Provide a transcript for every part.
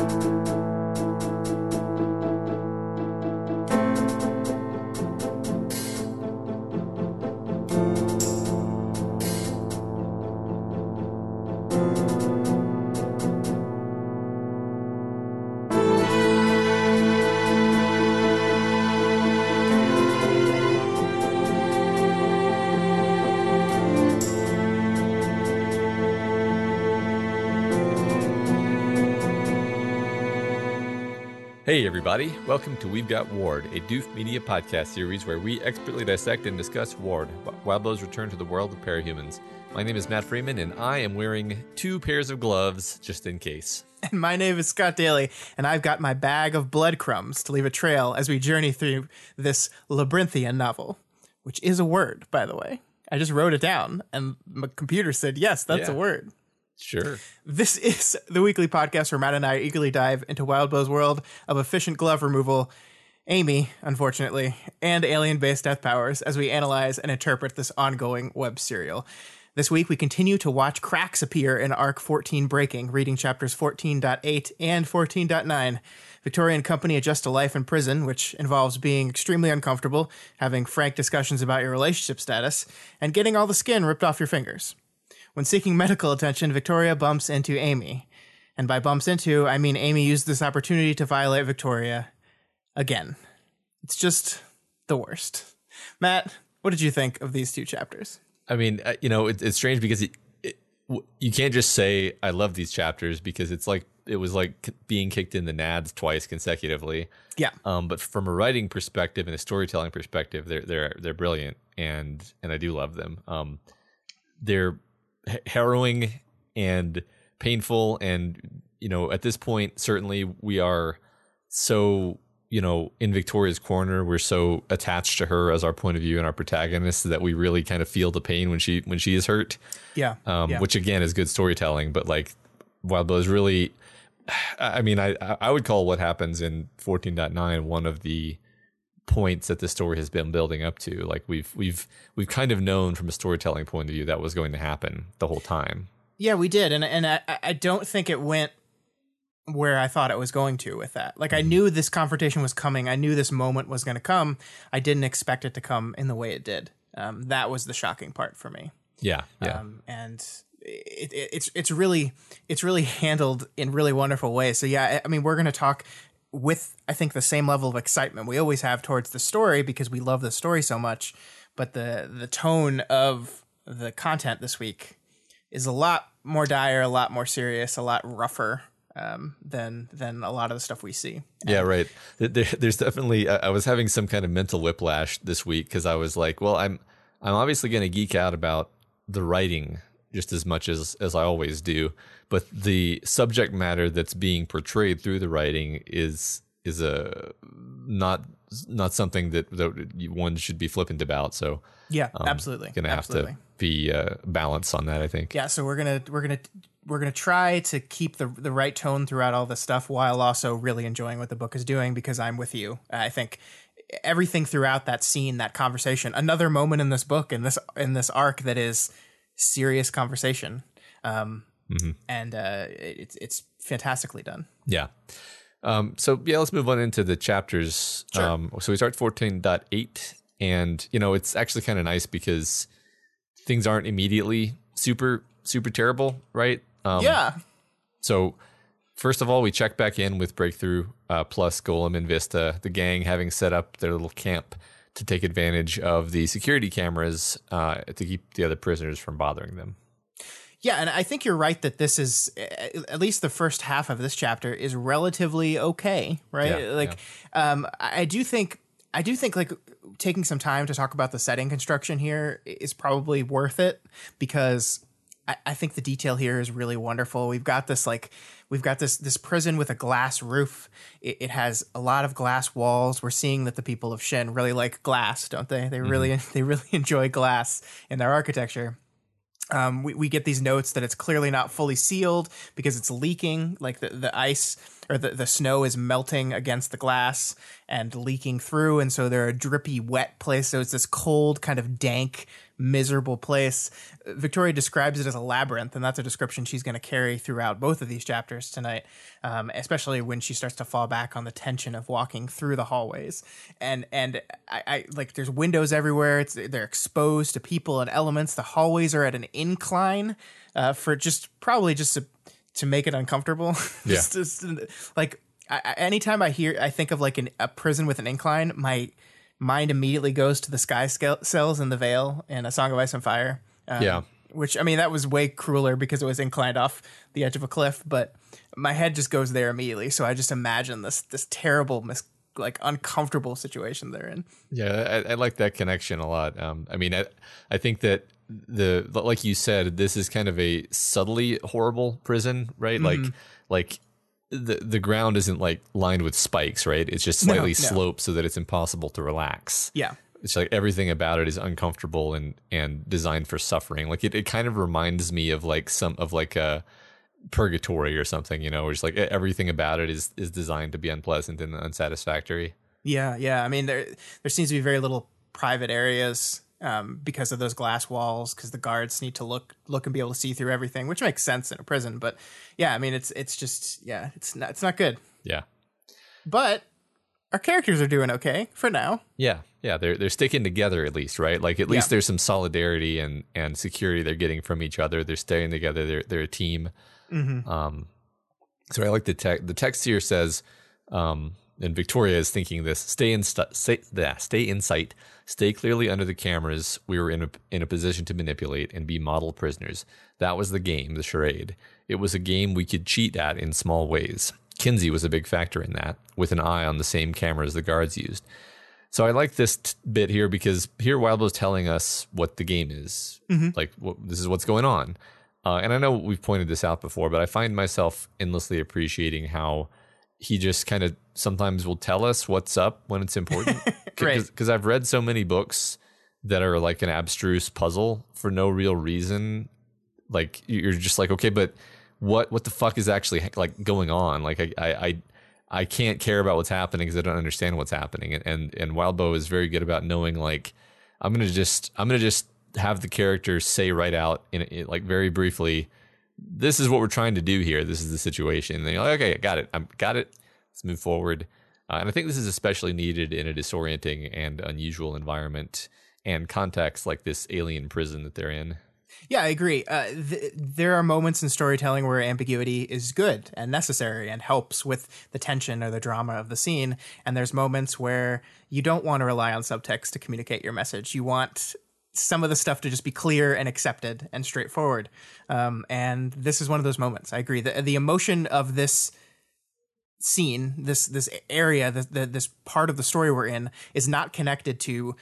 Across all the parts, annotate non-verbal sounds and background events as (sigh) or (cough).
うん。Hey, everybody. Welcome to We've Got Ward, a Doof Media podcast series where we expertly dissect and discuss Ward, Wildbow's return to the world of parahumans. My name is Matt Freeman, and I am wearing two pairs of gloves just in case. (laughs) And my name is Scott Daly, and I've got my bag of breadcrumbs to leave a trail as we journey through this labyrinthian novel, which is a word, by the way. I just wrote it down, and my computer said, yes, that's Yeah. a word. Sure. This is the weekly podcast where Matt and I eagerly dive into Wildbow's world of efficient glove removal, Amy, unfortunately, and alien based death powers as we analyze and interpret this ongoing web serial. This week, we continue to watch cracks appear in Arc 14 Breaking, reading chapters 14.8 and 14.9. Victoria and company adjust to life in prison, which involves being extremely uncomfortable, having frank discussions about your relationship status, and getting all the skin ripped off your fingers. When seeking medical attention, Victoria bumps into Amy. And by bumps into, I mean Amy used this opportunity to violate Victoria again. It's just the worst. Matt, what did you think of these two chapters? I mean, uh, you know, it, it's strange because it, it, you can't just say I love these chapters because it's like it was like being kicked in the nads twice consecutively. Yeah. Um, but from a writing perspective and a storytelling perspective, they're they're they're brilliant, and and I do love them. Um, they're harrowing and painful, and you know, at this point, certainly we are so you know in Victoria's corner. We're so attached to her as our point of view and our protagonist that we really kind of feel the pain when she when she is hurt. Yeah. Um, yeah. which again is good storytelling, but like Wild is really, (sighs) I mean, I I would call what happens in 14.9 one of the points that the story has been building up to. Like we've we've we've kind of known from a storytelling point of view that was going to happen the whole time. Yeah, we did, and and I I don't think it went where I thought it was going to with that. Like I knew this confrontation was coming. I knew this moment was going to come. I didn't expect it to come in the way it did. Um, that was the shocking part for me. Yeah, yeah, Um, and it, it, it's it's really it's really handled in really wonderful ways. So yeah, I I mean we're going to talk with I think the same level of excitement we always have towards the story because we love the story so much. But the the tone of the content this week is a lot more dire, a lot more serious, a lot rougher um, than than a lot of the stuff we see. yeah. Right. There, there- there's definitely. I was having some kind of mental whiplash this week because I was like, well, I'm I'm obviously going to geek out about the writing just as much as as I always do, but the subject matter that's being portrayed through the writing is is a not not something that that one should be flippant about. So Yeah, absolutely. going to have absolutely. to be uh, balanced on that. I think. yeah so we're gonna we're gonna we're gonna try to keep the the right tone throughout all this stuff while also really enjoying what the book is doing because i'm with you i think everything throughout that scene that conversation another moment in this book in this in this arc that is serious conversation um and uh it's it's fantastically done Yeah. Um, so yeah, let's move on into the chapters. Um, so we start 14.8 and you know, it's actually kind of nice because things aren't immediately super, super terrible, right? Um, yeah So first of all, we check back in with Breakthrough uh, plus Golem and Vista, the gang having set up their little camp to take advantage of the security cameras uh, to keep the other prisoners from bothering them. Yeah, and I think you're right that this is at least the first half of this chapter is relatively okay, right? Yeah, like, um, I do think I do think like taking some time to talk about the setting construction here is probably worth it because I, I think the detail here is really wonderful. We've got this like we've got this this prison with a glass roof. It, it has a lot of glass walls. We're seeing that the people of Shin really like glass, don't they? They really (laughs) they really enjoy glass in their architecture um, we, we get these notes that it's clearly not fully sealed because it's leaking like the, the ice or the, the snow is melting against the glass and leaking through. And so they're a drippy wet place so it's this cold kind of dank miserable place. Victoria describes it as a labyrinth, and that's a description she's going to carry throughout both of these chapters tonight, um, especially when she starts to fall back on the tension of walking through the hallways. And and I, I like there's windows everywhere. It's they're exposed to people and elements. The hallways are at an incline uh, for just probably just to to make it uncomfortable. (laughs) Yeah. just, just, like I- anytime I hear, I think of like an, a prison with an incline, my mind immediately goes to the sky cells in the Vale and A Song of Ice and Fire. Um, Yeah. Which I mean, that was way crueler because it was inclined off the edge of a cliff, but my head just goes there immediately. So I just imagine this this terrible, mis- like uncomfortable situation they're in. Yeah, I, I like that connection a lot. Um, I mean, I, I think that the like you said, this is kind of a subtly horrible prison, right? Like, like the the ground isn't like lined with spikes, right? It's just slightly no. sloped so that it's impossible to relax. Yeah. It's like everything about it is uncomfortable and and designed for suffering. Like it, it kind of reminds me of like some of like a purgatory or something, you know, where it's like everything about it is is designed to be unpleasant and unsatisfactory. Yeah, yeah. I mean, there there seems to be very little private areas um, because of those glass walls, because the guards need to look look and be able to see through everything, which makes sense in a prison. But yeah, I mean, it's it's just yeah, it's not it's not good. Yeah. But our characters are doing okay for now. Yeah, yeah, they're they're sticking together at least, right? Like at least Yeah. there's some solidarity and and security they're getting from each other. They're staying together. They're they're a team. Um, so I like the text. The text here says, um, and Victoria is thinking this: stay in st- stay, yeah, stay in sight, stay clearly under the cameras. We were in a in a position to manipulate and be model prisoners. That was the game, the charade. It was a game we could cheat at in small ways. Kenzie was a big factor in that, with an eye on the same cameras the guards used. So I like this t- bit here because here Wildbow's telling us what the game is. Like what, this is what's going on. Uh, and I know we've pointed this out before, but I find myself endlessly appreciating how he just kind of sometimes will tell us what's up when it's important. (laughs) Right. Because I've read so many books that are like an abstruse puzzle for no real reason. Like you're just like, okay, but what what the fuck is actually like going on? Like I I I, I can't care about what's happening because I don't understand what's happening. And and, and Wildbow is very good about knowing like I'm gonna just I'm gonna just have the characters say right out in, in like very briefly, this is what we're trying to do here. This is the situation. And then you're like, okay, I got it. I'm got it. Let's move forward. Uh, and I think this is especially needed in a disorienting and unusual environment and context like this alien prison that they're in. Yeah, I agree. Uh, th- there are moments in storytelling where ambiguity is good and necessary and helps with the tension or the drama of the scene. And there's moments where you don't want to rely on subtext to communicate your message. You want some of the stuff to just be clear and accepted and straightforward. Um, and this is one of those moments. I agree. The, the emotion of this scene, this this area, this, the, this part of the story we're in, is not connected to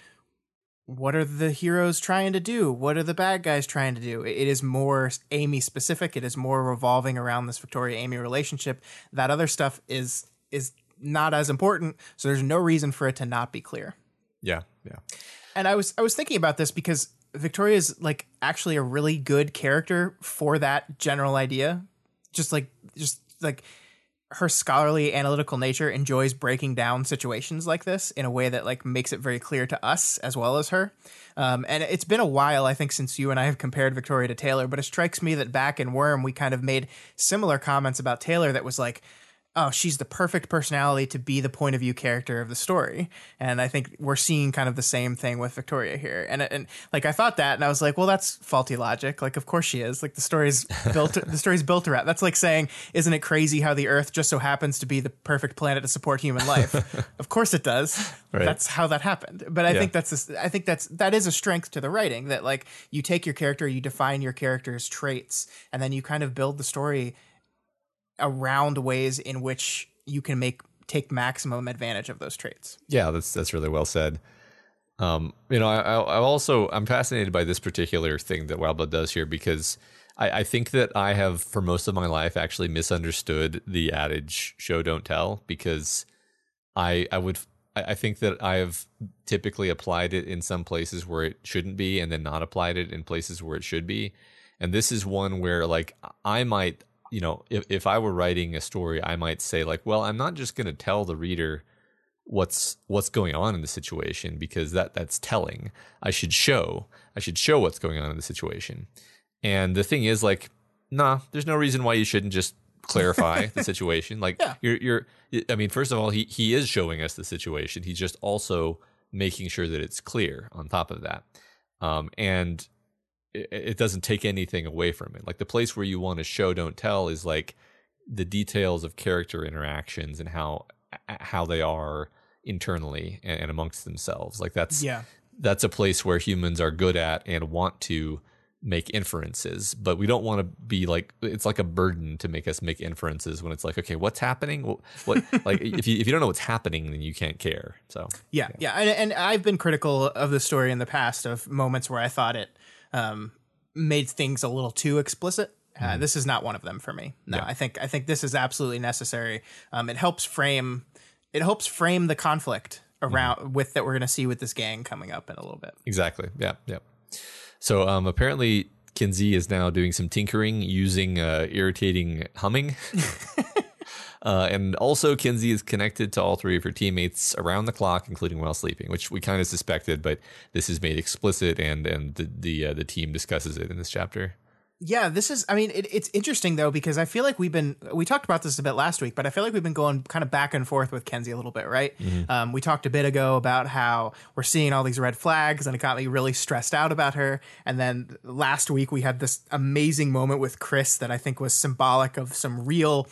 what are the heroes trying to do? What are the bad guys trying to do? It is more Amy specific. It is more revolving around this Victoria Amy relationship. That other stuff is is not as important. So there's no reason for it to not be clear. Yeah, yeah. And I was I was thinking about this because Victoria is like actually a really good character for that general idea. Just like just like her scholarly analytical nature enjoys breaking down situations like this in a way that like makes it very clear to us as well as her. Um, and it's been a while, I think, since you and I have compared Victoria to Taylor, but it strikes me that back in Worm, we kind of made similar comments about Taylor that was like, oh, she's the perfect personality to be the point of view character of the story. And I think we're seeing kind of the same thing with Victoria here. And and like I thought that, and I was like, well, that's faulty logic. Like, of course she is. Like the story's (laughs) built. the story's built around. That's like saying, isn't it crazy how the Earth just so happens to be the perfect planet to support human life? (laughs) of course it does. Right. That's how that happened. But I Yeah. think that's a, I think that's that is a strength to the writing that like you take your character, you define your character's traits, and then you kind of build the story around ways in which you can make take maximum advantage of those traits. Yeah, that's that's really well said. Um, you know, I, I also I'm fascinated by this particular thing that Wildbow does here because I, I think that I have for most of my life actually misunderstood the adage "show don't tell" because I I would I think that I have typically applied it in some places where it shouldn't be, and then not applied it in places where it should be. And this is one where like I might you know if if I were writing a story, I might say like, well, I'm not just going to tell the reader what's what's going on in the situation because that that's telling. I should show I should show what's going on in the situation. And the thing is like nah, there's no reason why you shouldn't just clarify the (laughs) situation. Like Yeah. you're you're I mean first of all he he is showing us the situation. He's just also making sure that it's clear on top of that. Um and it, it doesn't take anything away from it. Like the place where you want to show don't tell is like the details of character interactions and how how they are internally and, and amongst themselves. Like that's Yeah. that's a place where humans are good at and want to make inferences, but we don't want to be like it's like a burden to make us make inferences when it's like, okay, what's happening? What, what (laughs) like if you if you don't know what's happening, then you can't care. So Yeah, yeah, and, and I've been critical of the story in the past of moments where I thought it um, made things a little too explicit. Uh, This is not one of them for me. No, I think I think this is absolutely necessary. Um, it helps frame it helps frame the conflict around with that we're going to see with this gang coming up in a little bit. Exactly. Yeah. Yeah. So um, apparently, Kenzie is now doing some tinkering using uh, irritating humming. (laughs) (laughs) uh, and also, Kenzie is connected to all three of her teammates around the clock, including while sleeping, which we kind of suspected, but this is made explicit, and and the the, uh, the team discusses it in this chapter. Yeah, this is. I mean, it, it's interesting though because I feel like we've been we talked about this a bit last week, but I feel like we've been going kind of back and forth with Kenzie a little bit, right? Um, we talked a bit ago about how we're seeing all these red flags, and it got me really stressed out about her. And then last week we had this amazing moment with Chris that I think was symbolic of some real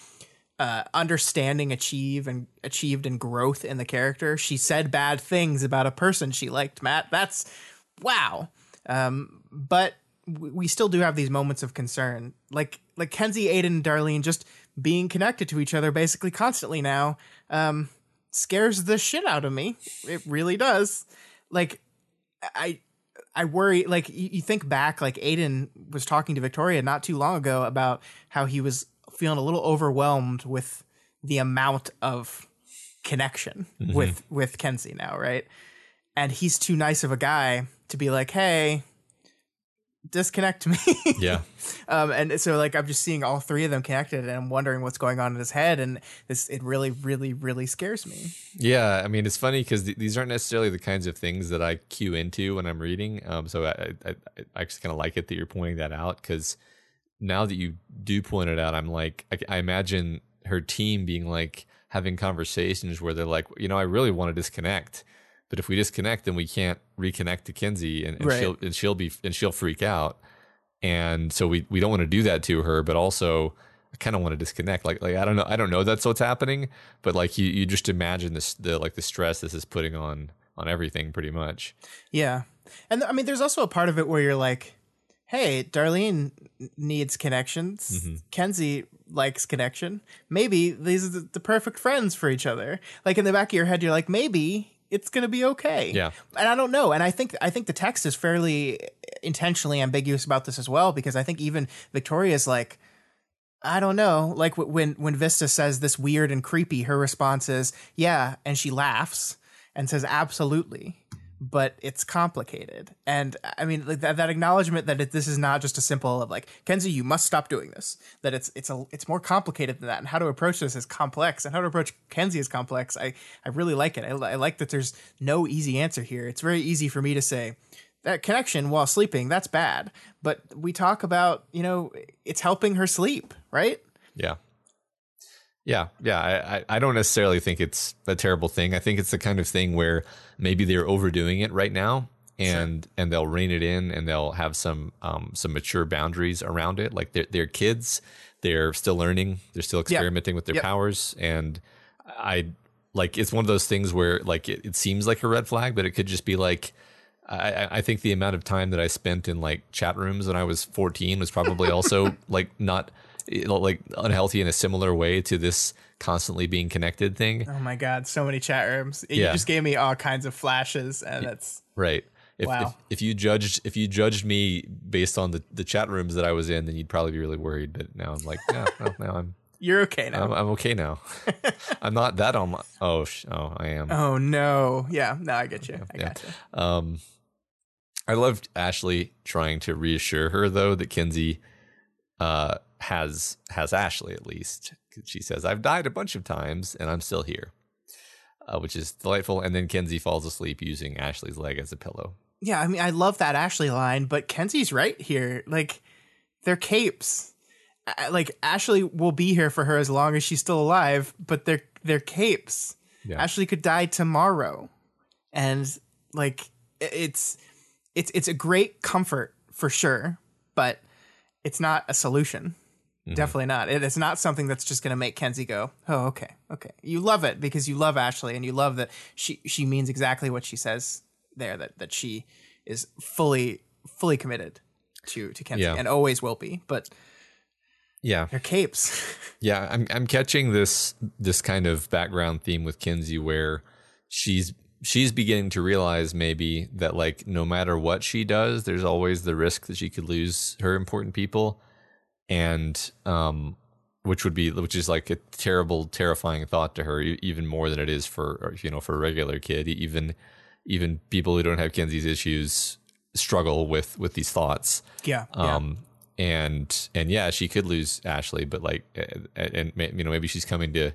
uh, understanding achieve and achieved and growth in the character. She said bad things about a person she liked. Matt, that's wow. Um, but we still do have these moments of concern, like like Kenzie, Aiden, and Darlene just being connected to each other basically constantly now. Um, scares the shit out of me. It really does. Like I I worry like you, you think back like Aiden was talking to Victoria not too long ago about how he was feeling a little overwhelmed with the amount of connection with with Kenzie now, right? And he's too nice of a guy to be like, "Hey, disconnect me." (laughs) Yeah. um, and so like I'm just seeing all three of them connected, and I'm wondering what's going on in his head, and this it really, really, really scares me. Yeah, I mean it's funny because th- these aren't necessarily the kinds of things that I cue into when I'm reading. Um, so I, I, I actually kind of like it that you're pointing that out because now that you do point it out, I'm like I, I imagine her team being like having conversations where they're like, you know, I really want to disconnect, but if we disconnect, then we can't reconnect to Kenzie, and, and Right. she'll and she'll be and she'll freak out, and so we we don't want to do that to her, but also. I kind of want to disconnect. Like, like I don't know, I don't know that's what's happening, but like you, you just imagine this, the like the stress this is putting on on everything, pretty much. Yeah. And I mean, there's also a part of it where you're like, hey, Darlene needs connections. Mm-hmm. Kenzie likes connection. Maybe these are the, perfect friends for each other. Like in the back of your head, you're like, maybe it's gonna be okay. Yeah. And I don't know. And I think I think the text is fairly intentionally ambiguous about this as well, because I think even Victoria's like, I don't know. Like when when Vista says this weird and creepy, her response is, "Yeah," and she laughs and says, "Absolutely." But it's complicated, and I mean like that, that acknowledgement that it, this is not just a simple of like Kenzie, you must stop doing this. That it's it's a it's more complicated than that, and how to approach this is complex, and how to approach Kenzie is complex. I I really like it. I, I like that there's no easy answer here. It's very easy for me to say that connection while sleeping that's bad but we talk about you know it's helping her sleep right Yeah. Yeah, yeah. I, I, I don't necessarily think it's a terrible thing. I think it's the kind of thing where maybe they're overdoing it right now and and they'll rein it in and they'll have some um some mature boundaries around it. Like they're they're kids, they're still learning, they're still experimenting with their Yep. powers. And I like it's one of those things where like it, it seems like a red flag, but it could just be like I, I- I think the amount of time that I spent in like chat rooms when I was 14 was probably also (laughs) like not you know, like unhealthy in a similar way to this constantly being connected thing. oh my god so many chat rooms you Yeah. just gave me all kinds of flashes and that's Right. If, Wow. if if you judged if you judged me based on the, the chat rooms that I was in, then you'd probably be really worried. But now I'm like, yeah, no, now I'm (laughs) you're okay now I'm, I'm okay now. (laughs) I'm not that on my oh sh- oh I am. oh no yeah no i get you i yeah. got you Um, I loved Ashley trying to reassure her though that Kenzie uh, has has Ashley at least. She says, "I've died a bunch of times and I'm still here." uh, which is delightful. And then Kenzie falls asleep using Ashley's leg as a pillow. Yeah, I mean, I love that Ashley line, but Kenzie's right here. Like, they're capes. Like Ashley will be here for her as long as she's still alive, but they're they're capes. Yeah. Ashley could die tomorrow, and like it's it's it's a great comfort for sure, but it's not a solution. Mm-hmm. Definitely not. It is not something that's just going to make Kenzie go, "Oh, okay, okay." You love it because you love Ashley and you love that she she means exactly what she says there. That that she is fully fully committed to to Kenzie Yeah. and always will be. But Yeah. they're capes. (laughs) Yeah, I'm I'm catching this this kind of background theme with Kenzie where she's she's beginning to realize maybe that like no matter what she does, there's always the risk that she could lose her important people, and um, which would be which is like a terrible, terrifying thought to her, even more than it is for you know for a regular kid. Even even people who don't have Kenzie's issues struggle with with these thoughts yeah, yeah. um and and yeah she could lose ashley but like uh, and you know maybe she's coming to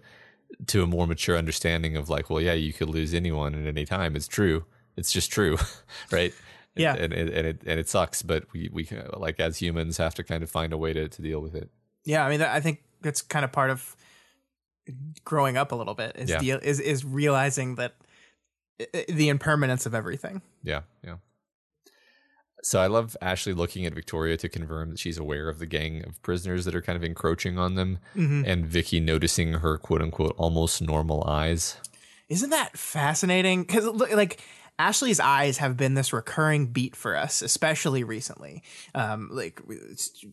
to a more mature understanding of like well yeah you could lose anyone at any time it's true it's just true (laughs) right Yeah. and, and, and it and it sucks but we we like as humans have to kind of find a way to, to deal with it Yeah, I mean, I think that's kind of part of growing up a little bit is Yeah. deal, is is realizing that the impermanence of everything. yeah yeah so i love ashley looking at victoria to confirm that she's aware of the gang of prisoners that are kind of encroaching on them Mm-hmm. and vicky noticing her quote unquote almost normal eyes Isn't that fascinating? Because like Ashley's eyes have been this recurring beat for us, especially recently. Um, like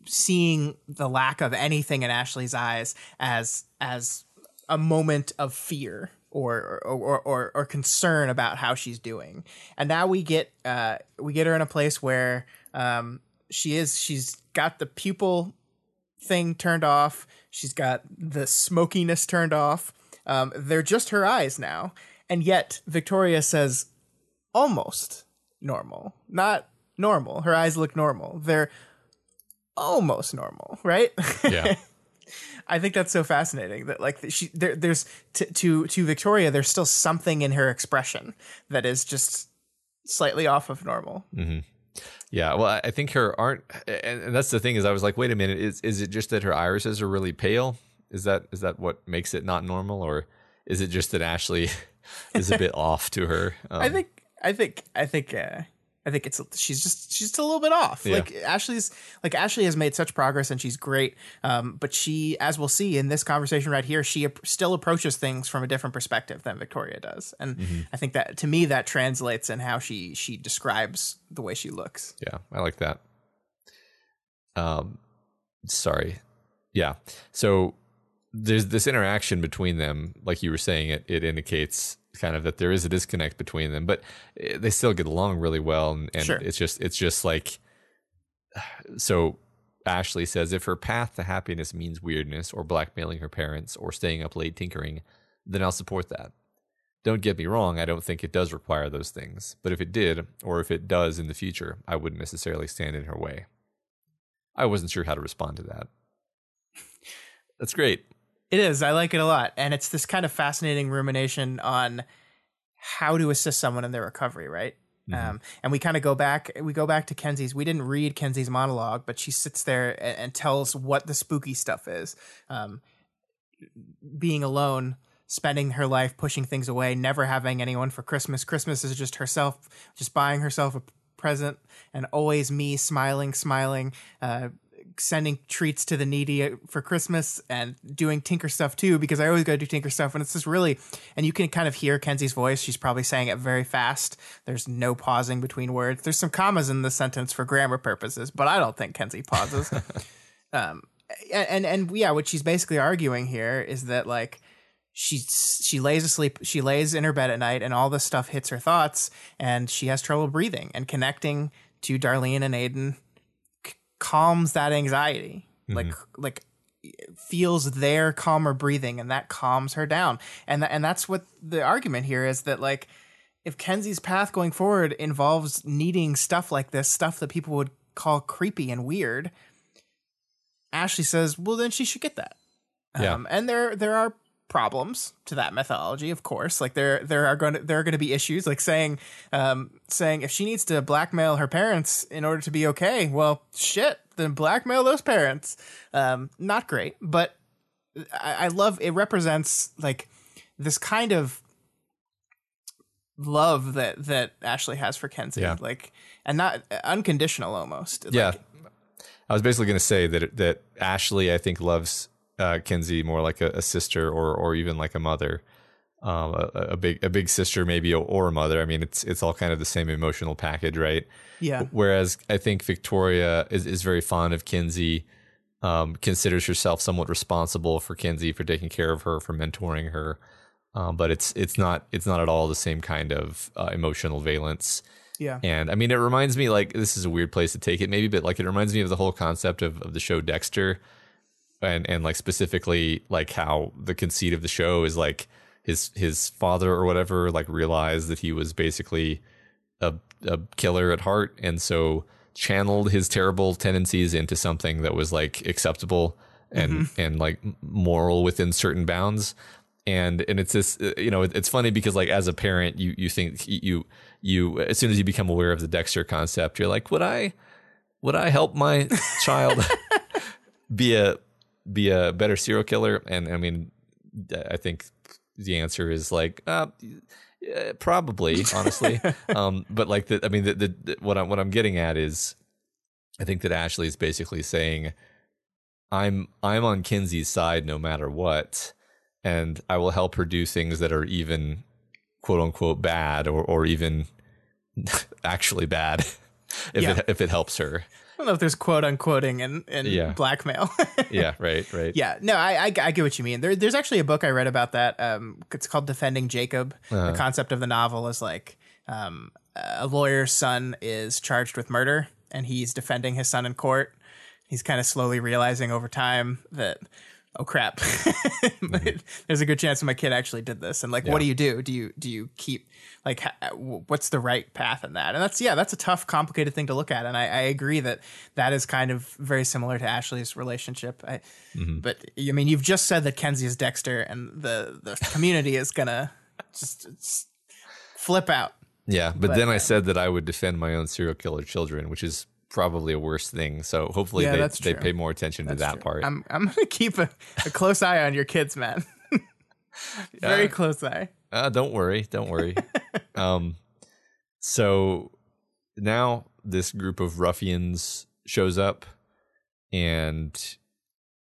seeing the lack of anything in Ashley's eyes as as a moment of fear or or, or, or, or concern about how she's doing. And now we get uh, we get her in a place where um, she is she's got the pupil thing turned off. She's got the smokiness turned off. Um, they're just her eyes now. And yet Victoria says almost normal, not normal. Her eyes look normal. They're almost normal, right? yeah (laughs) I think that's so fascinating that like she there, there's to, to to Victoria there's still something in her expression that is just slightly off of normal. Yeah, well, I- I think her aren't, and, and that's the thing is, I was like, wait a minute, is is it just that her irises are really pale? Is that is that what makes it not normal, or is it just that Ashley (laughs) is a bit (laughs) off to her? Um, I think I think I think uh, I think it's she's just she's just a little bit off. Yeah. Like Ashley's like Ashley has made such progress and she's great. Um, but she, as we'll see in this conversation right here, she ap- still approaches things from a different perspective than Victoria does, and Mm-hmm. I think that to me that translates in how she she describes the way she looks. yeah, I like that. Um, sorry, yeah. So there's this interaction between them, like you were saying, it it indicates kind of that there is a disconnect between them, but eh, they still get along really well, and, and Sure. it's just it's just like (sighs) so. Ashley says if her path to happiness means weirdness or blackmailing her parents or staying up late tinkering, then I'll support that. Don't get me wrong, I don't think it does require those things, but if it did, or if it does in the future, I wouldn't necessarily stand in her way. I wasn't sure how to respond to that. (laughs) That's great. It is. I like it a lot. And it's this kind of fascinating rumination on how to assist someone in their recovery, right? Um, and we kind of go back, we go back to Kenzie's. We didn't read Kenzie's monologue, but she sits there and, and tells what the spooky stuff is. Um, being alone, spending her life pushing things away, never having anyone for Christmas. Christmas is just herself, just buying herself a present, and always me smiling, smiling, uh, sending treats to the needy for Christmas and doing Tinker stuff too, because I always go do Tinker stuff. And it's just really, and you can kind of hear Kenzie's voice. She's probably saying it very fast. There's no pausing between words. There's some commas in the sentence for grammar purposes, but I don't think Kenzie pauses. (laughs) um, and, and, and yeah, what she's basically arguing here is that like, she she lays asleep she lays in her bed at night and all this stuff hits her thoughts and she has trouble breathing and connecting to Darlene and Aiden calms that anxiety like like feels their calmer breathing and that calms her down. And tha- and that's what the argument here is that like if Kenzie's path going forward involves needing stuff like this stuff that people would call creepy and weird Ashley says well then she should get that. Yeah. um, and there there are problems to that mythology, of course. Like there there are going to there are going to be issues like saying um saying if she needs to blackmail her parents in order to be okay, well, shit, then blackmail those parents. Um not great, but I, I love it represents like this kind of love that that Ashley has for Kenzie, Yeah. like and not unconditional almost. Yeah. Like, I was basically going to say that that Ashley, I think, loves uh, Kenzie more like a, a sister or or even like a mother, um, a, a big a big sister maybe or a mother. I mean, it's it's all kind of the same emotional package, right? yeah, Whereas I think Victoria is, is very fond of Kenzie, um, considers herself somewhat responsible for Kenzie for taking care of her, for mentoring her. Um, but it's it's not it's not at all the same kind of uh, emotional valence. yeah, And I mean, it reminds me like this is a weird place to take it, maybe, but like it reminds me of the whole concept of, of the show Dexter, and and like specifically like how the conceit of the show is like his his father or whatever like realized that he was basically a a killer at heart, and so channeled his terrible tendencies into something that was like acceptable and and like moral within certain bounds. And and it's this uh, you know it's funny because like as a parent you you think you you as soon as you become aware of the Dexter concept you're like would I would I help my child (laughs) be a be a better serial killer and I mean I think the answer is like uh yeah, probably honestly (laughs) um but like the I mean the, the, the what I'm what I'm getting at is I think that Ashley is basically saying I'm I'm on Kenzie's side no matter what and I will help her do things that are even quote unquote bad or or even (laughs) actually bad (laughs) if Yeah. it if it helps her. I don't know if there's quote unquoting and and Yeah. blackmail. (laughs) Yeah, right, right. yeah, no, I, I I get what you mean. There, there's actually a book I read about that. Um, it's called Defending Jacob. Uh-huh. The concept of the novel is like um, a lawyer's son is charged with murder, and he's defending his son in court. He's kind of slowly realizing over time that oh crap, (laughs) mm-hmm. there's a good chance my kid actually did this. And like, what do you do? Do you do you keep like uh, what's the right path in that? And that's yeah, that's a tough, complicated thing to look at. And I, I agree that that is kind of very similar to Ashley's relationship. I, mm-hmm. But I mean, you've just said that Kenzie is Dexter, and the the community is gonna just, just flip out. Yeah, but, then I said that I would defend my own serial killer children, which is probably a worse thing. So hopefully Yeah, they, that's they pay more attention to that part. I'm I'm gonna keep a, a close eye on your kids, man. (laughs) Very Yeah. close eye. Uh, don't worry, don't worry. (laughs) um, so now this group of ruffians shows up, and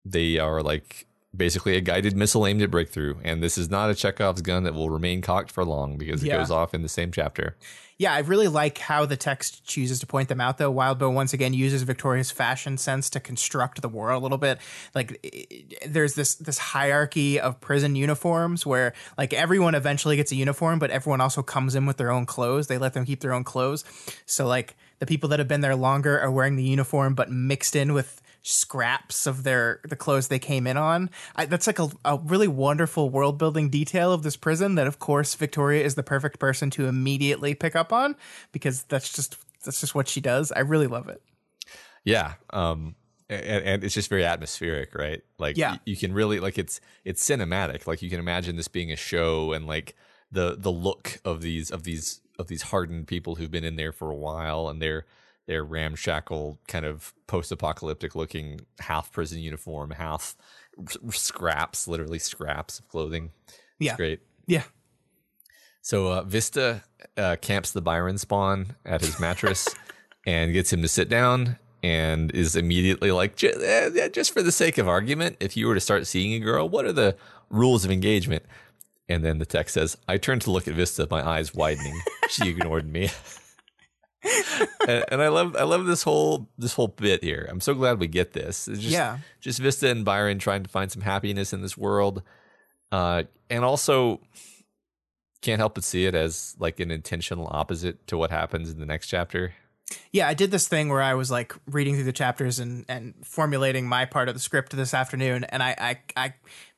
they are like basically a guided missile aimed at breakthrough. And this is not a Chekhov's gun that will remain cocked for long because it Yeah. goes off in the same chapter. Yeah, I really like how the text chooses to point them out, though. Wildbow once again uses Victoria's fashion sense to construct the war a little bit. Like, i- i- there's this this hierarchy of prison uniforms where like everyone eventually gets a uniform, but everyone also comes in with their own clothes. They let them keep their own clothes. So like the people that have been there longer are wearing the uniform, but mixed in with scraps of their the clothes they came in on. I, that's like a, a really wonderful world building detail of this prison that of course Victoria is the perfect person to immediately pick up on because that's just that's just what she does. I really love it. Yeah. Um and, and it's just very atmospheric, right? Like Yeah. y- you can really like it's it's cinematic. Like you can imagine this being a show and like the the look of these of these of these hardened people who've been in there for a while and their their ramshackle kind of post-apocalyptic looking half prison uniform, half scraps, literally scraps of clothing. Yeah. It's great. Yeah. So uh, Vista uh, camps the Byron spawn at his mattress (laughs) and gets him to sit down and is immediately like, "Ju- eh, just for the sake of argument, if you were to start seeing a girl, what are the rules of engagement? And then the text says, I turned to look at Vista, my eyes widening. She ignored me. (laughs) (laughs) and, and I love I love this whole this whole bit here. I'm so glad we get this. It's just, Yeah. just Vista and Byron trying to find some happiness in this world. Uh, and also can't help but see it as like an intentional opposite to what happens in the next chapter. Yeah, I did this thing where I was like reading through the chapters and and formulating my part of the script this afternoon, and I I, I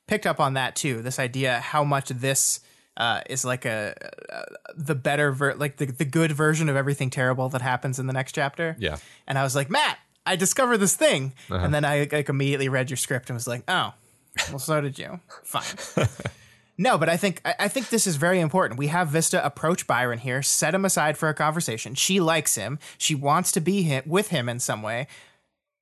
picked up on that too. This idea how much this uh, is like a, uh the better ver- like the the good version of everything terrible that happens in the next chapter. Yeah. and I was like, Matt, I discovered this thing, and then I like immediately read your script and was like, oh, well, so did you. Fine. (laughs) No, but I think I I think this is very important. We have Vista approach Byron here, set him aside for a conversation. She likes him. She wants to be him, with him in some way,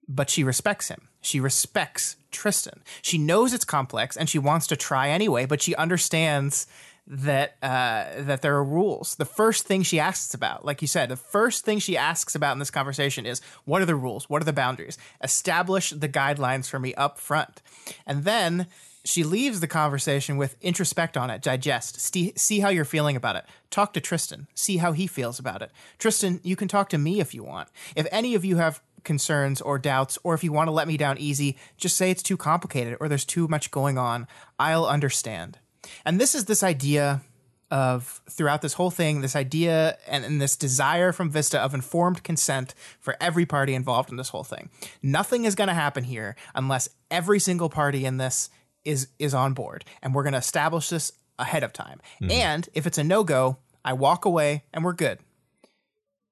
but she respects him. She respects Tristan. She knows it's complex and she wants to try anyway, but she understands that uh, that there are rules. The first thing she asks about, like you said, the first thing she asks about in this conversation is what are the rules? What are the boundaries? Establish the guidelines for me up front. And then she leaves the conversation with introspect on it, digest, see, see how you're feeling about it. Talk to Tristan, see how he feels about it. Tristan, you can talk to me if you want. If any of you have concerns or doubts, or if you want to let me down easy, just say it's too complicated or there's too much going on. I'll understand. And this is this idea of throughout this whole thing, this idea and, and, this desire from Vista of informed consent for every party involved in this whole thing. Nothing is going to happen here unless every single party in this is is on board, and we're going to establish this ahead of time. Mm-hmm. And if it's a no go, I walk away, and we're good.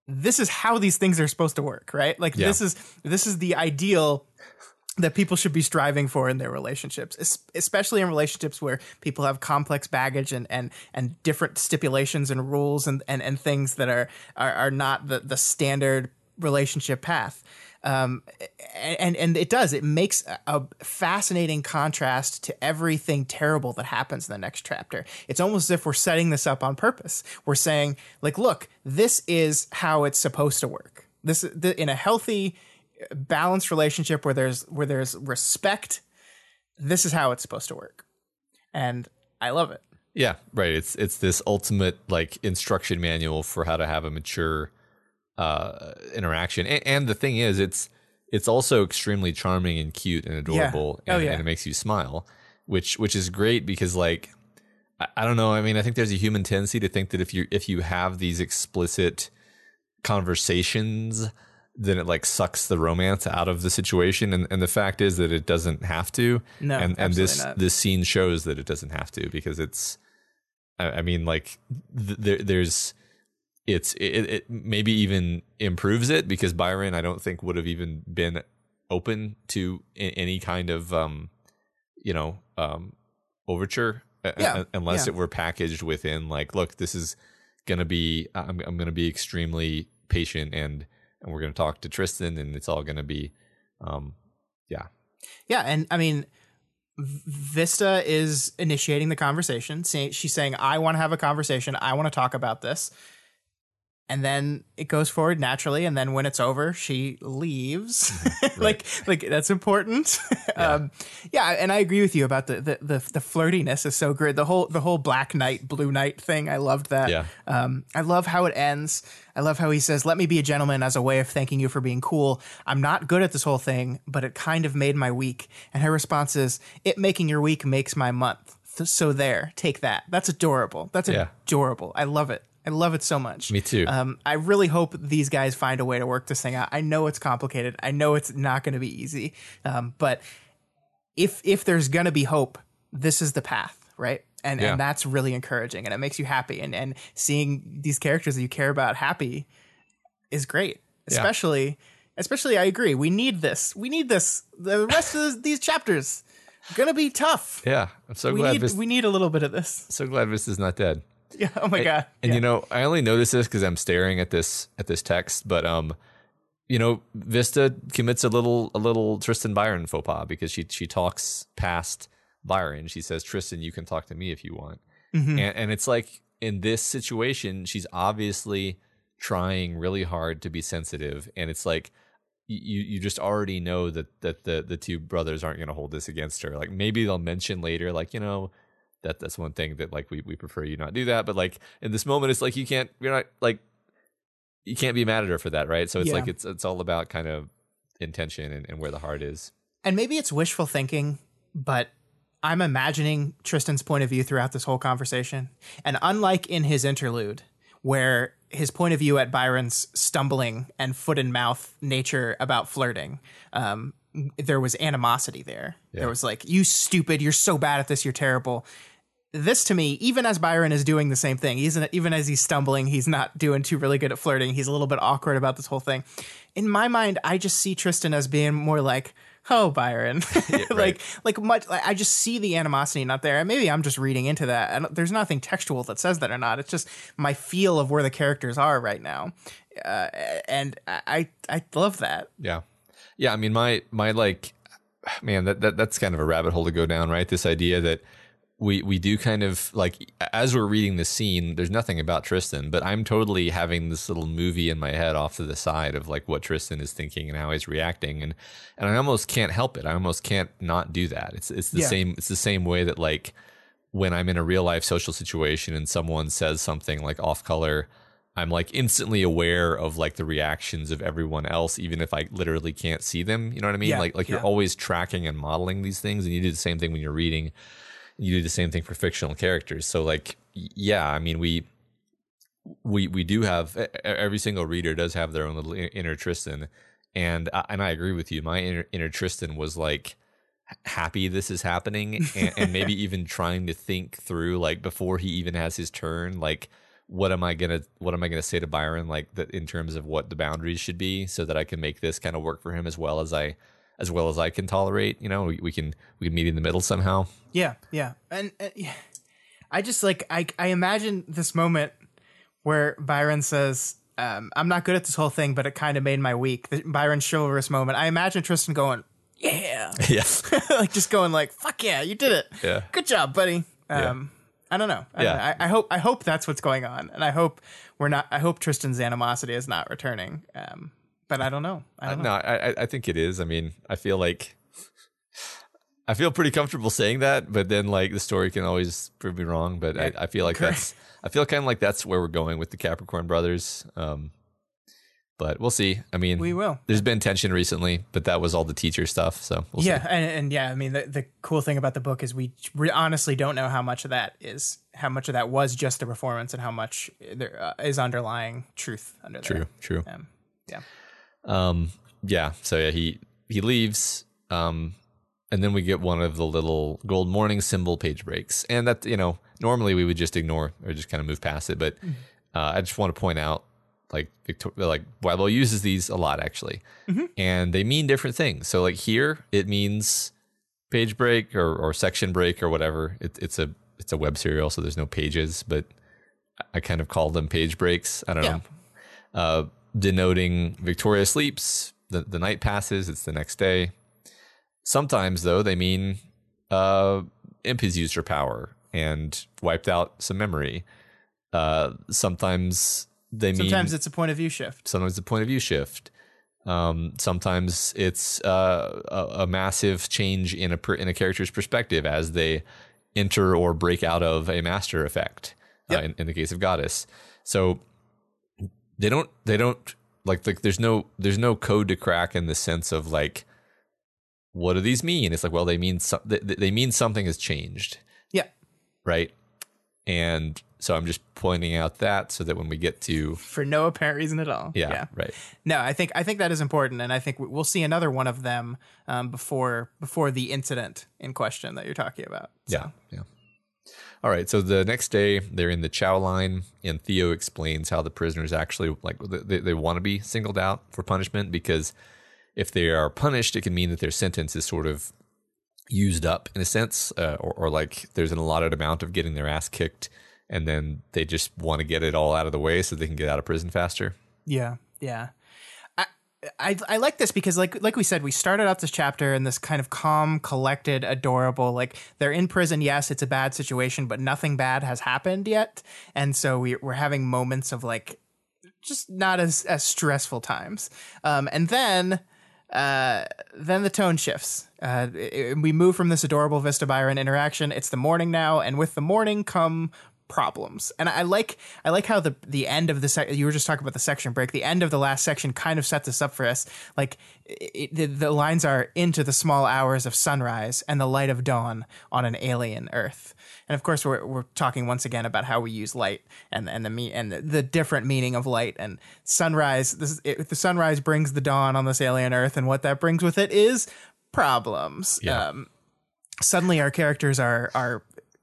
This is how these things are supposed to work, right? Like yeah. this is this is the ideal that people should be striving for in their relationships, especially in relationships where people have complex baggage and and and different stipulations and rules and and, and things that are, are are not the the standard relationship path. Um, and and it does. It makes a fascinating contrast to everything terrible that happens in the next chapter. It's almost as if we're setting this up on purpose. We're saying, like, look, this is how it's supposed to work. This in a healthy, balanced relationship where there's where there's respect. This is how it's supposed to work, and I love it. Yeah, right. It's it's this ultimate like instruction manual for how to have a mature uh, interaction. And, and, the thing is, it's it's also extremely charming and cute and adorable, yeah. Oh, and, yeah. and, it makes you smile, which which is great because like I, I, don't know. I mean, I think there's a human tendency to think that if you if you have these explicit conversations then it like sucks the romance out of the situation and, and the fact is that it doesn't have to no and and this not. this scene shows that it doesn't have to because it's i, I mean like th- there, there's it's it, it maybe even improves it because Byron I don't think would have even been open to any kind of um you know um overture yeah, unless yeah. it were packaged within like look this is going to be I'm I'm going to be extremely patient and and we're going to talk to Tristan and it's all going to be um yeah yeah and I mean Vista is initiating the conversation. She's saying, I want to have a conversation. I want to talk about this and then it goes forward naturally and then when it's over she leaves. Mm-hmm. (laughs) like like that's important. (laughs) Yeah. um yeah and i agree with you about the, the the the flirtiness is so great. The whole the whole black knight blue knight thing i loved that. Yeah. Um i love how it ends. I love how he says let me be a gentleman as a way of thanking you for being cool. I'm not good at this whole thing but it kind of made my week. And her response is it making your week makes my month. So there take that. That's adorable. That's yeah. adorable. I love it I love it so much. Me too. Um, I really hope these guys find a way to work this thing out. I know it's complicated. I know it's not going to be easy. Um, but if if there's going to be hope, this is the path, right? And yeah. and that's really encouraging, and it makes you happy. And and seeing these characters that you care about happy is great. Especially, yeah. especially, I agree. We need this. We need this. The rest of these chapters are gonna be tough. Yeah, I'm so we glad. Need, we need a little bit of this. So glad this is not dead. (laughs) Yeah. Oh my god. And yeah. you know, I only notice this because I'm staring at this at this text, but um, you know, Vista commits a little a little Tristan Byron faux pas because she she talks past Byron. She says, "Tristan, you can talk to me if you want," mm-hmm. and, and it's like in this situation, she's obviously trying really hard to be sensitive, and it's like you you just already know that that the the two brothers aren't going to hold this against her. Like maybe they'll mention later, like you know, that that's one thing that like we we prefer you not do that. But like in this moment, it's like you can't you're not like you can't be mad at her for that, right? So it's yeah. like it's it's all about kind of intention and, and where the heart is. And maybe it's wishful thinking, but I'm imagining Tristan's point of view throughout this whole conversation. And unlike in his interlude, where his point of view at Byron's stumbling and foot and mouth nature about flirting, um, there was animosity there. Yeah. There was like, you stupid, you're so bad at this, you're terrible this to me, even as Byron is doing the same thing, he's even as he's stumbling, he's not doing too really good at flirting. He's a little bit awkward about this whole thing. In my mind, I just see Tristan as being more like, oh Byron, (laughs) (laughs) right. like like much. Like, I just see the animosity not there, and maybe I'm just reading into that. And there's nothing textual that says that or not. It's just my feel of where the characters are right now, uh, and I I love that. Yeah. Yeah, I mean my my like man, that, that that's kind of a rabbit hole to go down, right? This idea that we we do kind of like as we're reading the scene, there's nothing about Tristan, but I'm totally having this little movie in my head off to the side of like what Tristan is thinking and how he's reacting, and and I almost can't help it. I almost can't not do that. It's it's the Yeah. same. It's the same way that like when I'm in a real life social situation and someone says something like off color, I'm like instantly aware of like the reactions of everyone else, even if I literally can't see them. You know what I mean? Yeah, like like you're always tracking and modeling these things, and you do the same thing when you're reading. You do the same thing for fictional characters. So like, yeah, I mean we we we do have every single reader does have their own little inner Tristan, and I, and I agree with you. My inner, inner Tristan was like happy this is happening, (laughs) and, and maybe even trying to think through like before he even has his turn, like what am I gonna what am I gonna say to Byron, like that in terms of what the boundaries should be, so that I can make this kind of work for him as well as I as well as I can tolerate. You know, we, we can we can meet in the middle somehow. Yeah, yeah, and uh. I just like I I imagine this moment where Byron says, um, "I'm not good at this whole thing, but it kind of made my week." The Byron's chivalrous moment. I imagine Tristan going, "Yeah," (laughs) yeah, (laughs) like just going like, "Fuck yeah, you did it! Yeah. good job, buddy." Um, I don't know. I, Yeah. don't know. I, I hope I hope that's what's going on, and I hope we're not. I hope Tristan's animosity is not returning. Um, but I don't know. I don't know. No, I, I- think it is. I mean, I feel like I feel pretty comfortable saying that, but then like the story can always prove me wrong. But I, I feel like that's (laughs) I feel kind of like that's where we're going with the Capricorn brothers. Um, but we'll see. I mean, We will. There's been tension recently, but that was all the teacher stuff. So we'll yeah, see. and, and yeah, I mean the the cool thing about the book is we re- honestly don't know how much of that is how much of that was just a performance and how much there uh, is underlying truth under there. True, true. Um, yeah. Um, yeah. So yeah, he he leaves. Um, and then we get one of the little gold morning symbol page breaks, and that you know normally we would just ignore or just kind of move past it, but uh, I just want to point out like Victor- like Bible uses these a lot actually, and they mean different things. So like here it means page break or, or section break or whatever. It, it's a it's a web serial, so there's no pages, but I kind of call them page breaks. I don't Yeah. know uh, denoting Victoria sleeps, the, the night passes, it's the next day. Sometimes, though, they mean uh, Imp has used her power and wiped out some memory. Uh, sometimes they mean Sometimes it's a point of view shift. sometimes a point of view shift. Um, sometimes it's uh, a, a massive change in a per, in a character's perspective as they enter or break out of a master effect. Uh, in, in the case of goddess, so they don't they don't like like there's no there's no code to crack in the sense of like what do these mean? It's like well they mean some, they, they mean something has changed, Yeah. right? And so I'm just pointing out that so that when we get to For no apparent reason at all. yeah, right No, I think I think that is important, and I think we- we'll see another one of them um, before before the incident in question that you're talking about. So, Yeah, yeah. All right. So the next day, they're in the chow line, and Theo explains how the prisoners actually like they, they want to be singled out for punishment because if they are punished, it can mean that their sentence is sort of used up in a sense, uh, or, or like there's an allotted amount of getting their ass kicked, and then they just want to get it all out of the way so they can get out of prison faster. Yeah, yeah. I, I like this because like like we said, we started out this chapter in this kind of calm, collected, adorable. Like they're in prison. Yes, it's a bad situation, but nothing bad has happened yet, and so we we're having moments of like just not as as stressful times. Um, and then uh, then the tone shifts. Uh, it- we move from this adorable Vista Byron interaction. It's the morning now, and with the morning come problems. And I like I like how the the end of the sec- you were just talking about the section break. The end of the last section kind of set this up for us. Like it, the, the lines are into the small hours of sunrise and the light of dawn on an alien Earth. And of course, we're we're talking once again about how we use light and and the me and the, the different meaning of light and sunrise. This is, it, the sunrise brings the dawn on this alien Earth, and what that brings with it is problems. Yeah. Um, suddenly, our characters are are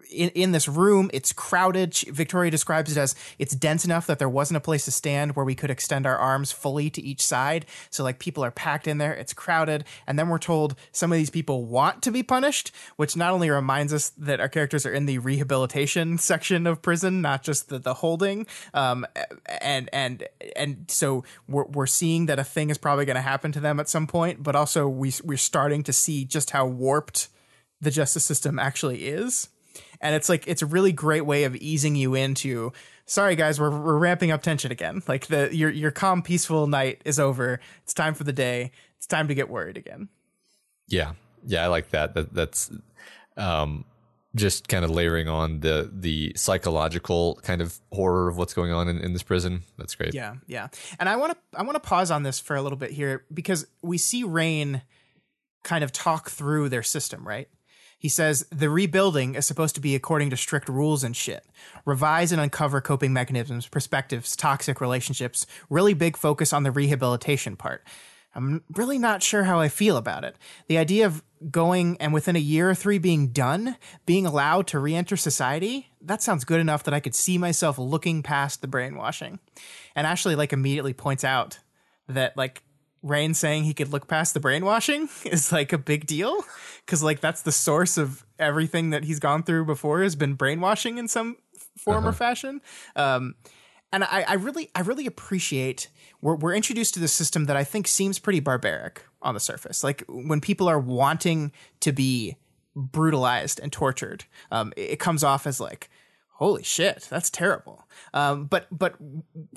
in, in this room. It's crowded. Victoria describes it as it's dense enough that there wasn't a place to stand where we could extend our arms fully to each side. So like people are packed in there. It's crowded. And then we're told some of these people want to be punished, which not only reminds us that our characters are in the rehabilitation (laughs) section of prison, not just the, the holding. Um, and, and, and so we're, we're seeing that a thing is probably going to happen to them at some point, but also we, we're starting to see just how warped the justice system actually is and it's like it's a really great way of easing you into sorry guys we're, we're ramping up tension again. Like the your your calm peaceful night is over. It's time for the day. It's time to get worried again. Yeah. Yeah i like that, that that's um just kind of layering on the the psychological kind of horror of what's going on in, in this prison. That's great. Yeah yeah. And i want to i want to pause on this for a little bit here because we see Rain kind of talk through their system right he says the rebuilding is supposed to be according to strict rules and shit. Revise and uncover coping mechanisms, perspectives, toxic relationships. Really big focus on the rehabilitation part. I'm really not sure how I feel about it. The idea of going and within a year or three being done, being allowed to re enter society, that sounds good enough that I could see myself looking past the brainwashing. And Ashley, like, immediately points out that, like, Rain saying he could look past the brainwashing (laughs) is like a big deal because like that's the source of everything that he's gone through before has been brainwashing in some form uh-huh. or fashion. Um, and I, I, really, I really appreciate we're, we're introduced to this system that I think seems pretty barbaric on the surface. Like when people are wanting to be brutalized and tortured, um, it, it comes off as like, holy shit, that's terrible. Um, but but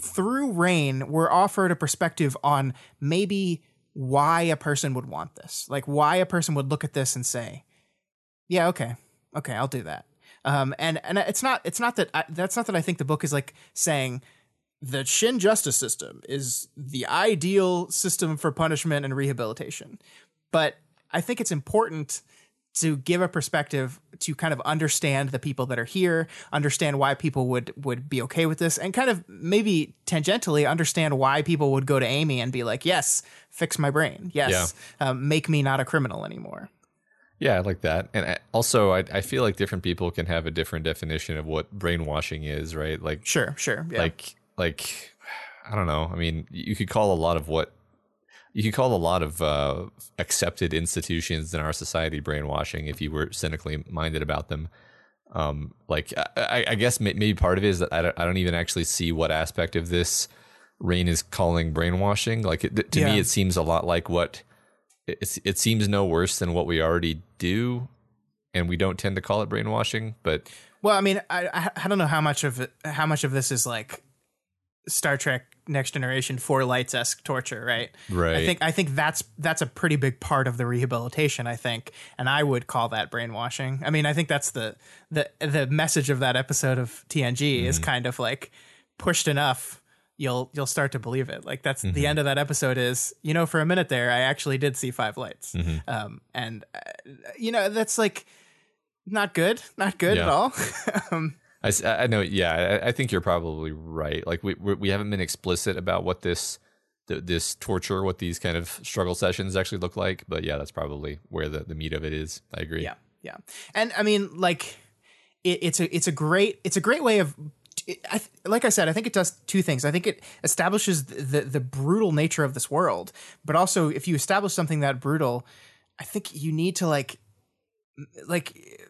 through Rain, we're offered a perspective on maybe why a person would want this, like why a person would look at this and say, "Yeah, okay, okay, I'll do that." Um, and and it's not it's not that I, that's not that I think the book is like saying the Shin justice system is the ideal system for punishment and rehabilitation, but I think it's important to give a perspective to kind of understand the people that are here, understand why people would would be okay with this, and kind of maybe tangentially understand why people would go to Amy and be like, "Yes, fix my brain. Yes, yeah. um, make me not a criminal anymore." Yeah, I like that. And I, also, I, I feel like different people can have a different definition of what brainwashing is, right? Like, sure, sure, yeah. like, like, I don't know. I mean, you could call a lot of what you could call a lot of uh, accepted institutions in our society brainwashing if you were cynically minded about them. Um, like I, I, guess maybe part of it is that I don't, I don't, even actually see what aspect of this Rain is calling brainwashing. Like it, to yeah. me, it seems a lot like what it, it seems no worse than what we already do, and we don't tend to call it brainwashing. But well, I mean, I I don't know how much of how much of this is like Star Trek Next Generation Four Lights esque torture, right? Right. I think I think that's that's a pretty big part of the rehabilitation. I think, and I would call that brainwashing. I mean, I think that's the the the message of that episode of TNG mm-hmm. is kind of like pushed enough. You'll you'll start to believe it. Like that's mm-hmm. the end of that episode. Is you know for a minute there, I actually did see five lights, mm-hmm. um, and uh, you know that's like not good, not good yeah. at all. (laughs) um, I, I know. Yeah, I, I, think you're probably right. Like we we haven't been explicit about what this this torture, what these kind of struggle sessions actually look like. But yeah, that's probably where the the meat of it is. I agree. Yeah, yeah. And I mean, like, it, it's a it's a great it's a great way of I, like I said, I think it does two things. I think it establishes the the brutal nature of this world, but also if you establish something that brutal, I think you need to like like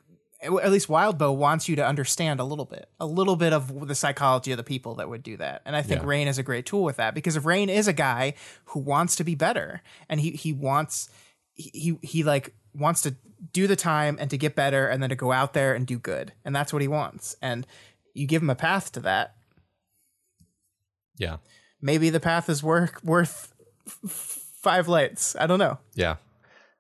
at least Wildbow wants you to understand a little bit, a little bit of the psychology of the people that would do that. And I think yeah. Rain is a great tool with that because if Rain is a guy who wants to be better and he he wants he he like wants to do the time and to get better and then to go out there and do good. And that's what he wants. And you give him a path to that. Yeah. Maybe the path is worth worth five lights. I don't know. Yeah.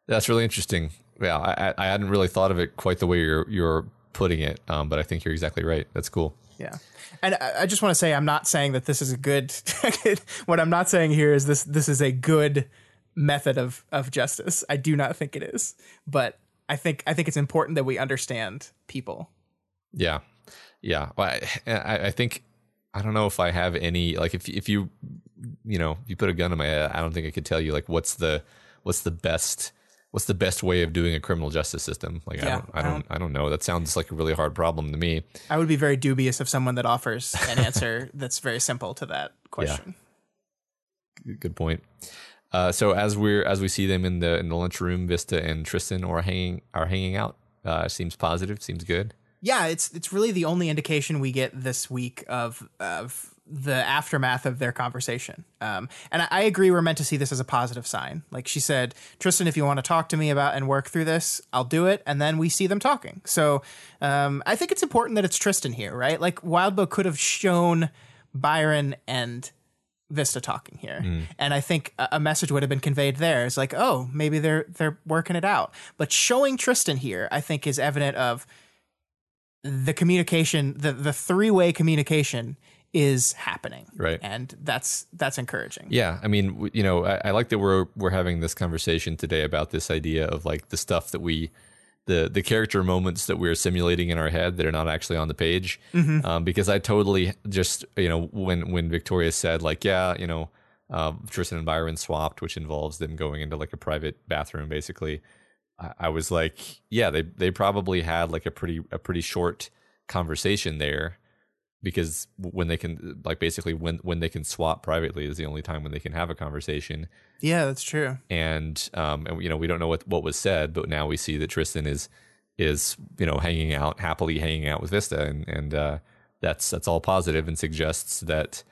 That's really interesting yeah, I, I hadn't really thought of it quite the way you're you're putting it, um, but I think you're exactly right. That's cool. Yeah, and I, I just want to say I'm not saying that this is a good. (laughs) what I'm not saying here is this this is a good method of of justice. I do not think it is, but I think I think it's important that we understand people. Yeah, yeah. Well, I, I think I don't know if I have any like if if you you know if you put a gun in my head, I don't think I could tell you like what's the what's the best what's the best way of doing a criminal justice system? Like I don't I I don't I don't know. That sounds like a really hard problem to me. I would be very dubious of someone that offers an answer (laughs) that's very simple to that question. Good point. Uh, so as we're as we see them in the in the lunchroom, Vista and Tristan are hanging are hanging out. Uh, seems positive. Seems good. Yeah, it's it's really the only indication we get this week of of the aftermath of their conversation. Um, and I, I agree, we're meant to see this as a positive sign. Like she said, Tristan, if you want to talk to me about and work through this, I'll do it. And then we see them talking. So um, I think it's important that it's Tristan here, right? Like Wildbow could have shown Byron and Vista talking here, and I think a a message would have been conveyed there. It's like, oh, maybe they're they're working it out. But showing Tristan here, I think, is evident of the communication, the the three way communication is happening, Right. And that's that's encouraging. Yeah, I mean, you know, I, I like that we're we're having this conversation today about this idea of like the stuff that we, the the character moments that we're simulating in our head that are not actually on the page. Um, because I totally just you know when when Victoria said like yeah you know um, Tristan and Byron swapped, which involves them going into like a private bathroom basically. I, I was like, yeah, they they probably had like a pretty a pretty short conversation there because when they can like basically when when they can swap privately is the only time when they can have a conversation Yeah, that's true. and um and you know we don't know what what was said but now we see that Tristan is is you know hanging out happily hanging out with Vista and and uh that's that's all positive and suggests that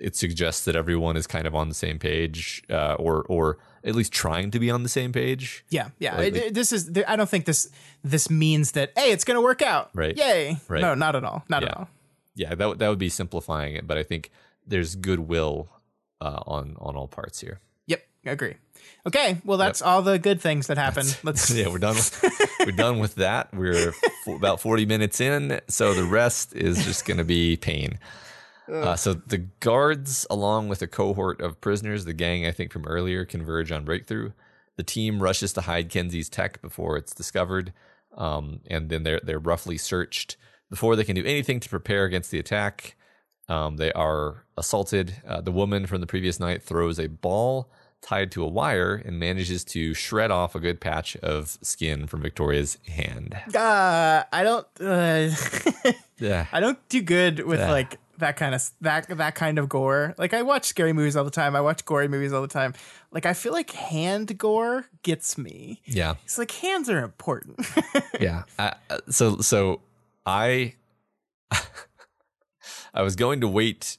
it suggests that everyone is kind of on the same page uh or or at least trying to be on the same page Yeah, yeah. Like- It- this is. I don't think this this means that hey, it's going to work out. Right. Yay. Right. No, not at all. Not at all. Yeah that would- that would be simplifying it but I think there's goodwill uh on on all parts here Yep, I agree. Okay, well that's all the good things that happen. Let's (laughs) yeah, we're done. With, (laughs) we're done with that. We're f- about forty minutes in, so the rest is just going to be pain. Uh, so the guards, along with a cohort of prisoners, the gang I think from earlier, converge on breakthrough. The team rushes to hide Kenzie's tech before it's discovered, um, and then they're they're roughly searched before they can do anything to prepare against the attack. Um, they are assaulted. Uh, the woman from the previous night throws a ball tied to a wire and manages to shred off a good patch of skin from Victoria's hand. uh I don't uh, (laughs) Yeah. I don't do good with Yeah. like that kind of that that kind of gore. Like I watch scary movies all the time. I watch gory movies all the time. Like I feel like hand gore gets me. Yeah. It's like hands are important. (laughs) yeah. Uh, so so I (laughs) I was going to wait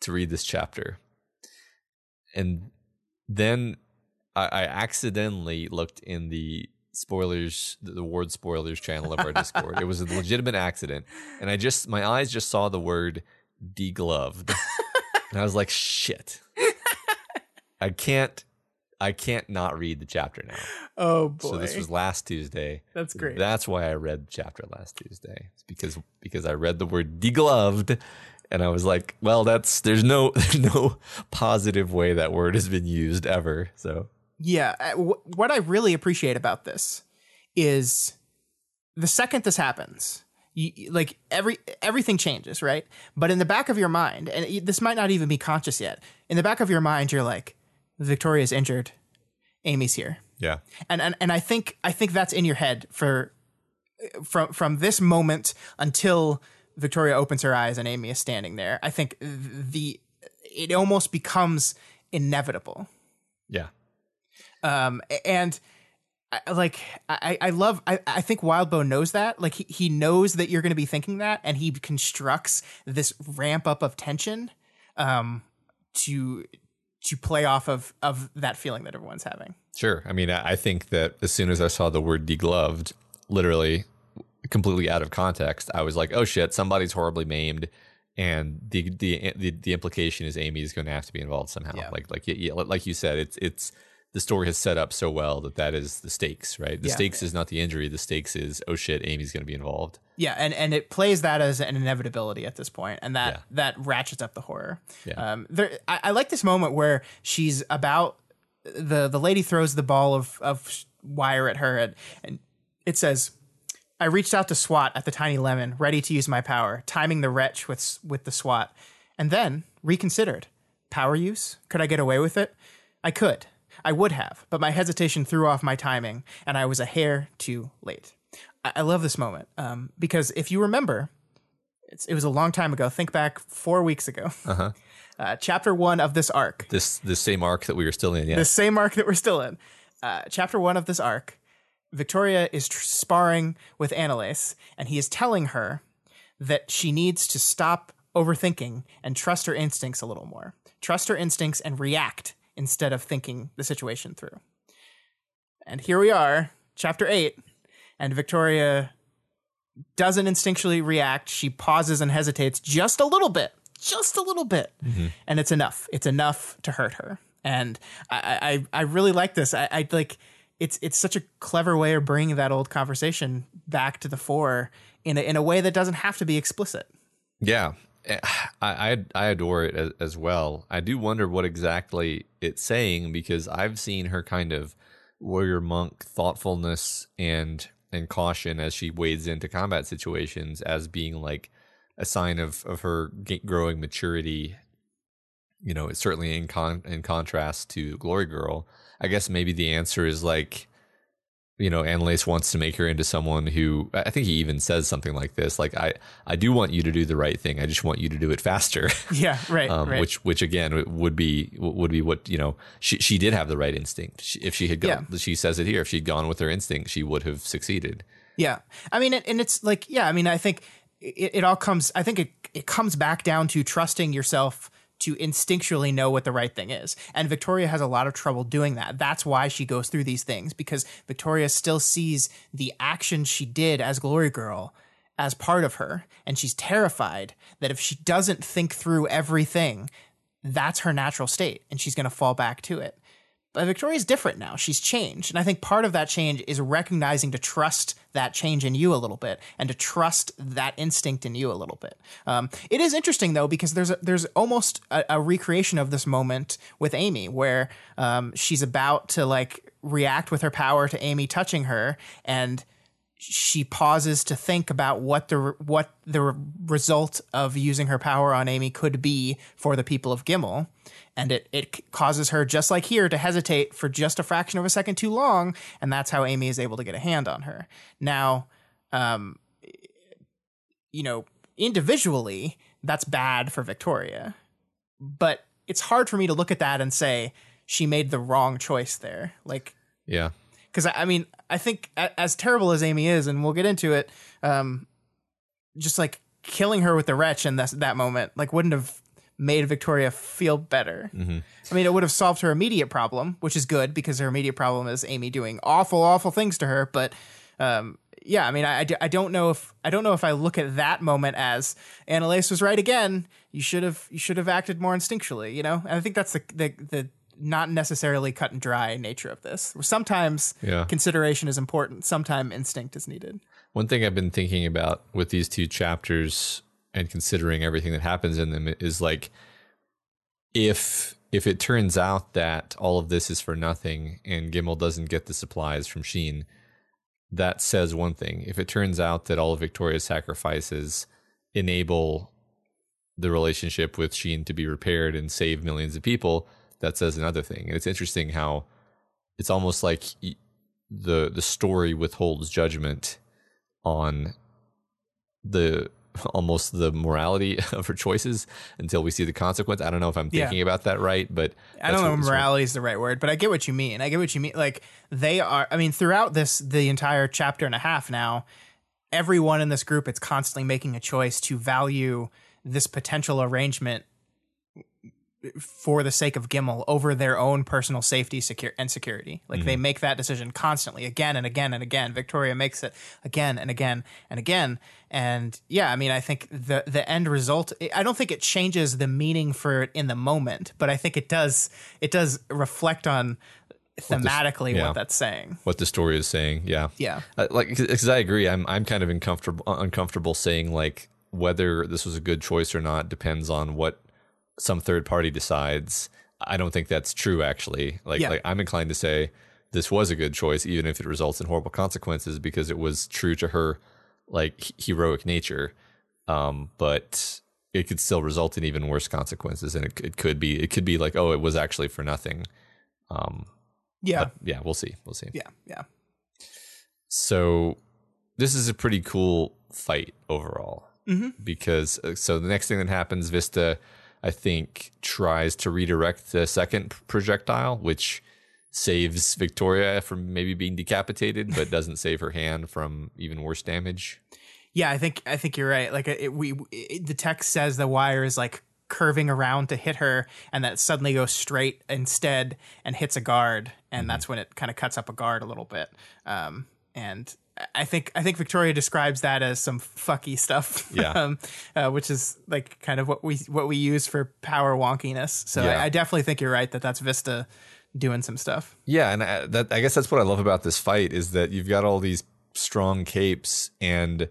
to read this chapter, and then I, I accidentally looked in the spoilers, the word spoilers channel of our Discord. it was a legitimate accident, and I just my eyes just saw the word degloved, (laughs) and I was like, shit. I can't. I can't not read the chapter now. oh boy. So this was last Tuesday. That's great. That's why I read the chapter last Tuesday. It's because because I read the word degloved and I was like, well, that's there's no (laughs) there's no positive way that word has been used ever. So Yeah, uh, what I really appreciate about this is the second this happens, you, you- like every everything changes, right? But in the back of your mind, and this might not even be conscious yet, in the back of your mind, you're like, Victoria's injured, Amy's here, yeah. and and and I think I think that's in your head for from from this moment until Victoria opens her eyes and Amy is standing there. I think the it almost becomes inevitable Yeah. um and I, like I, I love I, I think Wildbow knows that like he, he knows that you're going to be thinking that and he constructs this ramp up of tension um to to play off of of that feeling that everyone's having Sure. I mean, I think that as soon as I saw the word degloved, literally completely out of context, I was like, "Oh shit, somebody's horribly maimed," and the the the, the implication is Amy is going to have to be involved somehow. Yeah. Like like yeah, like you said, it's it's the story has set up so well that that is the stakes, right? The Yeah. stakes is not the injury. The stakes is oh shit, Amy's going to be involved. yeah and and it plays that as an inevitability at this point and that Yeah. that ratchets up the horror Yeah. um there I, I like this moment where she's about the the lady throws the ball of of wire at her and, and it says I reached out to SWAT at the Tiny Lemon, ready to use my power, timing the wretch with with the SWAT, and then reconsidered. Power use? Could I get away with it? I could. I would have, but my hesitation threw off my timing, and I was a hair too late. I, I love this moment um, because if you remember, it's, it was a long time ago. Think back four weeks ago. Uh-huh. (laughs) Uh, chapter one of this arc, This this same arc that we were still in. Yeah. the same arc that we're still in. Uh, chapter one of this arc, Victoria is tr- sparring with Anelace, and he is telling her that she needs to stop overthinking and trust her instincts a little more. Trust her instincts and react instead of thinking the situation through. And here we are, chapter eight, and Victoria doesn't instinctually react. She pauses and hesitates just a little bit, just a little bit, mm-hmm. and it's enough. It's enough to hurt her. And I, I, I really like this. I, I like it's it's such a clever way of bringing that old conversation back to the fore in a, in a way that doesn't have to be explicit. Yeah, (sighs) I, I adore it as, as well. I do wonder what exactly it's saying because I've seen her kind of warrior monk thoughtfulness and and caution as she wades into combat situations as being like a sign of of her growing maturity. You know, it's certainly in con in contrast to Glory Girl. I guess maybe the answer is like you know, Anelace wants to make her into someone who I think he even says something like this, like I, I do want you to do the right thing. I just want you to do it faster. (laughs) Yeah, right, um, right. Which, which again would be would be what you know. She she did have the right instinct. She, if she had gone, she says it here. If she'd gone with her instinct, she would have succeeded. Yeah. I mean, and it's like, yeah, I mean, I think it, it all comes, I think it, it comes back down to trusting yourself to instinctually know what the right thing is. And Victoria has a lot of trouble doing that. That's why she goes through these things because Victoria still sees the action she did as Glory Girl as part of her. And she's terrified that if she doesn't think through everything, that's her natural state and she's going to fall back to it. But Victoria's different now. She's changed. And I think part of that change is recognizing to trust that change in you a little bit and to trust that instinct in you a little bit. Um, it is interesting though, because there's a, there's almost a, a recreation of this moment with Amy where um, she's about to like react with her power to Amy touching her and she pauses to think about what the what the result of using her power on Amy could be for the people of Gimel, and it it causes her just like here to hesitate for just a fraction of a second too long, and that's how Amy is able to get a hand on her. Now, um, you know, individually, that's bad for Victoria, but it's hard for me to look at that and say she made the wrong choice there. Like Yeah, because I, I mean I think as terrible as Amy is, and we'll get into it, um, just like killing her with the wretch in this, that moment, like wouldn't have made Victoria feel better. I mean, it would have solved her immediate problem, which is good because her immediate problem is Amy doing awful, awful things to her. But um, yeah, I mean, I don't know if I don't know if I look at that moment as Anelace was right again. You should have you should have acted more instinctually, you know. And I think that's the the the not necessarily cut and dry nature of this. Sometimes Yeah. consideration is important. Sometimes instinct is needed. One thing I've been thinking about with these two chapters and considering everything that happens in them is like if if it turns out that all of this is for nothing and Gimel doesn't get the supplies from Shin, that says one thing. If it turns out that all of Victoria's sacrifices enable the relationship with Shin to be repaired and save millions of people, that says another thing. And it's interesting how it's almost like the the story withholds judgment on the almost the morality (laughs) of her choices until we see the consequence. I don't know if I'm Yeah. thinking about that right, but I don't know if morality is the right word, but I get what you mean. I get what you mean. Like they are. I mean, throughout this, the entire chapter and a half now, everyone in this group, it's constantly making a choice to value this potential arrangement for the sake of Gimel over their own personal safety secure and security. Like they make that decision constantly, again and again and again. Victoria makes it again and again and again. And yeah, I mean, I think the the end result. I don't think it changes the meaning for it in the moment, but I think it does. It does reflect on thematically yeah. what that's saying. what the story is saying. Yeah, Yeah. Uh, like because I agree. I'm I'm kind of uncomfortable uncomfortable saying like whether this was a good choice or not depends on what some third party decides. I don't think that's true. Actually, like Yeah. like I'm inclined to say this was a good choice, even if it results in horrible consequences, because it was true to her like heroic nature. Um, but it could still result in even worse consequences, and it, it could be it could be like oh, it was actually for nothing. Um, Yeah. But yeah, we'll see. We'll see. Yeah. Yeah. So this is a pretty cool fight overall Mhm. because uh, so the next thing that happens, Vista, I think, tries to redirect the second projectile, which saves Victoria from maybe being decapitated, but (laughs) doesn't save her hand from even worse damage. Yeah, I think I think you're right. Like it, we, it, the text says the wire is like curving around to hit her, and that suddenly goes straight instead and hits a guard, and that's when it kind of cuts up a guard a little bit. Um, and I think I think Victoria describes that as some fucky stuff. (laughs) Yeah. um, uh, which is like kind of what we what we use for power wonkiness. So Yeah. I, I definitely think you're right that that's Vista doing some stuff. Yeah, and I, that I guess that's what I love about this fight is that you've got all these strong capes, and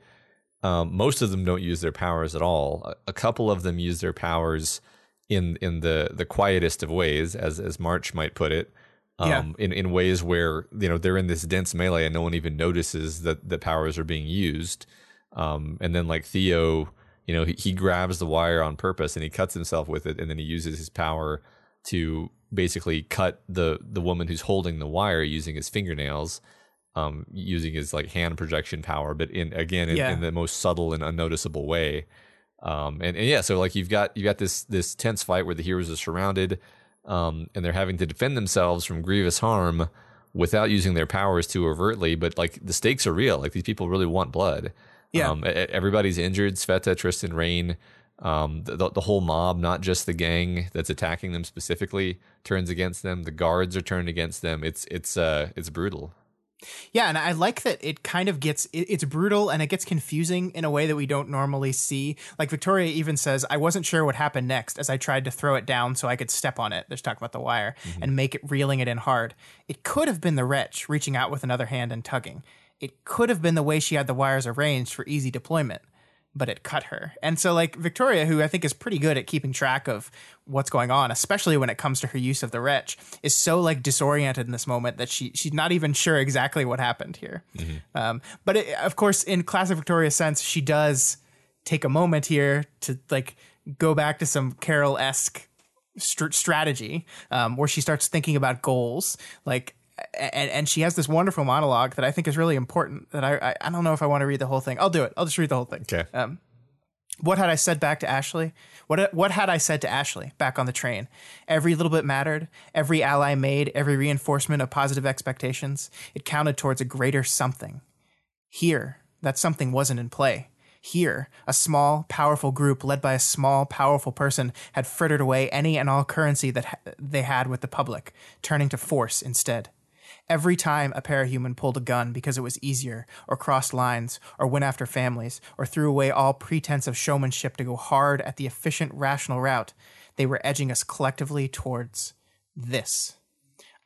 um, most of them don't use their powers at all. A, a couple of them use their powers in in the the quietest of ways, as as March might put it. Um, Yeah. in, in ways where you know they're in this dense melee and no one even notices that the powers are being used, um, and then like Theo, you know, he, he grabs the wire on purpose and he cuts himself with it, and then he uses his power to basically cut the the woman who's holding the wire using his fingernails, um, using his like hand projection power, but in again in, Yeah. in the most subtle and unnoticeable way. Um, and, and yeah, so like you've got you've got this this tense fight where the heroes are surrounded, um, and they're having to defend themselves from grievous harm without using their powers too overtly. But like the stakes are real. Like these people really want blood. Yeah. Um, everybody's injured. Sveta, Tristan, Rain, um, the, the, the whole mob, not just the gang that's attacking them specifically, turns against them. The guards are turned against them. It's it's uh it's brutal. Yeah, and I like that it kind of gets it's brutal and it gets confusing in a way that we don't normally see. Like Victoria even says, "I wasn't sure what happened next as I tried to throw it down so I could step on it." There's talk about the wire mm-hmm. and make it reeling it in hard. It could have been the wretch reaching out with another hand and tugging. It could have been the way she had the wires arranged for easy deployment, but it cut her. And so, like Victoria, who I think is pretty good at keeping track of what's going on, especially when it comes to her use of the wretch, is so like disoriented in this moment that she she's not even sure exactly what happened here. Um, but it, of course, in classic Victoria sense, she does take a moment here to like go back to some Carol esque str- strategy um, where she starts thinking about goals like and, and she has this wonderful monologue that I think is really important that I, I I don't know if I want to read the whole thing. I'll do it. I'll just read the whole thing. Okay. Um, what had I said back to Ashley? What what had I said to Ashley back on the train? Every little bit mattered. Every ally made, every reinforcement of positive expectations, it counted towards a greater something. Here, that something wasn't in play. Here, a small, powerful group led by a small, powerful person had frittered away any and all currency that ha- they had with the public, turning to force instead. Every time a parahuman pulled a gun because it was easier, or crossed lines, or went after families, or threw away all pretense of showmanship to go hard at the efficient, rational route, they were edging us collectively towards this.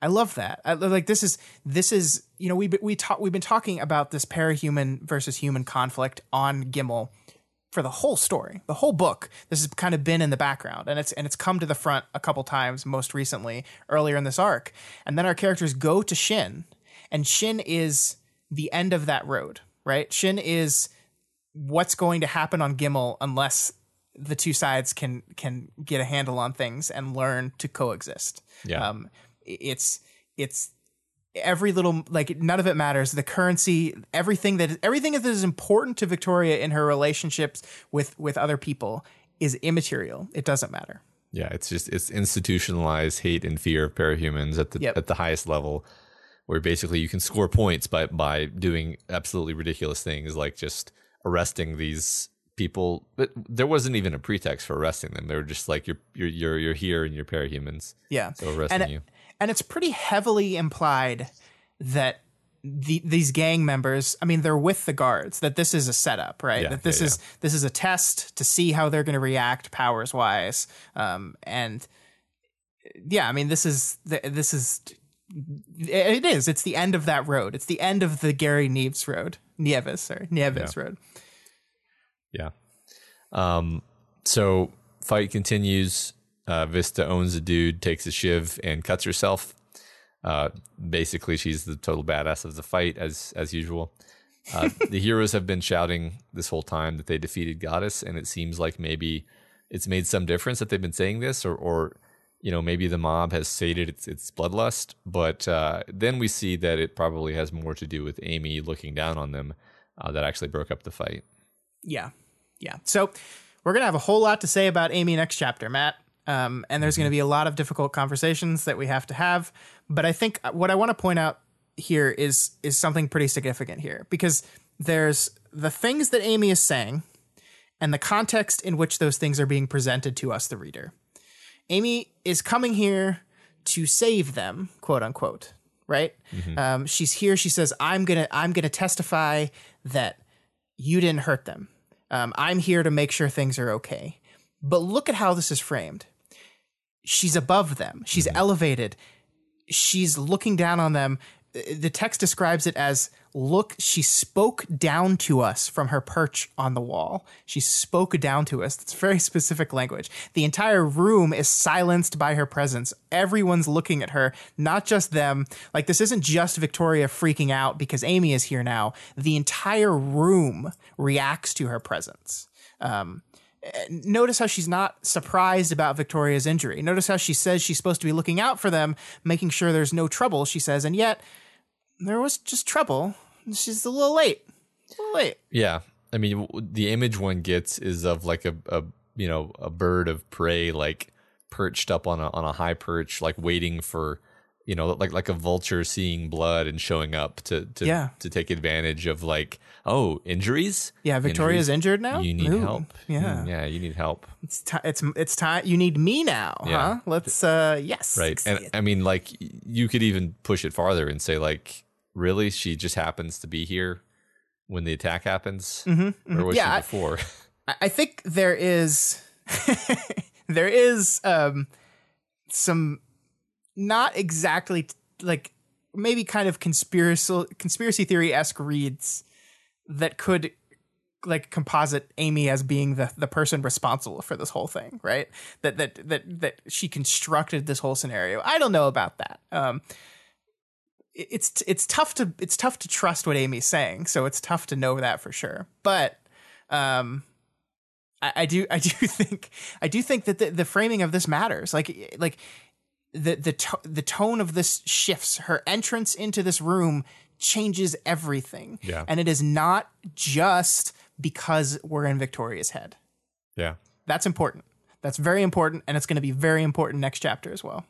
I love that. I, like this is this is you know we we talk we've been talking about this parahuman versus human conflict on Gimel for the whole story, the whole book. This has kind of been in the background, and it's and it's come to the front a couple times. Most recently, earlier in this arc, and then our characters go to Shin, and Shin is the end of that road. Right? Shin is what's going to happen on Gimel unless the two sides can can get a handle on things and learn to coexist. Yeah. Um, it's it's every little like none of it matters. The currency, everything that everything that is important to Victoria in her relationships with with other people is immaterial. It doesn't matter. Yeah, it's just it's institutionalized hate and fear of parahumans at the Yep. at the highest level, where basically you can score points by by doing absolutely ridiculous things like just arresting these people. But there wasn't even a pretext for arresting them. They were just like you're you're you're, you're here and you're parahumans, Yeah. so arresting and, you. And it's pretty heavily implied that the, these gang members i mean they're with the guards that this is a setup right Yeah, that this yeah, is this is a test to see how they're going to react powers wise um, and yeah i mean this is this is it is it's the end of that road it's the end of the gary neves road nieves sorry nieves road Yeah. Um. So fight continues. Uh, Vista owns a dude, takes a shiv, and cuts herself. Uh, basically, she's the total badass of the fight, as as usual. Uh, (laughs) the heroes have been shouting this whole time that they defeated Goddess, and it seems like maybe it's made some difference that they've been saying this, or or you know maybe the mob has sated its, its bloodlust, but uh, then we see that it probably has more to do with Amy looking down on them uh, that actually broke up the fight. Yeah. Yeah. So we're going to have a whole lot to say about Amy next chapter, Matt. Um, and there's going to be a lot of difficult conversations that we have to have. But I think what I want to point out here is is something pretty significant here because there's the things that Amy is saying and the context in which those things are being presented to us, the reader. Amy is coming here to save them, quote unquote, right? Um, she's here. She says, "I'm gonna, I'm gonna testify that you didn't hurt them. Um, I'm here to make sure things are okay." But look at how this is framed. She's above them. She's elevated. She's looking down on them. The text describes it as look, she spoke down to us from her perch on the wall. She spoke down to us. It's very (laughs) specific language. The entire room is silenced by her presence. Everyone's looking at her, not just them. Like, this isn't just Victoria freaking out because Amy is here now. The entire room reacts to her presence. Um, notice how she's not surprised about Victoria's injury. Notice how she says she's supposed to be looking out for them, making sure there's no trouble, she says, and yet there was just trouble. She's a little late. A little late. Yeah, I mean, the image one gets is of like a, a you know a bird of prey like perched up on a on a high perch, like waiting for you know like like a vulture seeing blood and showing up to to Yeah. to take advantage of like oh injuries. Yeah, Victoria's Injuries? injured now. You need Ooh, help. Yeah, Mm, yeah, you need help. it's ti it's it's time. You need me now, Yeah. huh? Let's uh yes, Right. And I mean, like, you could even push it farther and say, like, really? She just happens to be here when the attack happens? Or was Mm-hmm, Yeah, she before? (laughs) I- I think there is (laughs) there is um some not exactly like maybe kind of conspiracy conspiracy theory esque reads that could like composite Amy as being the the person responsible for this whole thing, right? That that that that she constructed this whole scenario. I don't know about that. Um it- it's it's tough to it's tough to trust what Amy's saying, so it's tough to know that for sure. But um I, I do I do (laughs) think I do think that the, the framing of this matters. Like like the the to- the tone of this shifts. Her entrance into this room changes everything. Yeah. And it is not just because we're in Victoria's head. yeah. That's important. That's very important and it's going to be very important next chapter as well.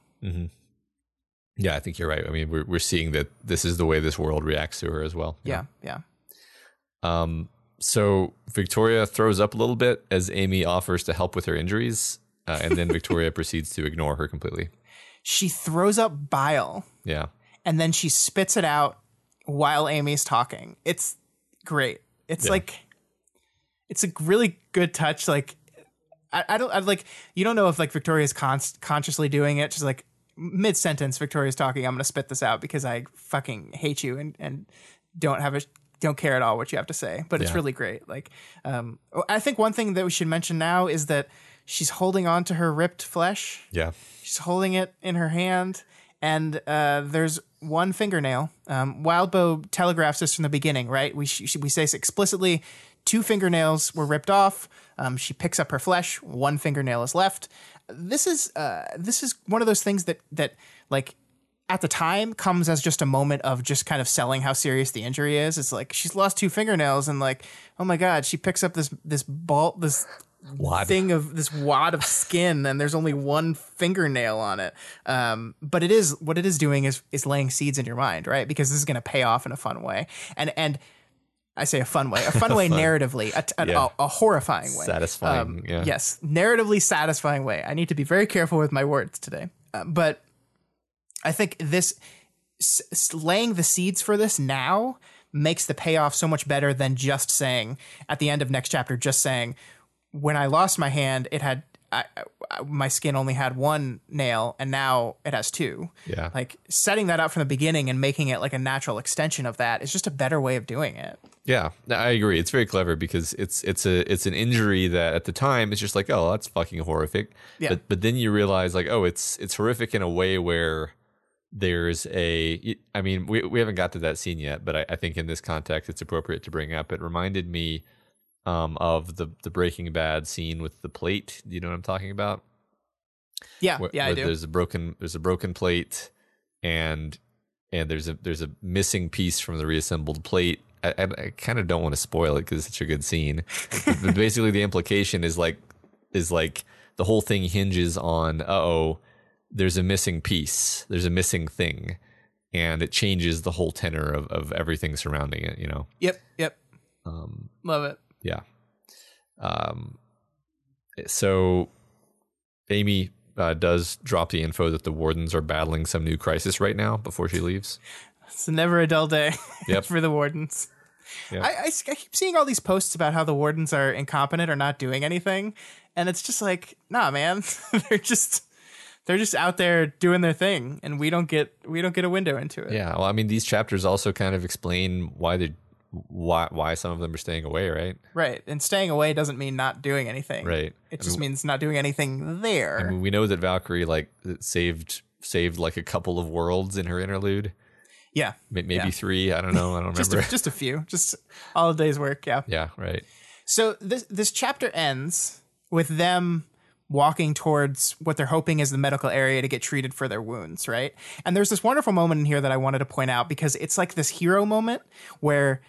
Yeah, I think you're right. I mean, we're, we're seeing that this is the way this world reacts to her as well. Yeah, yeah. Um, so Victoria throws up a little bit as Amy offers to help with her injuries. Uh, and then Victoria (laughs) proceeds to ignore her completely. She throws up bile Yeah. and then she spits it out while Amy's talking. It's great. It's Yeah. like it's a really good touch. Like I, I don't I like you don't know if like Victoria's con- consciously doing it. She's like mid sentence, Victoria's talking. I'm gonna spit this out because I fucking hate you and and don't have a don't care at all what you have to say. But it's really great. Like um, I think one thing that we should mention now is that she's holding on to her ripped flesh. Yeah. She's holding it in her hand, and uh, there's one fingernail. Um, Wildbow telegraphs this from the beginning, right? We sh- we say explicitly, two fingernails were ripped off. Um, she picks up her flesh. One fingernail is left. This is uh, this is one of those things that that like at the time comes as just a moment of just kind of selling how serious the injury is. It's like she's lost two fingernails, and like oh my god, she picks up this this ball this Wad. thing of this wad of skin and there's only one fingernail on it um, but it is what it is doing is is laying seeds in your mind right because this is going to pay off in a fun way and and I say a fun way, a fun (laughs) way narratively, a, a, Yeah. a, a horrifying way, Satisfying, Um, yeah. Yes, narratively satisfying way. I need to be very careful with my words today, uh, but I think this s- laying the seeds for this now makes the payoff so much better than just saying at the end of next chapter, just saying when I lost my hand, it had I, I, my skin only had one nail, and now it has two. Yeah. Like setting that up from the beginning and making it like a natural extension of that is just a better way of doing it. Yeah, I agree. It's very clever because it's it's a it's an injury that at the time it's just like oh that's fucking horrific. Yeah. But but then you realize like oh it's it's horrific in a way where there's a I mean we we haven't got to that scene yet, but I, I think in this context it's appropriate to bring up. It reminded me um of the the Breaking Bad scene with the plate. Do you know what I'm talking about? Yeah, where, yeah, I do. there's a broken there's a broken plate and and there's a there's a missing piece from the reassembled plate i, I, I kind of don't want to spoil it because it's such a good scene but (laughs) basically the implication is like is like the whole thing hinges on uh-oh there's a missing piece there's a missing thing and it changes the whole tenor of, of everything surrounding it you know Yep, yep. um Love it. Yeah. Um, so Amy uh, does drop the info that the wardens are battling some new crisis right now before she leaves. It's never a dull day (laughs) Yep. for the wardens. Yep. I, I I keep seeing all these posts about how the wardens are incompetent or not doing anything, and it's just like, nah, man, (laughs) they're just they're just out there doing their thing, and we don't get we don't get a window into it. Yeah. Well, I mean, these chapters also kind of explain why they why why some of them are staying away, right? Right, and staying away doesn't mean not doing anything. Right. It I just mean, means not doing anything there. I mean, we know that Valkyrie like saved saved like a couple of worlds in her interlude, yeah, May- maybe Yeah. three. I don't know. I don't (laughs) just remember. a, just a few, just all day's work. Yeah. yeah. Right. So this this chapter ends with them walking towards what they're hoping is the medical area to get treated for their wounds, right? And there's this wonderful moment in here that I wanted to point out because it's like this hero moment where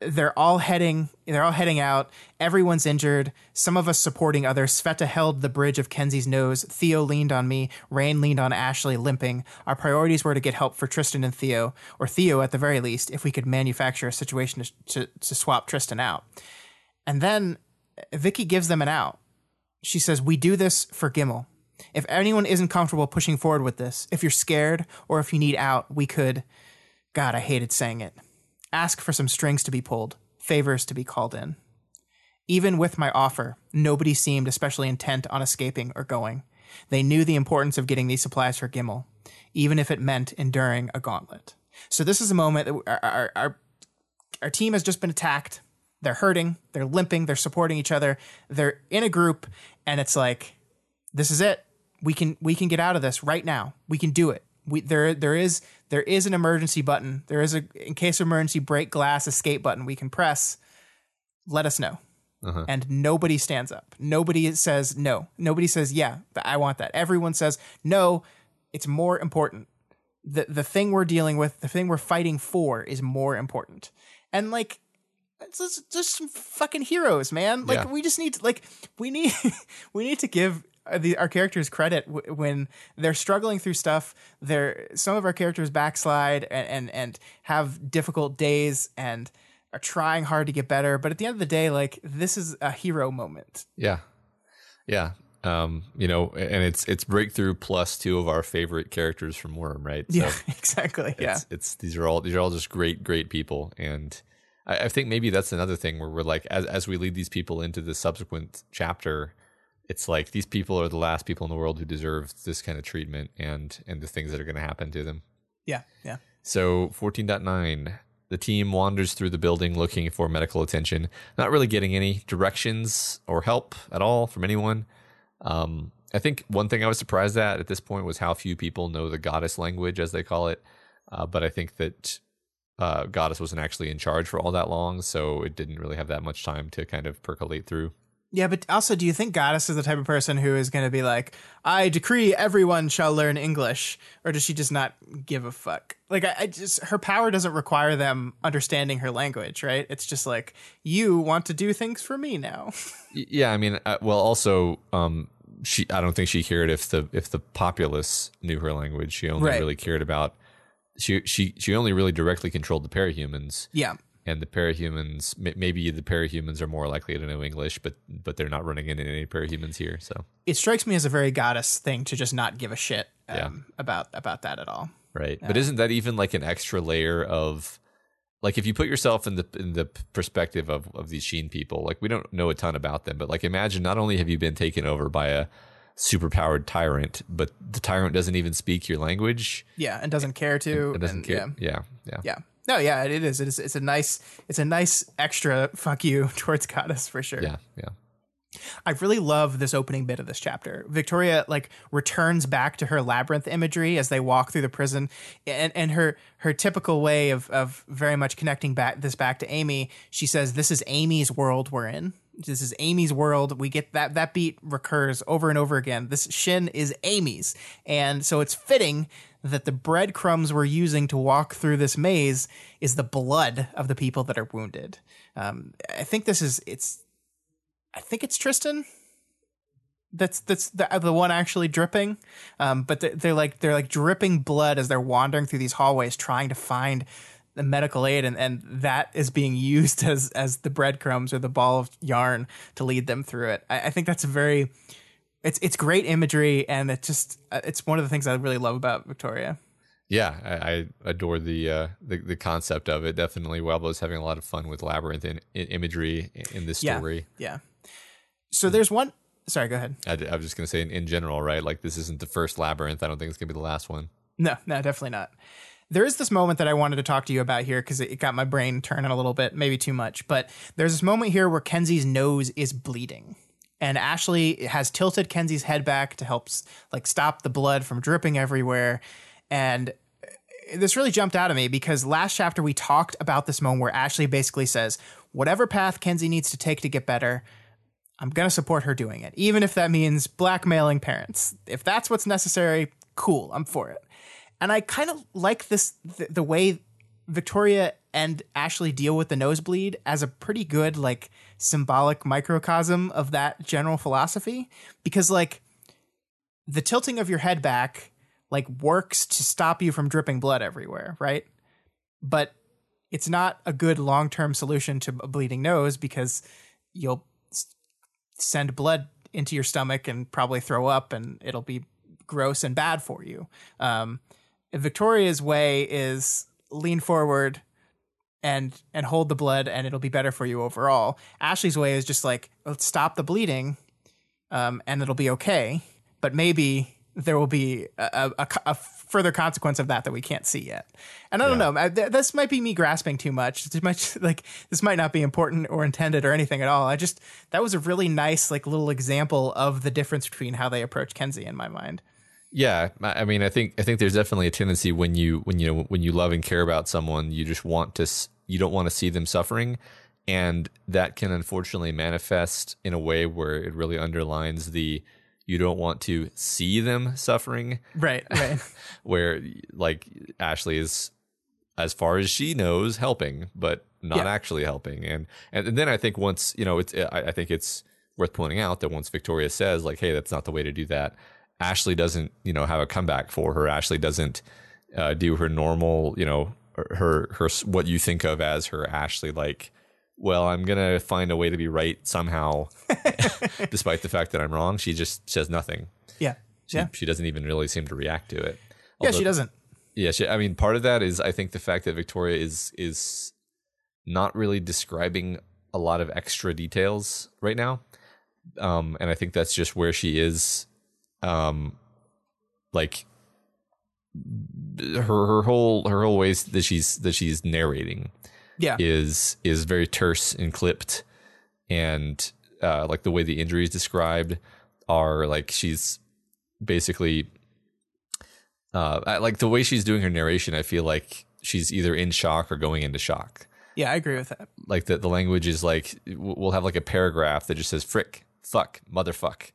they're all heading they're all heading out everyone's injured some of us supporting others sveta held the bridge of kenzie's nose theo leaned on me rain leaned on ashley limping our priorities were to get help for tristan and theo or theo at the very least if we could manufacture a situation to, to, to swap tristan out and then uh, Vicky gives them an out. She says, We do this for Gimel. If anyone isn't comfortable pushing forward with this, if you're scared or if you need out, we could. God, I hated saying it. Ask for some strings to be pulled, favors to be called in. Even with my offer, nobody seemed especially intent on escaping or going. They knew the importance of getting these supplies for Gimel, even if it meant enduring a gauntlet. So this is a moment that our, our, our team has just been attacked they're hurting, they're limping, they're supporting each other, they're in a group, and it's like, this is it. We can we can get out of this right now. We can do it. We there there is there is an emergency button. There is a in case of emergency break glass escape button we can press. Let us know. Uh-huh. And nobody stands up. Nobody says no. Nobody says yeah, I want that. Everyone says no. It's more important. The the thing we're dealing with, the thing we're fighting for, is more important. And like it's just, just some fucking heroes, man. Like Yeah. we just need to, like we need (laughs) we need to give the, our characters credit w- when they're struggling through stuff. They're some of our characters backslide and, and and have difficult days and are trying hard to get better. But at the end of the day, like this is a hero moment. Yeah. Yeah. Um, you know, and it's it's breakthrough plus two of our favorite characters from Worm, right? So Yeah, (laughs) exactly. Yeah, it's, it's these are all these are all just great, great people. And I, I think maybe that's another thing where we're like as as we lead these people into the subsequent chapter, it's like these people are the last people in the world who deserve this kind of treatment and and the things that are gonna happen to them. yeah, yeah. So 14.9, the team wanders through the building looking for medical attention, not really getting any directions or help at all from anyone. Um, I think one thing I was surprised at at this point was how few people know the goddess language, as they call it. Uh, but I think that uh, goddess wasn't actually in charge for all that long, so it didn't really have that much time to kind of percolate through. Yeah, but also, do you think Goddess is the type of person who is going to be like, "I decree everyone shall learn English," or does she just not give a fuck? Like, I, I just her power doesn't require them understanding her language, right? It's just like you want to do things for me now. (laughs) Yeah, I mean, uh, well, also, um, she. I don't think she cared if the if the populace knew her language. She only Right. really cared about. She she she only really directly controlled the parahumans, yeah, and the parahumans. may- Maybe the parahumans are more likely to know English, but but they're not running into any parahumans here. So it strikes me as a very Goddess thing to just not give a shit um, Yeah. about about that at all. right, but isn't that even like an extra layer of? Like if you put yourself in the in the perspective of, of these Shin people, like we don't know a ton about them, but like imagine not only have you been taken over by a superpowered tyrant, but the tyrant doesn't even speak your language. Yeah, and doesn't care to. It doesn't and, care. Yeah. Yeah, yeah, Yeah. No, yeah, it is. It is. It's a nice. It's a nice extra fuck you (laughs) towards Goddess for sure. yeah, yeah. I really love this opening bit of this chapter. Victoria like returns back to her labyrinth imagery as they walk through the prison, and and her her typical way of of very much connecting back this back to Amy. She says, "This is Amy's world we're in." This is Amy's world. We get that that beat recurs over and over again. This Shin is Amy's, and so it's fitting that the breadcrumbs we're using to walk through this maze is the blood of the people that are wounded. Um, I think this is it's. I think it's Tristan. That's that's the the one actually dripping, um, but they're, they're like they're like dripping blood as they're wandering through these hallways trying to find the medical aid, and, and that is being used (laughs) as as the breadcrumbs or the ball of yarn to lead them through it. I, I think that's a very it's it's great imagery, and it just uh, it's one of the things I really love about Victoria. Yeah, I, I adore the, uh, the the concept of it. Definitely, Wildbow's having a lot of fun with labyrinth and imagery in this story. Yeah, yeah. So there's one. Sorry, go ahead. I, I was just gonna say in, in general, right? Like this isn't the first labyrinth. I don't think it's gonna be the last one. No, no, definitely not. There is this moment that I wanted to talk to you about here because it got my brain turning a little bit, maybe too much. But there's this moment here where Kenzie's nose is bleeding and Ashley has tilted Kenzie's head back to help like stop the blood from dripping everywhere. And uh, this really jumped out at me because last chapter we talked about this moment where Ashley basically says, "Whatever path Kenzie needs to take to get better, I'm going to support her doing it, even if that means blackmailing parents. If that's what's necessary, cool, I'm for it." And I kind of like this the, the way Victoria and Ashley deal with the nosebleed as a pretty good like symbolic microcosm of that general philosophy because like the tilting of your head back like works to stop you from dripping blood everywhere, right? But it's not a good long-term solution to a bleeding nose because you'll send blood into your stomach and probably throw up and it'll be gross and bad for you. Um, Victoria's way is lean forward and and hold the blood and it'll be better for you overall. Ashley's way is just like let's stop the bleeding um, and it'll be okay, but maybe there will be a, a, a, further consequence of that that we can't see yet. And I don't yeah. know, I, th- this might be me grasping too much. Too much (laughs) like this might not be important or intended or anything at all. I just that was a really nice like little example of the difference between how they approach Kenzie in my mind. Yeah, I mean, I think I think there's definitely a tendency when you when you know when you love and care about someone, you just want to you don't want to see them suffering, and that can unfortunately manifest in a way where it really underlines the you don't want to see them suffering. Right, right. (laughs) where like Ashley is as far as she knows helping, but not yeah. actually helping. And, and and then I think once, you know, it's I, I think it's worth pointing out that once Victoria says like, "Hey, that's not the way to do that." Ashley doesn't, you know, have a comeback for her. Ashley doesn't uh, do her normal, you know, her her what you think of as her Ashley like. Well, I'm gonna find a way to be right somehow, (laughs) despite the fact that I'm wrong. She just says nothing. Yeah, she, yeah. She doesn't even really seem to react to it. Although, yeah, she doesn't. Yeah, she, I mean, part of that is I think the fact that Victoria is is not really describing a lot of extra details right now, um, and I think that's just where she is um like her her whole her whole ways that she's that she's narrating yeah. is is very terse and clipped. And uh like the way the injuries described are like she's basically uh like the way she's doing her narration i feel like she's either in shock or going into shock. Yeah i agree with that. Like the, the language is like we'll have like a paragraph that just says frick fuck, motherfuck.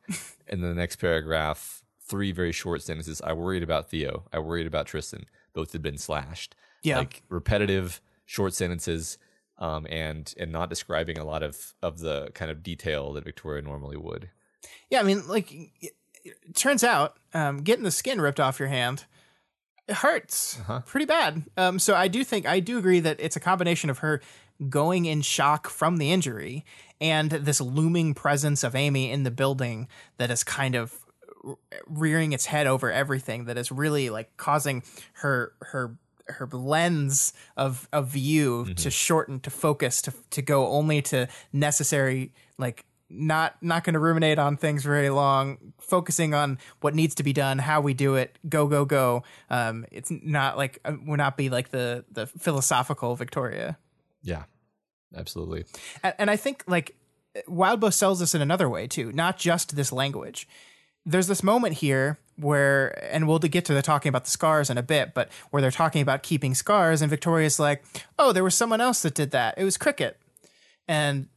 and then the next paragraph, three very short sentences. I worried about Theo. I worried about Tristan. Both had been slashed. Yeah. Like repetitive short sentences um, and and not describing a lot of of the kind of detail that Victoria normally would. Yeah, I mean, like it, it turns out um, getting the skin ripped off your hand it hurts uh-huh. pretty bad. Um, so I do think I do agree that it's a combination of her going in shock from the injury and this looming presence of Amy in the building that is kind of rearing its head over everything that is really like causing her her her lens of of view mm-hmm. to shorten to focus to to go only to necessary like not not going to ruminate on things very long focusing on what needs to be done how we do it go go go. Um it's not like uh, will not be like the the philosophical victoria. Yeah absolutely. And, and I think like Wildbow sells this in another way too, not just this language. There's this moment here where, and we'll get to the talking about the scars in a bit, but where they're talking about keeping scars, and Victoria's like, "Oh, there was someone else that did that. It was Cricket," and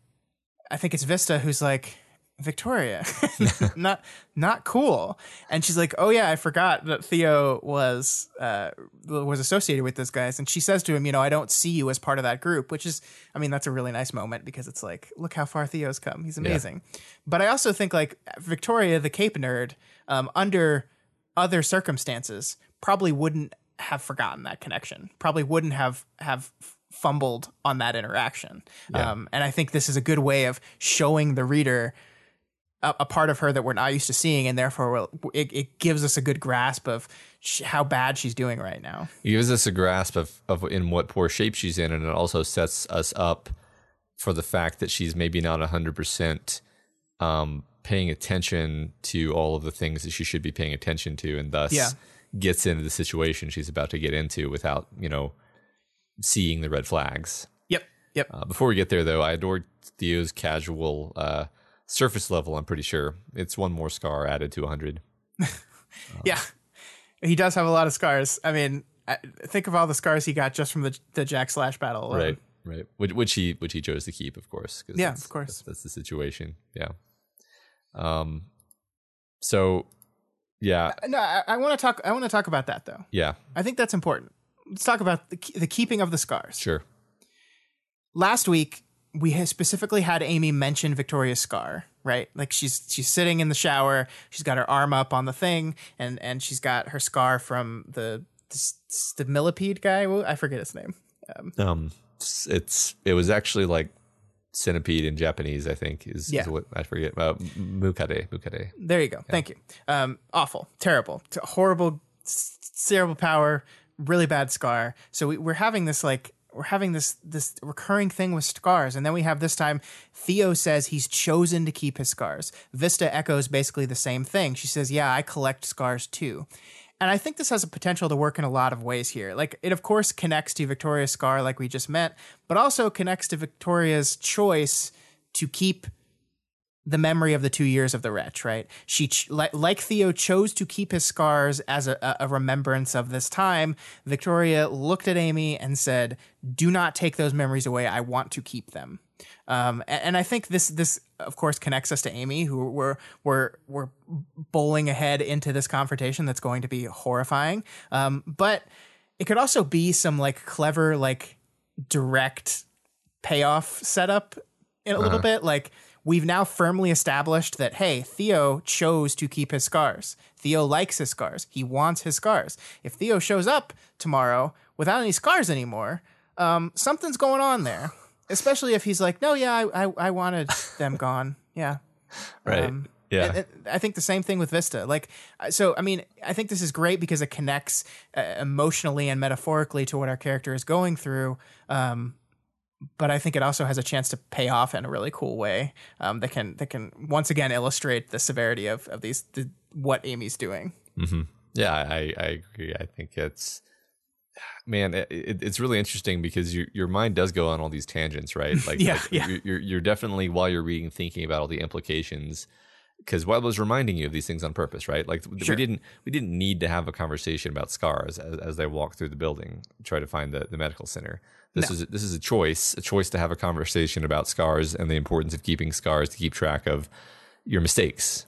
I think it's Vista who's like, Victoria, (laughs) (laughs) not not cool. And she's like, "Oh yeah, I forgot that Theo was uh, was associated with those guys." And she says to him, "You know, I don't see you as part of that group," which is, I mean, that's a really nice moment because it's like, look how far Theo's come. He's amazing. But I also think like Victoria, the Cape nerd, um, under other circumstances, probably wouldn't have forgotten that connection. Probably wouldn't have have fumbled on that interaction. Yeah. Um, and I think this is a good way of showing the reader a, a part of her that we're not used to seeing, and therefore it, it gives us a good grasp of sh- how bad she's doing right now. It gives us a grasp of, of in what poor shape she's in, and it also sets us up for the fact that she's maybe not 100% um, paying attention to all of the things that she should be paying attention to, and thus Yeah. gets into the situation she's about to get into without, you know, seeing the red flags. Yep. Yep. Uh, before we get there, though, I adored Theo's casual uh, surface level, I'm pretty sure. It's one more scar added to 100. (laughs) yeah. He does have a lot of scars. I mean, think of all the scars he got just from the the Jack Slash battle. alone. right right which, which he which he chose to keep of course Yeah, of course. that's, that's the situation yeah um so yeah No, I, I want to talk. I want to talk about that though. yeah I think that's important. Let's talk about the, the keeping of the scars. sure last week we specifically had Amy mention Victoria's scar, right? Like she's she's sitting in the shower, she's got her arm up on the thing, and and she's got her scar from the the, the millipede guy. I forget his name. Um, um it's, it was actually like centipede in japanese i think is, Yeah. is what i forget uh, mukade mukade there you go. Thank you. Um, awful, terrible, T- horrible, terrible power, really bad scar. So we, we're having this like we're having this this recurring thing with scars, and then we have this time Theo says he's chosen to keep his scars. Vista echoes basically the same thing. She says, "Yeah, I collect scars too." And I think this has a potential to work in a lot of ways here. Like it of course connects to Victoria's scar like we just met, but also connects to Victoria's choice to keep the memory of the two years of the wretch, right? She, ch- like, like Theo, chose to keep his scars as a, a- remembrance of this time. Victoria looked at Amy and said, "Do not take those memories away. I want to keep them." Um, a- and, I think this, this of course, connects us to Amy, who we're we're we're bowling ahead into this confrontation that's going to be horrifying. Um, but it could also be some like clever, like direct payoff setup in a little bit. Like we've now firmly established that hey, Theo chose to keep his scars. Theo likes his scars. He wants his scars. If Theo shows up tomorrow without any scars anymore, um, something's going on there. Especially if he's like, no, yeah, I, I, I wanted them (laughs) gone. Yeah. right Um, yeah I think the same thing with Vista. Like, uh, so I mean, I think this is great because it connects uh, emotionally and metaphorically to what our character is going through. Um, but I think it also has a chance to pay off in a really cool way um, that can that can once again illustrate the severity of of these the, what Amy's doing. Yeah, I, I agree. I think it's man, it, it, it's really interesting because your your mind does go on all these tangents, right? (laughs) Like, Yeah, like yeah. You're you're definitely while you're reading thinking about all the implications. Because Wildbow's reminding you of these things on purpose, right? Like Sure. we didn't we didn't need to have a conversation about scars as, as they walk through the building, try to find the, the medical center. This is this is a choice, a choice to have a conversation about scars and the importance of keeping scars to keep track of your mistakes.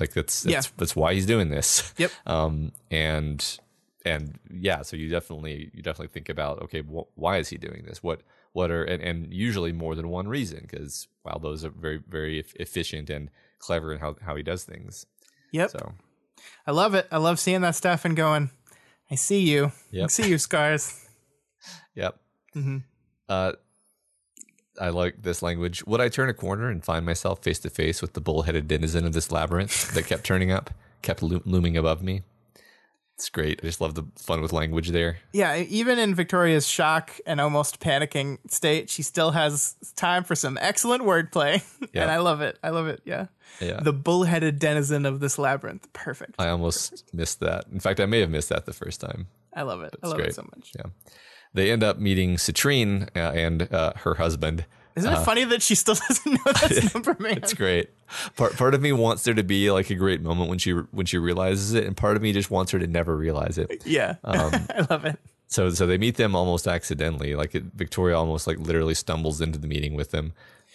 Like that's that's, Yeah. that's why he's doing this. Yep. (laughs) Um, and and yeah, so you definitely you definitely think about okay, wh- why is he doing this? What what are and, and usually more than one reason because wow, those are very very efficient and clever in how how he does things. Yep, So I love it. I love seeing that stuff and going, I see you. I see you, scars. (laughs) yep. Mhm. Uh, I like this language. Would I turn a corner and find myself face to face with the bullheaded denizen of this labyrinth that kept turning up, kept lo- looming above me? It's great. I just love the fun with language there. Yeah, even in Victoria's shock and almost panicking state, she still has time for some excellent wordplay. (laughs) Yeah. and I love it. I love it. Yeah. Yeah. The bullheaded denizen of this labyrinth. Perfect. I almost missed that. In fact, I may have missed that the first time. I love it. I love great. it so much. Yeah. They end up meeting Citrine uh, and uh, her husband. Isn't it funny that she still (laughs) doesn't know that's (laughs) number man? It's great. Part part of me wants there to be like a great moment when she when she realizes it, and part of me just wants her to never realize it. Yeah. Um, (laughs) I love it. So so they meet them almost accidentally. Like it, Victoria almost like literally stumbles into the meeting with them.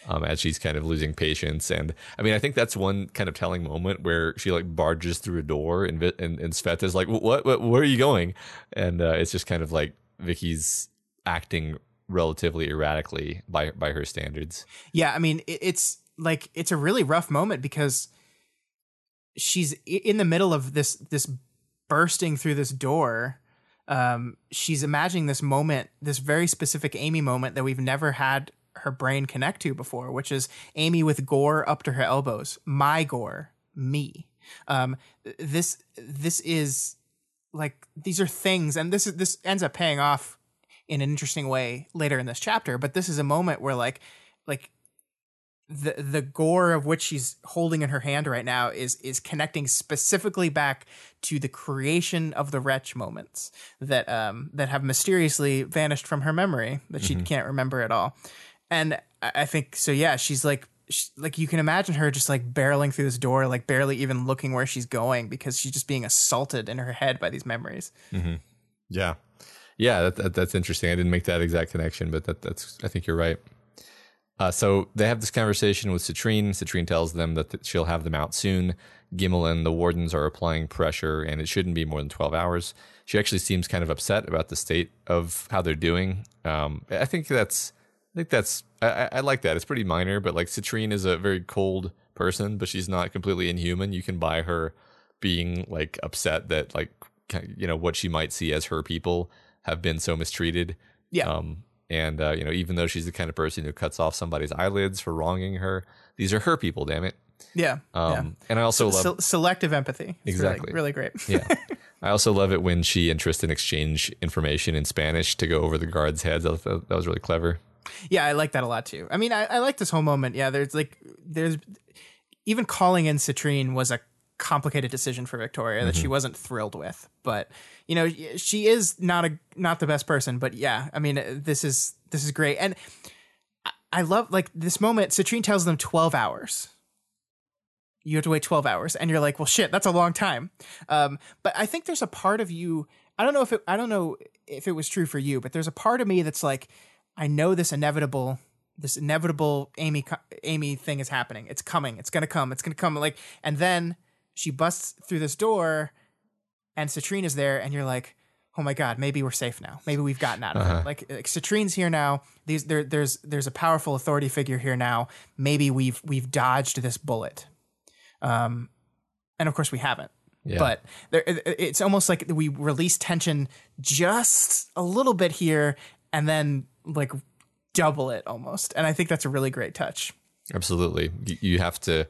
um, as she's kind of losing patience. And I mean, I think that's one kind of telling moment where she like barges through a door and and, and Sveta's like, what, what, where are you going? And uh, it's just kind of like Vicky's acting relatively erratically by by her standards. Yeah, I mean, it, it's like it's a really rough moment because she's in the middle of this this bursting through this door um, she's imagining this moment, this very specific Amy moment that we've never had her brain connect to before, which is Amy with gore up to her elbows. My gore, me. Um, this this is like these are things, and this is this ends up paying off in an interesting way later in this chapter. But this is a moment where like like the the gore of which she's holding in her hand right now is is connecting specifically back to the creation of the wretch moments that um that have mysteriously vanished from her memory that she mm-hmm. can't remember at all and i think so yeah she's like she, like you can imagine her just like barreling through this door like barely even looking where she's going because she's just being assaulted in her head by these memories mm-hmm. yeah yeah that, that, that's interesting i didn't make that exact connection but that, that's i think you're right uh, so they have this conversation with Citrine. Citrine tells them that th- she'll have them out soon. Gimel and the wardens are applying pressure, and it shouldn't be more than 12 hours. She actually seems kind of upset about the state of how they're doing. Um, I think that's, I think that's, I, I, like that. It's pretty minor, but like Citrine is a very cold person, but she's not completely inhuman. You can buy her being like upset that like, you know, what she might see as her people have been so mistreated. Yeah. Um, and uh, you know, even though she's the kind of person who cuts off somebody's eyelids for wronging her, these are her people. Damn it. Yeah. Um, yeah. And I also love Se- selective empathy. It's exactly. Really, really great. yeah. (laughs) I also love it when she and Tristan exchange information in Spanish to go over the guards' heads. That, that was really clever. Yeah, I like that a lot too. I mean, I, I like this whole moment. Yeah, there's like, there's even calling in Citrine was a complicated decision for Victoria that mm-hmm. she wasn't thrilled with. But you know, she is not a not the best person. But yeah, I mean, this is this is great, and I love like this moment. Citrine tells them twelve hours. You have to wait twelve hours, and you're like, well, shit, that's a long time. Um, but I think there's a part of you. I don't know if it. I don't know if it was true for you, but there's a part of me that's like, I know this inevitable this inevitable Amy Amy thing is happening. It's coming. It's gonna come. It's gonna come. Like, and then she busts through this door and Citrine is there and you're like, oh my god, maybe we're safe now. Maybe we've gotten out of uh-huh. it. Like, like Citrine's here now. These there, there's there's a powerful authority figure here now. Maybe we've we've dodged this bullet. Um, and of course we haven't. Yeah. But there, it's almost like we release tension just a little bit here, and then like double it almost. And I think that's a really great touch. Absolutely, you have to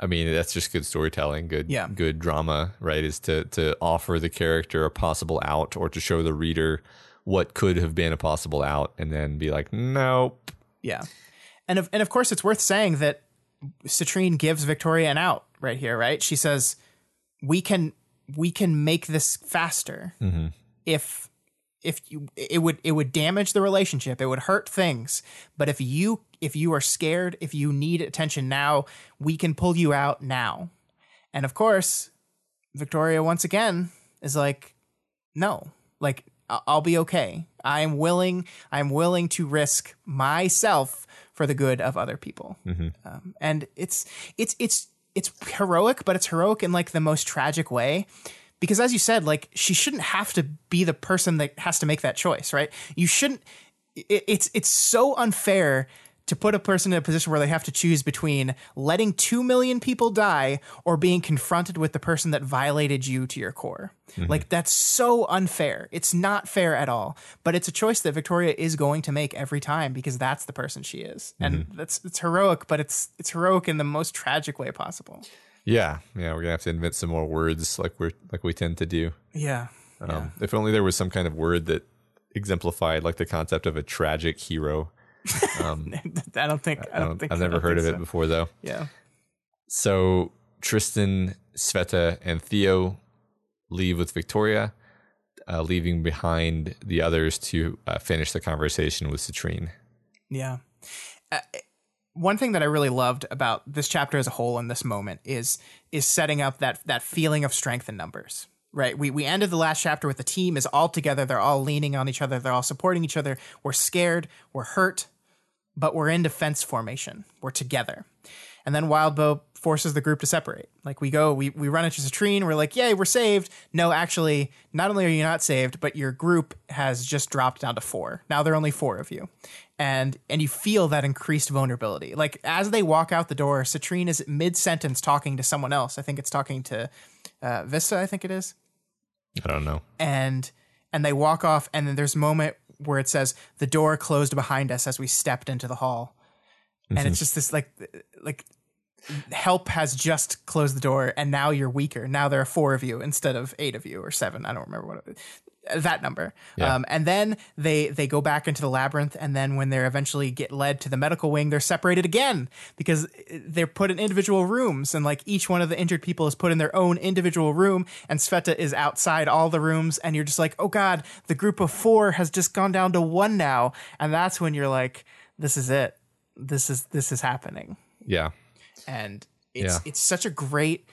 I mean, that's just good storytelling, good yeah. good drama, right? Is to to offer the character a possible out or to show the reader what could have been a possible out and then be like, "Nope." Yeah. And of, and of course it's worth saying that Citrine gives Victoria an out right here, right? She says, "We can we can make this faster mm-hmm. if if you it would it would damage the relationship it would hurt things but if you if you are scared if you need attention now we can pull you out now. And of course victoria once again is like no like i'll be okay. I am willing i'm willing to risk myself for the good of other people. Mm-hmm. um, and it's it's it's it's heroic but it's heroic in like the most tragic way. Because as you said like she shouldn't have to be the person that has to make that choice right? You shouldn't it, it's it's so unfair to put a person in a position where they have to choose between letting 2 million people die or being confronted with the person that violated you to your core. Mm-hmm. Like that's so unfair. It's not fair at all, but it's a choice that Victoria is going to make every time because that's the person she is. Mm-hmm. And that's it's heroic, but it's it's heroic in the most tragic way possible. Yeah, yeah, we're gonna have to invent some more words like we're like we tend to do. Yeah. Um, yeah. If only there was some kind of word that exemplified like the concept of a tragic hero. (laughs) Um, I don't think. I don't, think. I've never heard of so. it before though. Yeah. So Tristan, Sveta, and Theo leave with Victoria, uh, leaving behind the others to uh, finish the conversation with Citrine. Yeah. Uh, one thing that I really loved about this chapter as a whole in this moment is is setting up that that feeling of strength in numbers. Right. We we ended the last chapter with the team is all together. They're all leaning on each other. They're all supporting each other. We're scared. We're hurt. But we're in defense formation. We're together. And then Wildbow forces the group to separate. Like we go, we, we run into Citrine, we're like, yay, we're saved. No, actually, not only are you not saved, but your group has just dropped down to four. Now there are only four of you. And and you feel that increased vulnerability. Like as they walk out the door, Citrine is mid sentence talking to someone else. I think it's talking to uh, Vista, I think it is. I don't know. And and they walk off, and then there's a moment where it says the door closed behind us as we stepped into the hall. And it's mm-hmm. just this like like help has just closed the door and now you're weaker. Now there are four of you instead of eight of you or seven. I don't remember what it, that number Yeah. um, and then they they go back into the labyrinth and then when they're eventually get led to the medical wing they're separated again because they're put in individual rooms and like each one of the injured people is put in their own individual room and sveta is outside all the rooms and you're just like oh god the group of four has just gone down to one now and that's when you're like this is it this is this is happening Yeah. and it's Yeah. it's such a great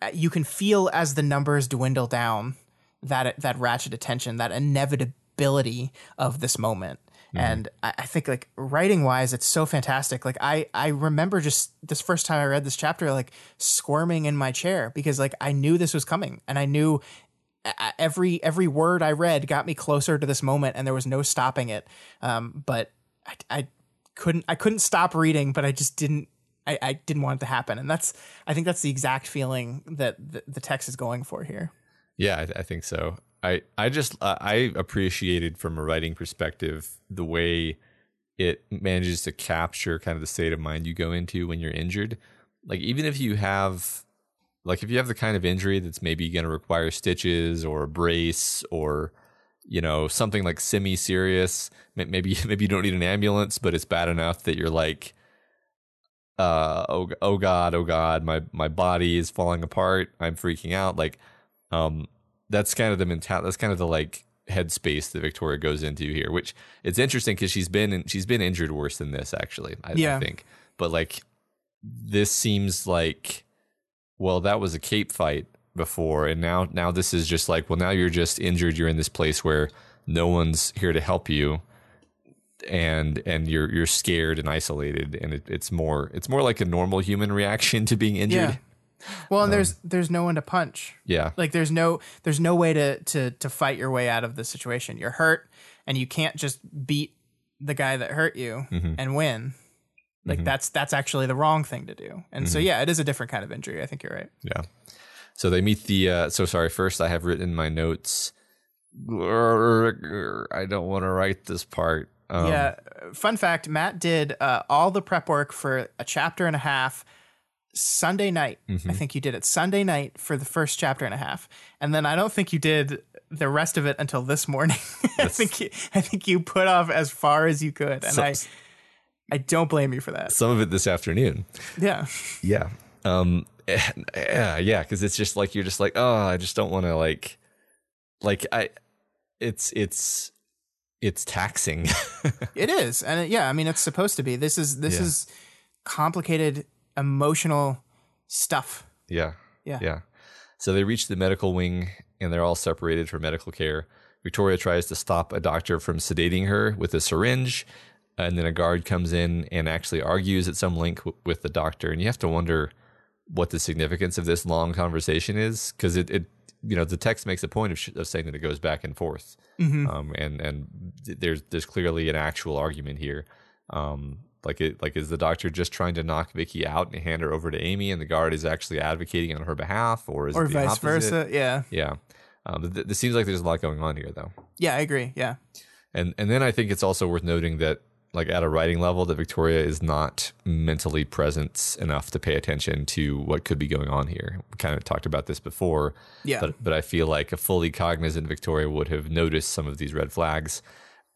uh, you can feel as the numbers dwindle down that that ratchet attention that inevitability of this moment. And I, I think like writing wise it's so fantastic. Like i i remember just this first time i read this chapter like squirming in my chair because like i knew this was coming. And i knew every every word i read got me closer to this moment and there was no stopping it. Um but i, I couldn't i couldn't stop reading but i just didn't I, I didn't want it to happen. And that's i think that's the exact feeling that the, the text is going for here Yeah, I, I think so. I I just uh, I appreciated from a writing perspective the way it manages to capture kind of the state of mind you go into when you're injured. Like even if you have like if you have the kind of injury that's maybe going to require stitches or a brace or you know something like semi serious, maybe (laughs) maybe you don't need an ambulance, but it's bad enough that you're like uh oh oh god oh god my my body is falling apart i'm freaking out like um that's kind of the mental that's kind of the like headspace that victoria goes into here which it's interesting because she's been in, she's been injured worse than this actually I, Yeah. I think. But like this seems like well that was a cape fight before and now now this is just like well now you're just injured you're in this place where no one's here to help you and and you're you're scared and isolated and it, it's more it's more like a normal human reaction (laughs) to being injured well and there's there's no one to punch yeah like there's no there's no way to to to fight your way out of the situation you're hurt and you can't just beat the guy that hurt you and win like that's that's actually the wrong thing to do and so yeah it is a different kind of injury i think you're right Yeah. So they meet the. Uh, so sorry. First, I have written my notes. I don't want to write this part. Um, yeah fun fact matt did uh, all the prep work for a chapter and a half sunday night i think you did it sunday night for the first chapter and a half and then i don't think you did the rest of it until this morning (laughs) i think you, i think you put off as far as you could and i i don't blame you for that Some of it this afternoon. yeah Yeah. Um. Yeah. Yeah. Because it's just like you're just like, oh, I just don't want to like, like I. It's it's it's taxing. (laughs) It is, and it, yeah, I mean, it's supposed to be. This is this Yeah. is complicated emotional stuff. Yeah. Yeah. Yeah. So they reach the medical wing and they're all separated for medical care. Victoria tries to stop a doctor from sedating her with a syringe. And then a guard comes in and actually argues at some length w- with the doctor. And you have to wonder what the significance of this long conversation is because it, it, you know, the text makes a point of, sh- of saying that it goes back and forth. Um, and, and th- there's, there's clearly an actual argument here. Um, like it, like is the doctor just trying to knock Vicky out and hand her over to Amy, and the guard is actually advocating on her behalf, or is Or vice opposite? versa. Yeah. Yeah, um, th- this seems like there's a lot going on here, though. Yeah, I agree. Yeah. And and then I think it's also worth noting that, like at a writing level, that Victoria is not mentally present enough to pay attention to what could be going on here. We kind of talked about this before, Yeah. but but I feel like a fully cognizant Victoria would have noticed some of these red flags.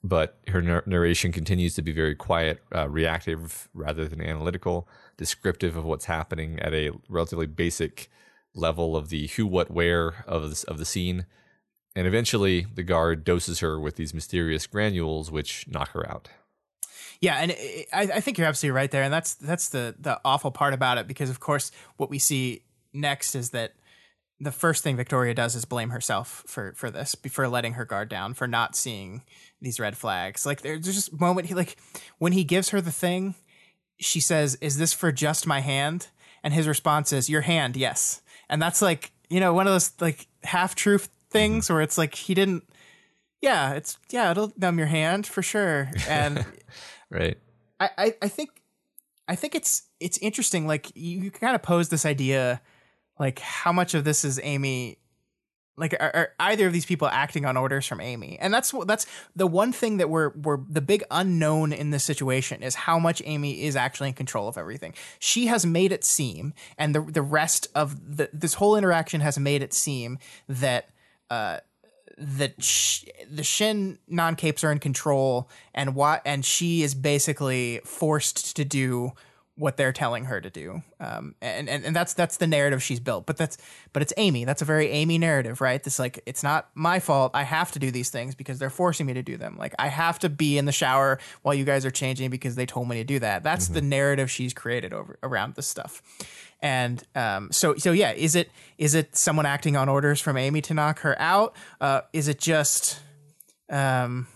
But her nar- narration continues to be very quiet, uh, reactive rather than analytical, descriptive of what's happening at a relatively basic level of the who, what, where of this, of the scene. And eventually, the guard doses her with these mysterious granules, which knock her out. Yeah, and it, I, I think you're absolutely right there, and that's that's the the awful part about it because of course what we see next is that the first thing Victoria does is blame herself for for this, for letting her guard down, for not seeing these red flags. Like there's just moment he like when he gives her the thing, she says, "Is this for just my hand?" And his response is, "Your hand, yes." And that's like you know one of those like half truth mm-hmm. things where it's like he didn't. Yeah, it's yeah, it'll numb your hand for sure. And (laughs) Right. I, I, I think I think it's it's interesting. Like you, you kind of pose this idea, like how much of this is Amy, like are, are either of these people acting on orders from Amy? And that's that's the one thing that we're we're the big unknown in this situation is how much Amy is actually in control of everything. She has made it seem, and the the rest of the this whole interaction has made it seem that. Uh, sh- the Shin non capes are in control, and what and she is basically forced to do what they're telling her to do. Um, and, and and that's that's the narrative she's built. But that's but it's Amy. That's a very Amy narrative, right? This like it's not my fault. I have to do these things because they're forcing me to do them. Like I have to be in the shower while you guys are changing because they told me to do that. That's the narrative she's created over around this stuff. And um, so so yeah, is it is it someone acting on orders from Amy to knock her out? Uh, is it just um,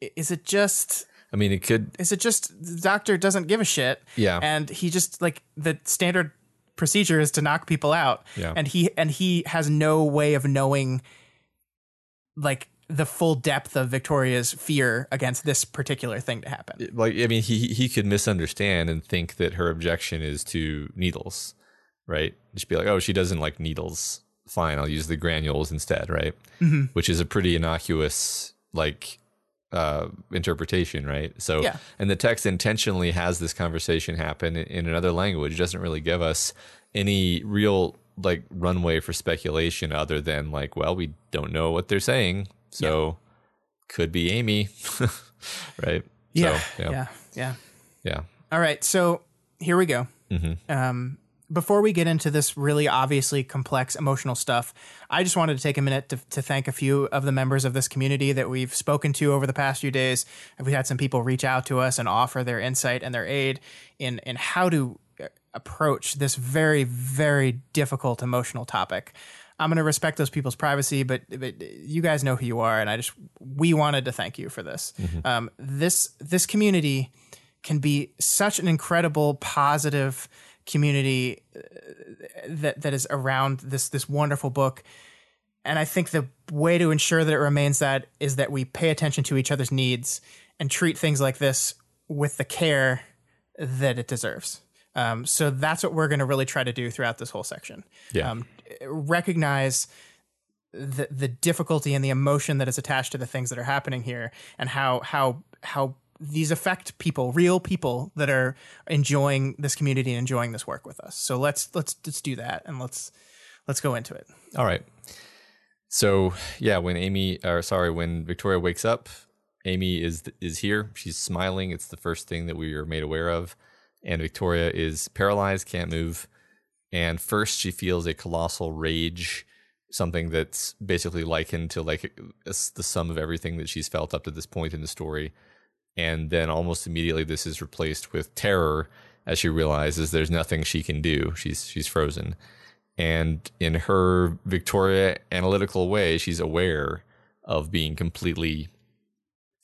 is it just I mean, it could. is it just the doctor doesn't give a shit? Yeah. and he just like the standard procedure is to knock people out. Yeah. and he and he has no way of knowing like the full depth of Victoria's fear against this particular thing to happen. like I mean he he could misunderstand and think that her objection is to needles, right? Just be like, oh, she doesn't like needles. Fine, I'll use the granules instead, right? Mm-hmm. Which is a pretty innocuous like uh interpretation, right? So Yeah. and the text intentionally has this conversation happen in, another language, doesn't really give us any real like runway for speculation other than like, well, we don't know what they're saying. So could be Amy. (laughs) right? Yeah, So, yeah. yeah, yeah. Yeah. All right, so here we go. Um, before we get into this really obviously complex emotional stuff, I just wanted to take a minute to, to thank a few of the members of this community that we've spoken to over the past few days. We've had some people reach out to us and offer their insight and their aid in in how to uh, approach this very very difficult emotional topic. I'm going to respect those people's privacy, but, but you guys know who you are, and I just we wanted to thank you for this. Um, this this community can be such an incredible positive community uh, that that is around this this wonderful book. And i think the way to ensure that it remains that is that we pay attention to each other's needs and treat things like this with the care that it deserves. Um, so that's what we're going to really try to do throughout this whole section. Yeah. um, recognize the the difficulty and the emotion that is attached to the things that are happening here and how how how these affect people real people that are enjoying this community and enjoying this work with us so let's let's let's do that and let's let's go into it All right. So yeah, when Amy, or sorry, when Victoria wakes up, Amy is is here. She's smiling. It's the first thing that we are made aware of, and Victoria is paralyzed, can't move. And first, she feels a colossal rage, something that's basically likened to like the sum of everything that she's felt up to this point in the story. And then almost immediately, this is replaced with terror as she realizes there's nothing she can do. She's she's frozen and in her Victoria analytical way, she's aware of being completely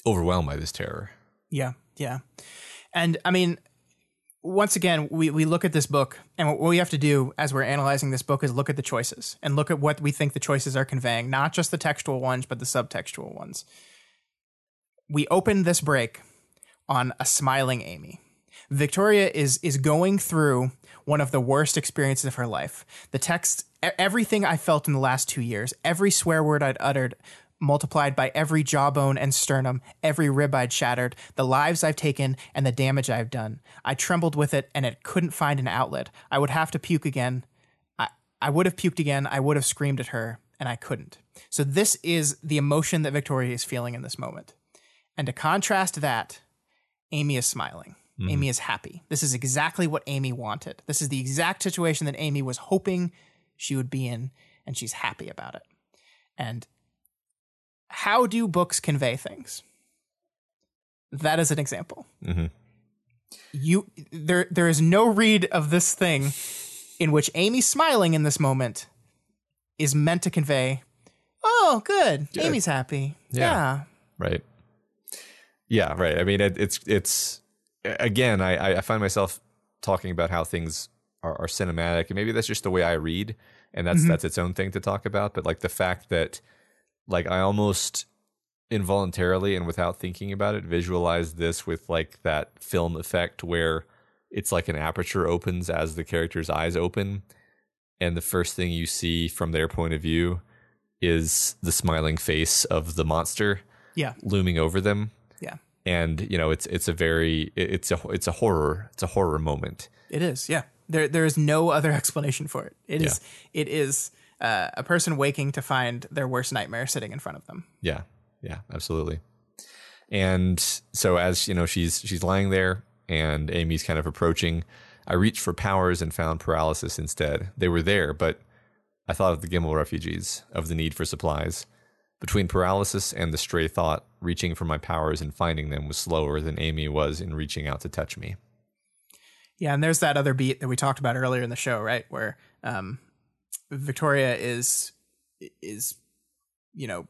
overwhelmed by this terror. Yeah, yeah. And I mean, once again, we, we look at this book, and what we have to do as we're analyzing this book is look at the choices and look at what we think the choices are conveying, not just the textual ones, but the subtextual ones. We open this break on a smiling Amy. Victoria is is going through one of the worst experiences of her life. The text, everything I felt in the last two years, every swear word I'd uttered, multiplied by every jawbone and sternum, every rib I'd shattered, the lives I've taken, and the damage I've done. I trembled with it, and it couldn't find an outlet. I would have to puke again. I, I would have puked again. I would have screamed at her, and I couldn't. So this is the emotion that Victoria is feeling in this moment. And to contrast that, Amy is smiling. Amy is happy. This is exactly what Amy wanted. This is the exact situation that Amy was hoping she would be in, and she's happy about it. And how do books convey things? That is an example. Mhm. You there there is no read of this thing in which Amy smiling in this moment is meant to convey, "Oh, good, Amy's happy." Yeah. yeah. right yeah right. I mean it, it's it's again I, I find myself talking about how things are, are cinematic and maybe that's just the way i read and that's mm-hmm. that's its own thing to talk about but like the fact that like i almost involuntarily and without thinking about it visualize this with like that film effect where it's like an aperture opens as the character's eyes open and the first thing you see from their point of view is the smiling face of the monster Yeah. looming over them Yeah. and you know it's it's a very it's a it's a horror it's a horror moment It is. Yeah. There there is no other (laughs) explanation for it. It is it is uh, a person waking to find their worst nightmare sitting in front of them. yeah yeah absolutely and so as you know she's she's lying there and amy's kind of approaching i reached for powers and found paralysis instead they were there but i thought of the gimel refugees of the need for supplies between paralysis and the stray thought reaching for my powers and finding them was slower than amy was in reaching out to touch me Yeah, and there's that other beat that we talked about earlier in the show, right? Where um, Victoria is is you know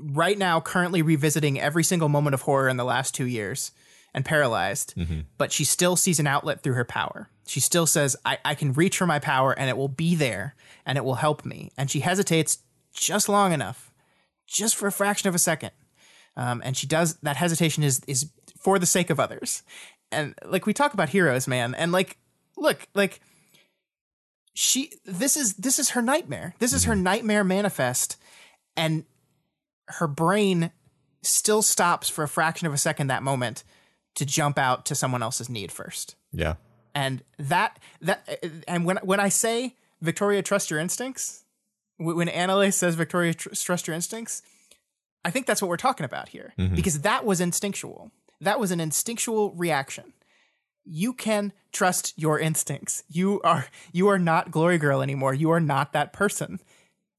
right now currently revisiting every single moment of horror in the last two years and paralyzed, but she still sees an outlet through her power. She still says, I, I can reach for my power and it will be there and it will help me. And she hesitates just long enough, just for a fraction of a second. Um, and she does that hesitation is is for the sake of others. And like we talk about heroes, man, and like look, like she this is this is her nightmare. This is her nightmare manifest and her brain still stops for a fraction of a second that moment to jump out to someone else's need first. yeah And that that and when when I say Victoria trust your instincts, wh- when Anelace says Victoria tr- trust your instincts, I think that's what we're talking about here because that was instinctual. That was an instinctual reaction. You can trust your instincts. You are you are not Glory Girl anymore. You are not that person.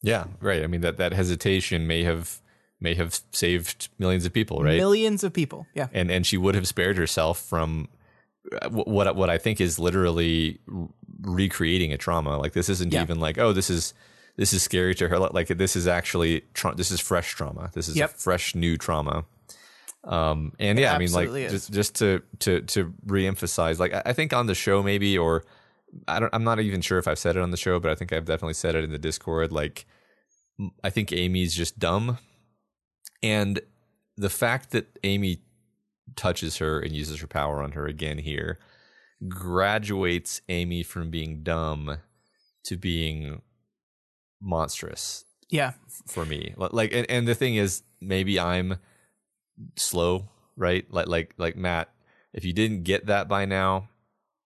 Yeah, right. I mean that that hesitation may have may have saved millions of people, right? Millions of people. Yeah. and and she would have spared herself from uh, what what I think is literally recreating a trauma. Like this isn't Yeah. even like oh this is this is scary to her. Like this is actually tra- this is fresh trauma. This is Yep. a fresh new trauma. Um and yeah, I mean like is. just just to to to reemphasize like I I think on the show maybe or I don't I'm not even sure if I've said it on the show, but I think I've definitely said it in the Discord like I think Amy's just dumb. And the fact that Amy touches her and uses her power on her again here graduates Amy from being dumb to being monstrous Yeah. for me. Like and, and the thing is maybe I'm slow, right? Like like like Matt, if you didn't get that by now,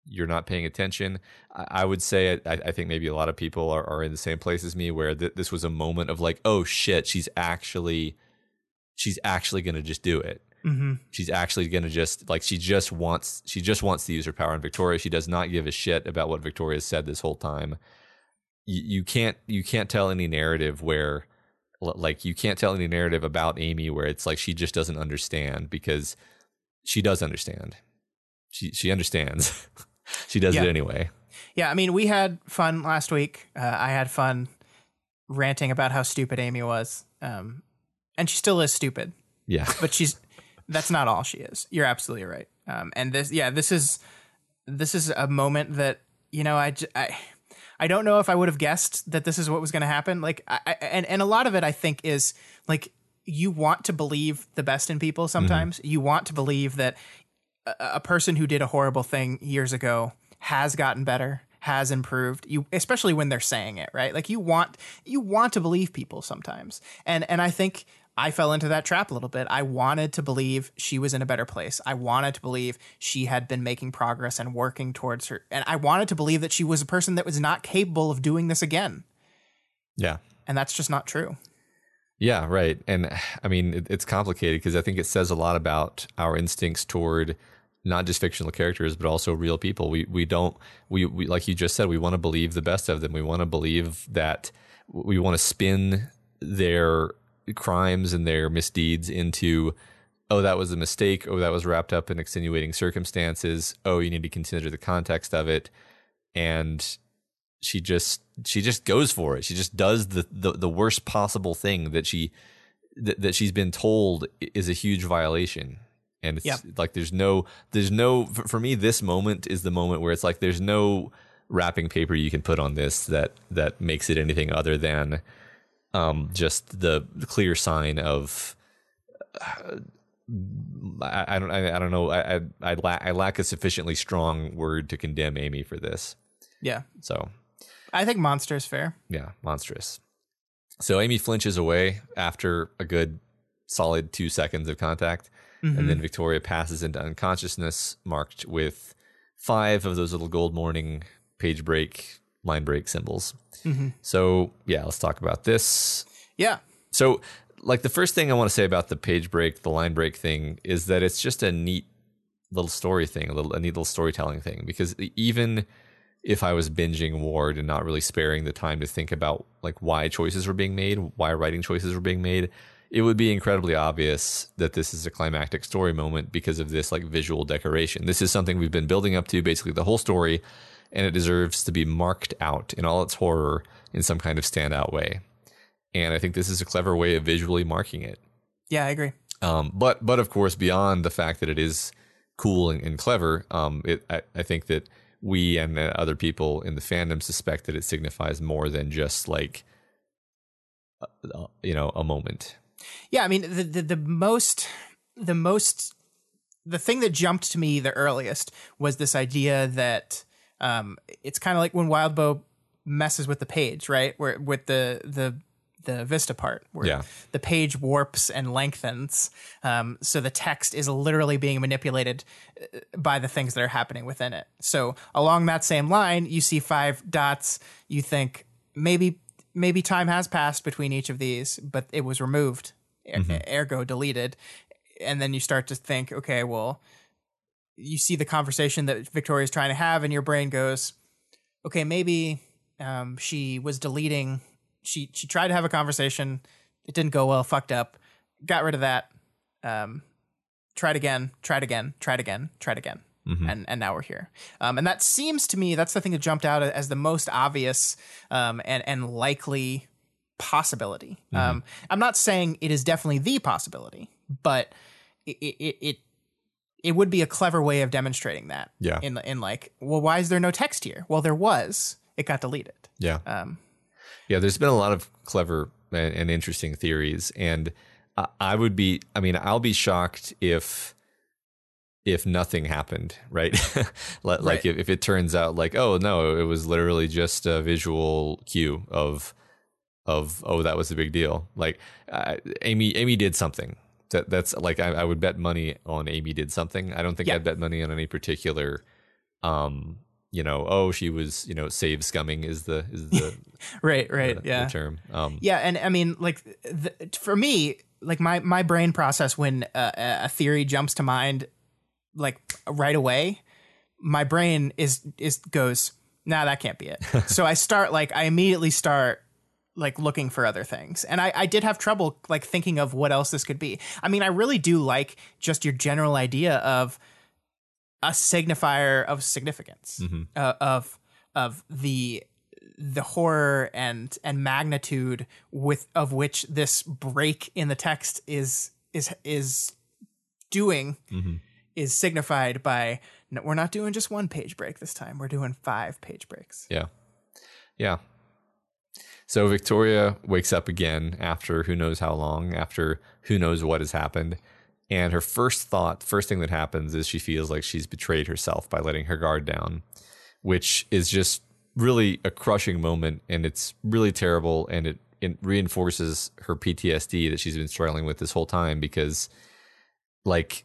you're not paying attention. I, I would say I, I think maybe a lot of people are, are in the same place as me where th- this was a moment of like, oh shit, she's actually she's actually gonna just do it Mm-hmm. she's actually going to just like she just wants she just wants to use her power on Victoria. She does not give a shit about what Victoria said this whole time. You, you can't you can't tell any narrative where like you can't tell any narrative about Amy where it's like she just doesn't understand because she does understand. She she understands. (laughs) she does Yeah. it anyway. Yeah, I mean, we had fun last week. Uh, I had fun ranting about how stupid Amy was, um, and she still is stupid. Yeah. (laughs) But she's that's not all she is. You're absolutely right. Um, and this, yeah, this is this is a moment that you know I I, I don't know if I would have guessed that this is what was going to happen. Like, I, I, and and a lot of it I think is like you want to believe the best in people. Sometimes mm-hmm. you want to believe that a, a person who did a horrible thing years ago has gotten better has improved you especially when they're saying it right like you want you want to believe people sometimes and and i think i fell into that trap a little bit i wanted to believe she was in a better place i wanted to believe she had been making progress and working towards her and i wanted to believe that she was a person that was not capable of doing this again Yeah. and that's just not true Yeah, right. And (sighs) I mean, it, it's complicated because I think it says a lot about our instincts toward not just fictional characters, but also real people. We we don't we, we like you just said, we want to believe the best of them. We want to believe that we want to spin their crimes and their misdeeds into oh that was a mistake oh that was wrapped up in extenuating circumstances oh you need to consider the context of it and she just she just goes for it. She just does the the, the worst possible thing that she that, that she's been told is a huge violation. And it's Yep. like there's no there's no for, for me this moment is the moment where it's like there's no wrapping paper you can put on this that that makes it anything other than um just the clear sign of I, I don't I, I don't know I I I, la- I lack a sufficiently strong word to condemn Amy for this. Yeah. So I think monster is fair. yeah, monstrous. So Amy flinches away after a good solid two seconds of contact, and then Victoria passes into unconsciousness, marked with five of those little gold morning page break, line break symbols. Mm-hmm. So yeah, let's talk about this. Yeah. So, like the first thing I want to say about the page break, the line break thing, is that it's just a neat little story thing, a little a neat little storytelling thing. Because even if I was binging Ward and not really sparing the time to think about like why choices were being made, why writing choices were being made, it would be incredibly obvious that this is a climactic story moment because of this like visual decoration. This is something we've been building up to basically the whole story, and it deserves to be marked out in all its horror in some kind of standout way. And I think this is a clever way of visually marking it. Yeah, I agree. Um, but but of course, beyond the fact that it is cool and, and clever, um, it, I, I think that we and other people in the fandom suspect that it signifies more than just like uh, you know a moment. Yeah, I mean the, the the most the most the thing that jumped to me the earliest was this idea that um it's kind of like when Wildbow messes with the page, right? Where with the the the Vista part, where Yeah. the page warps and lengthens, um, so the text is literally being manipulated uh, by the things that are happening within it. So along that same line, you see five dots. You think maybe maybe time has passed between each of these, but it was removed, er- ergo deleted. And then you start to think, okay, well, you see the conversation that Victoria's trying to have, and your brain goes, okay, maybe um, she was deleting. She she tried to have a conversation. It didn't go well. Fucked up. Got rid of that. Um, tried again. Tried again. Tried again. Tried again. And and now we're here. Um, and that seems to me that's the thing that jumped out as the most obvious um, and and likely possibility. Um, I'm not saying it is definitely the possibility, but it it it, it would be a clever way of demonstrating that. Yeah. In in like, well, why is there no text here? Well, there was. It got deleted. Yeah. Um, Yeah, there's been a lot of clever and, and interesting theories, and I, I would be. I mean, I'll be shocked if if nothing happened, right? (laughs) like Right. if, if it turns out like, oh no, it was literally just a visual cue of of oh that was a big deal. Like uh, Amy Amy did something. That that's like I, I would bet money on Amy did something. I don't think Yeah. I'd bet money on any particular. Um, you know, oh, she was, you know, save scumming is the is the (laughs) right. Right. the, yeah. the term. Um, Yeah, and I mean, like the, for me, like my my brain process when uh, a theory jumps to mind, like right away, my brain is is goes, nah, that can't be it. (laughs) so I start like I immediately start like looking for other things, and I I did have trouble like thinking of what else this could be. I mean, I really do like just your general idea of a signifier of significance uh, of of the the horror and and magnitude with of which this break in the text is is is doing is signified by no, we're not doing just one page break this time we're doing five page breaks Yeah. Yeah. So Victoria wakes up again after who knows how long, after who knows what has happened. And her first thought, first thing that happens is she feels like she's betrayed herself by letting her guard down, which is just really a crushing moment. And it's really terrible. And it, it reinforces her PTSD that she's been struggling with this whole time because, like,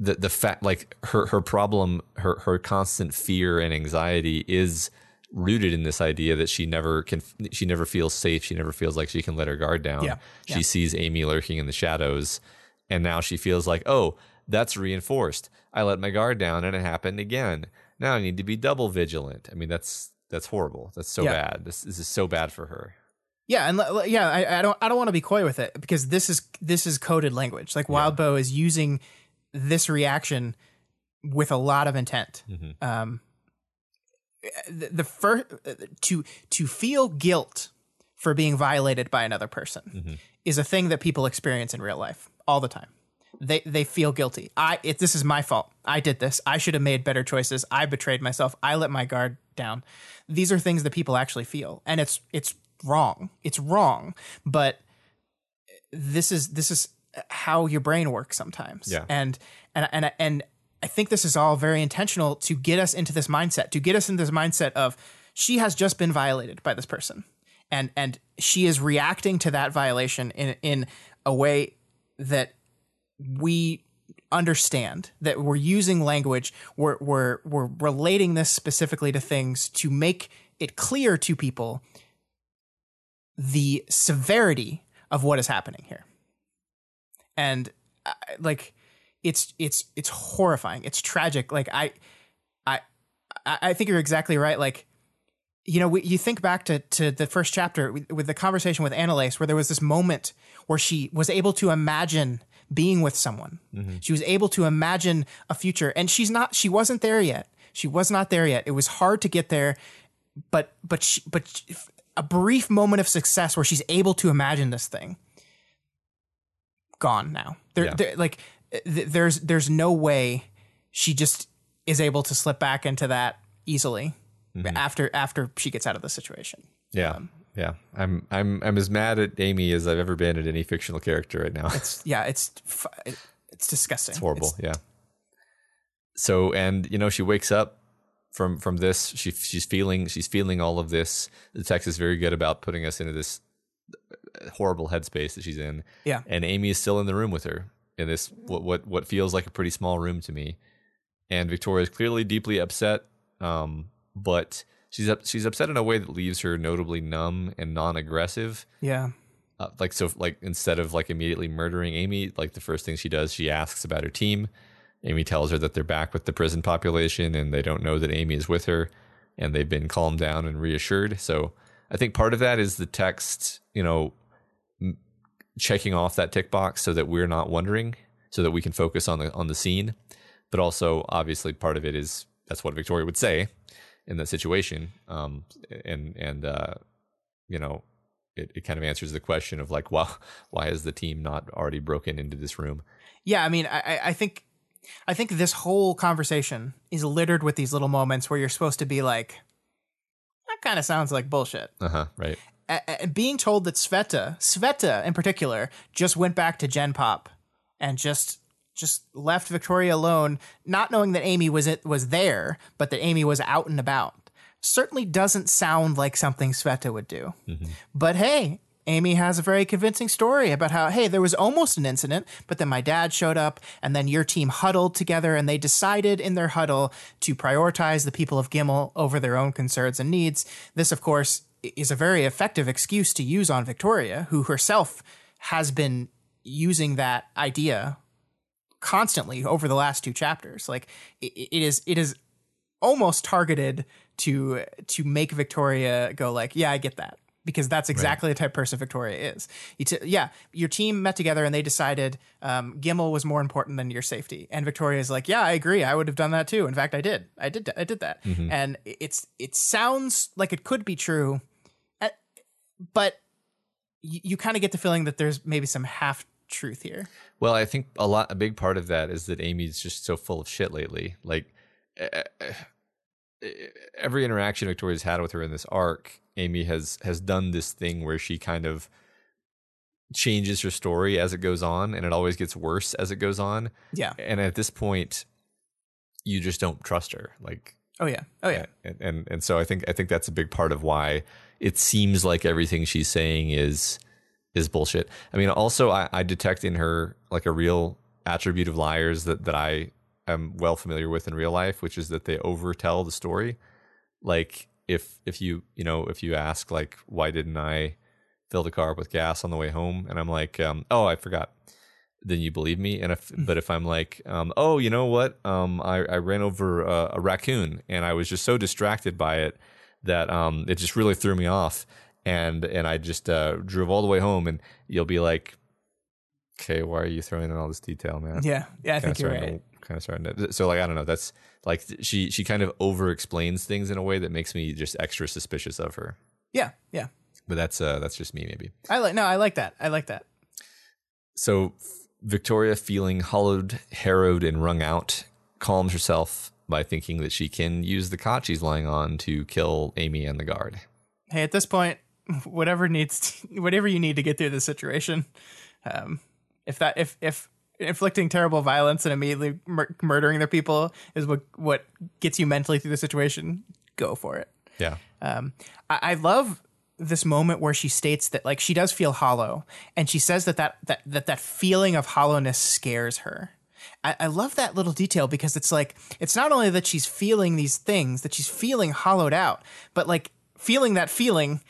the the fact like her her problem her her constant fear and anxiety is rooted in this idea that she never can she never feels safe she never feels like she can let her guard down. Yeah. she sees amy lurking in the shadows and now she feels like oh that's reinforced. I let my guard down and it happened again. Now i need to be double vigilant. I mean that's that's horrible. That's so Yeah. bad. This, this is so bad for her. Yeah and yeah I, I don't i don't want to be coy with it because this is this is coded language. Like Wildbow is using this reaction with a lot of intent. Um the, the first to to feel guilt for being violated by another person mm-hmm. is a thing that people experience in real life all the time. They they feel guilty. I it, this is my fault. I did this. I should have made better choices. I betrayed myself. I let my guard down. These are things that people actually feel, and it's it's wrong. It's wrong. But this is this is how your brain works sometimes. Yeah. And and and and I think this is all very intentional to get us into this mindset, to get us into this mindset of she has just been violated by this person. And and she is reacting to that violation in in a way that we understand that we're using language we're, we're we're relating this specifically to things to make it clear to people the severity of what is happening here and uh, like it's it's it's horrifying it's tragic like i i i think you're exactly right like you know, we, you think back to, to the first chapter with, with the conversation with Anelace, where there was this moment where she was able to imagine being with someone. Mm-hmm. She was able to imagine a future, and she's not. She wasn't there yet. She was not there yet. It was hard to get there, but but she, but she- a brief moment of success where she's able to imagine this thing. Gone now. There, Yeah. there like th- there's there's no way she just is able to slip back into that easily mm-hmm. after after she gets out of the situation. Yeah. Um, yeah. I'm I'm I'm as mad at Amy as I've ever been at any fictional character right now. It's yeah, it's it's disgusting. It's horrible. yeah. So and you know she wakes up from from this. She she's feeling she's feeling all of this. The text is very good about putting us into this horrible headspace that she's in. Yeah. And Amy is still in the room with her in this what what what feels like a pretty small room to me. And Victoria is clearly deeply upset, um, but she's up, she's upset in a way that leaves her notably numb and non-aggressive. Yeah, uh, like so like instead of like immediately murdering amy like the first thing she does she asks about her team. Amy tells her that they're back with the prison population and they don't know that amy is with her and they've been calmed down and reassured. So i think part of that is the text you know checking off that tick box so that we're not wondering so that we can focus on the on the scene but also obviously part of it is that's what victoria would say in that situation um and and uh you know it, it kind of answers the question of like, why (laughs) why has the team not already broken into this room? yeah. I mean, I I- I think I think this whole conversation is littered with these little moments where you're supposed to be like, that kind of sounds like bullshit. Uh huh. Right. A- a- being told that Sveta, Sveta in particular, just went back to Gen Pop and just just left Victoria alone, not knowing that Amy was it was there, but that Amy was out and about. Certainly doesn't sound like something Sveta would do. Mm-hmm. But hey, Amy has a very convincing story about how, hey, there was almost an incident, but then my dad showed up, and then your team huddled together, and they decided in their huddle to prioritize the people of Gimel over their own concerns and needs. This, of course, is a very effective excuse to use on Victoria, who herself has been using that idea constantly over the last two chapters. Like it, it is, it is almost targeted to to make Victoria go like, yeah, I get that. Because that's exactly the type of person Victoria is. You t- yeah, your team met together and they decided um, Gimel was more important than your safety. And Victoria is like, yeah, I agree. I would have done that too. In fact, I did. I did. I did that. And it's it sounds like it could be true, but you, you kind of get the feeling that there's maybe some half truth here. Well, I think a lot, a big part of that is that Amy's just so full of shit lately. Like every interaction Victoria's had with her in this arc, Amy has has done this thing where she kind of changes her story as it goes on, and it always gets worse as it goes on. Yeah. And at this point, you just don't trust her. Like Oh yeah. Oh yeah. and, and and so I think I think that's a big part of why it seems like everything she's saying is is bullshit. I mean, also I, I detect in her like a real attribute of liars that that I am well familiar with in real life, which is that they overtell the story. Like if if you you know if you ask like why didn't I fill the car up with gas on the way home, and I'm like um, oh I forgot then you believe me. And if, but if I'm like, um, oh, you know what? Um, I, I ran over a, a raccoon and I was just so distracted by it that, um, it just really threw me off. And, and I just, uh, drove all the way home and you'll be like, okay, why are you throwing in all this detail, man? Yeah. Yeah. I Kinda think you're right. to kind of starting to. So like I don't know. That's like she she kind of over explains things in a way that makes me just extra suspicious of her. Yeah, yeah. But that's uh that's just me maybe. I like no, I like that. I like that. So Victoria, feeling hollowed, harrowed, and wrung out, calms herself by thinking that she can use the cot she's lying on to kill Amy and the guard. Hey, at this point, whatever needs, to, whatever you need to get through the situation, um, if that, if if inflicting terrible violence and immediately mur- murdering their people is what what gets you mentally through the situation, go for it. Yeah. Um, I, I love this moment where she states that like she does feel hollow, and she says that that that that, that feeling of hollowness scares her. I, I love that little detail because it's like it's not only that she's feeling these things that she's feeling hollowed out, but like feeling that feeling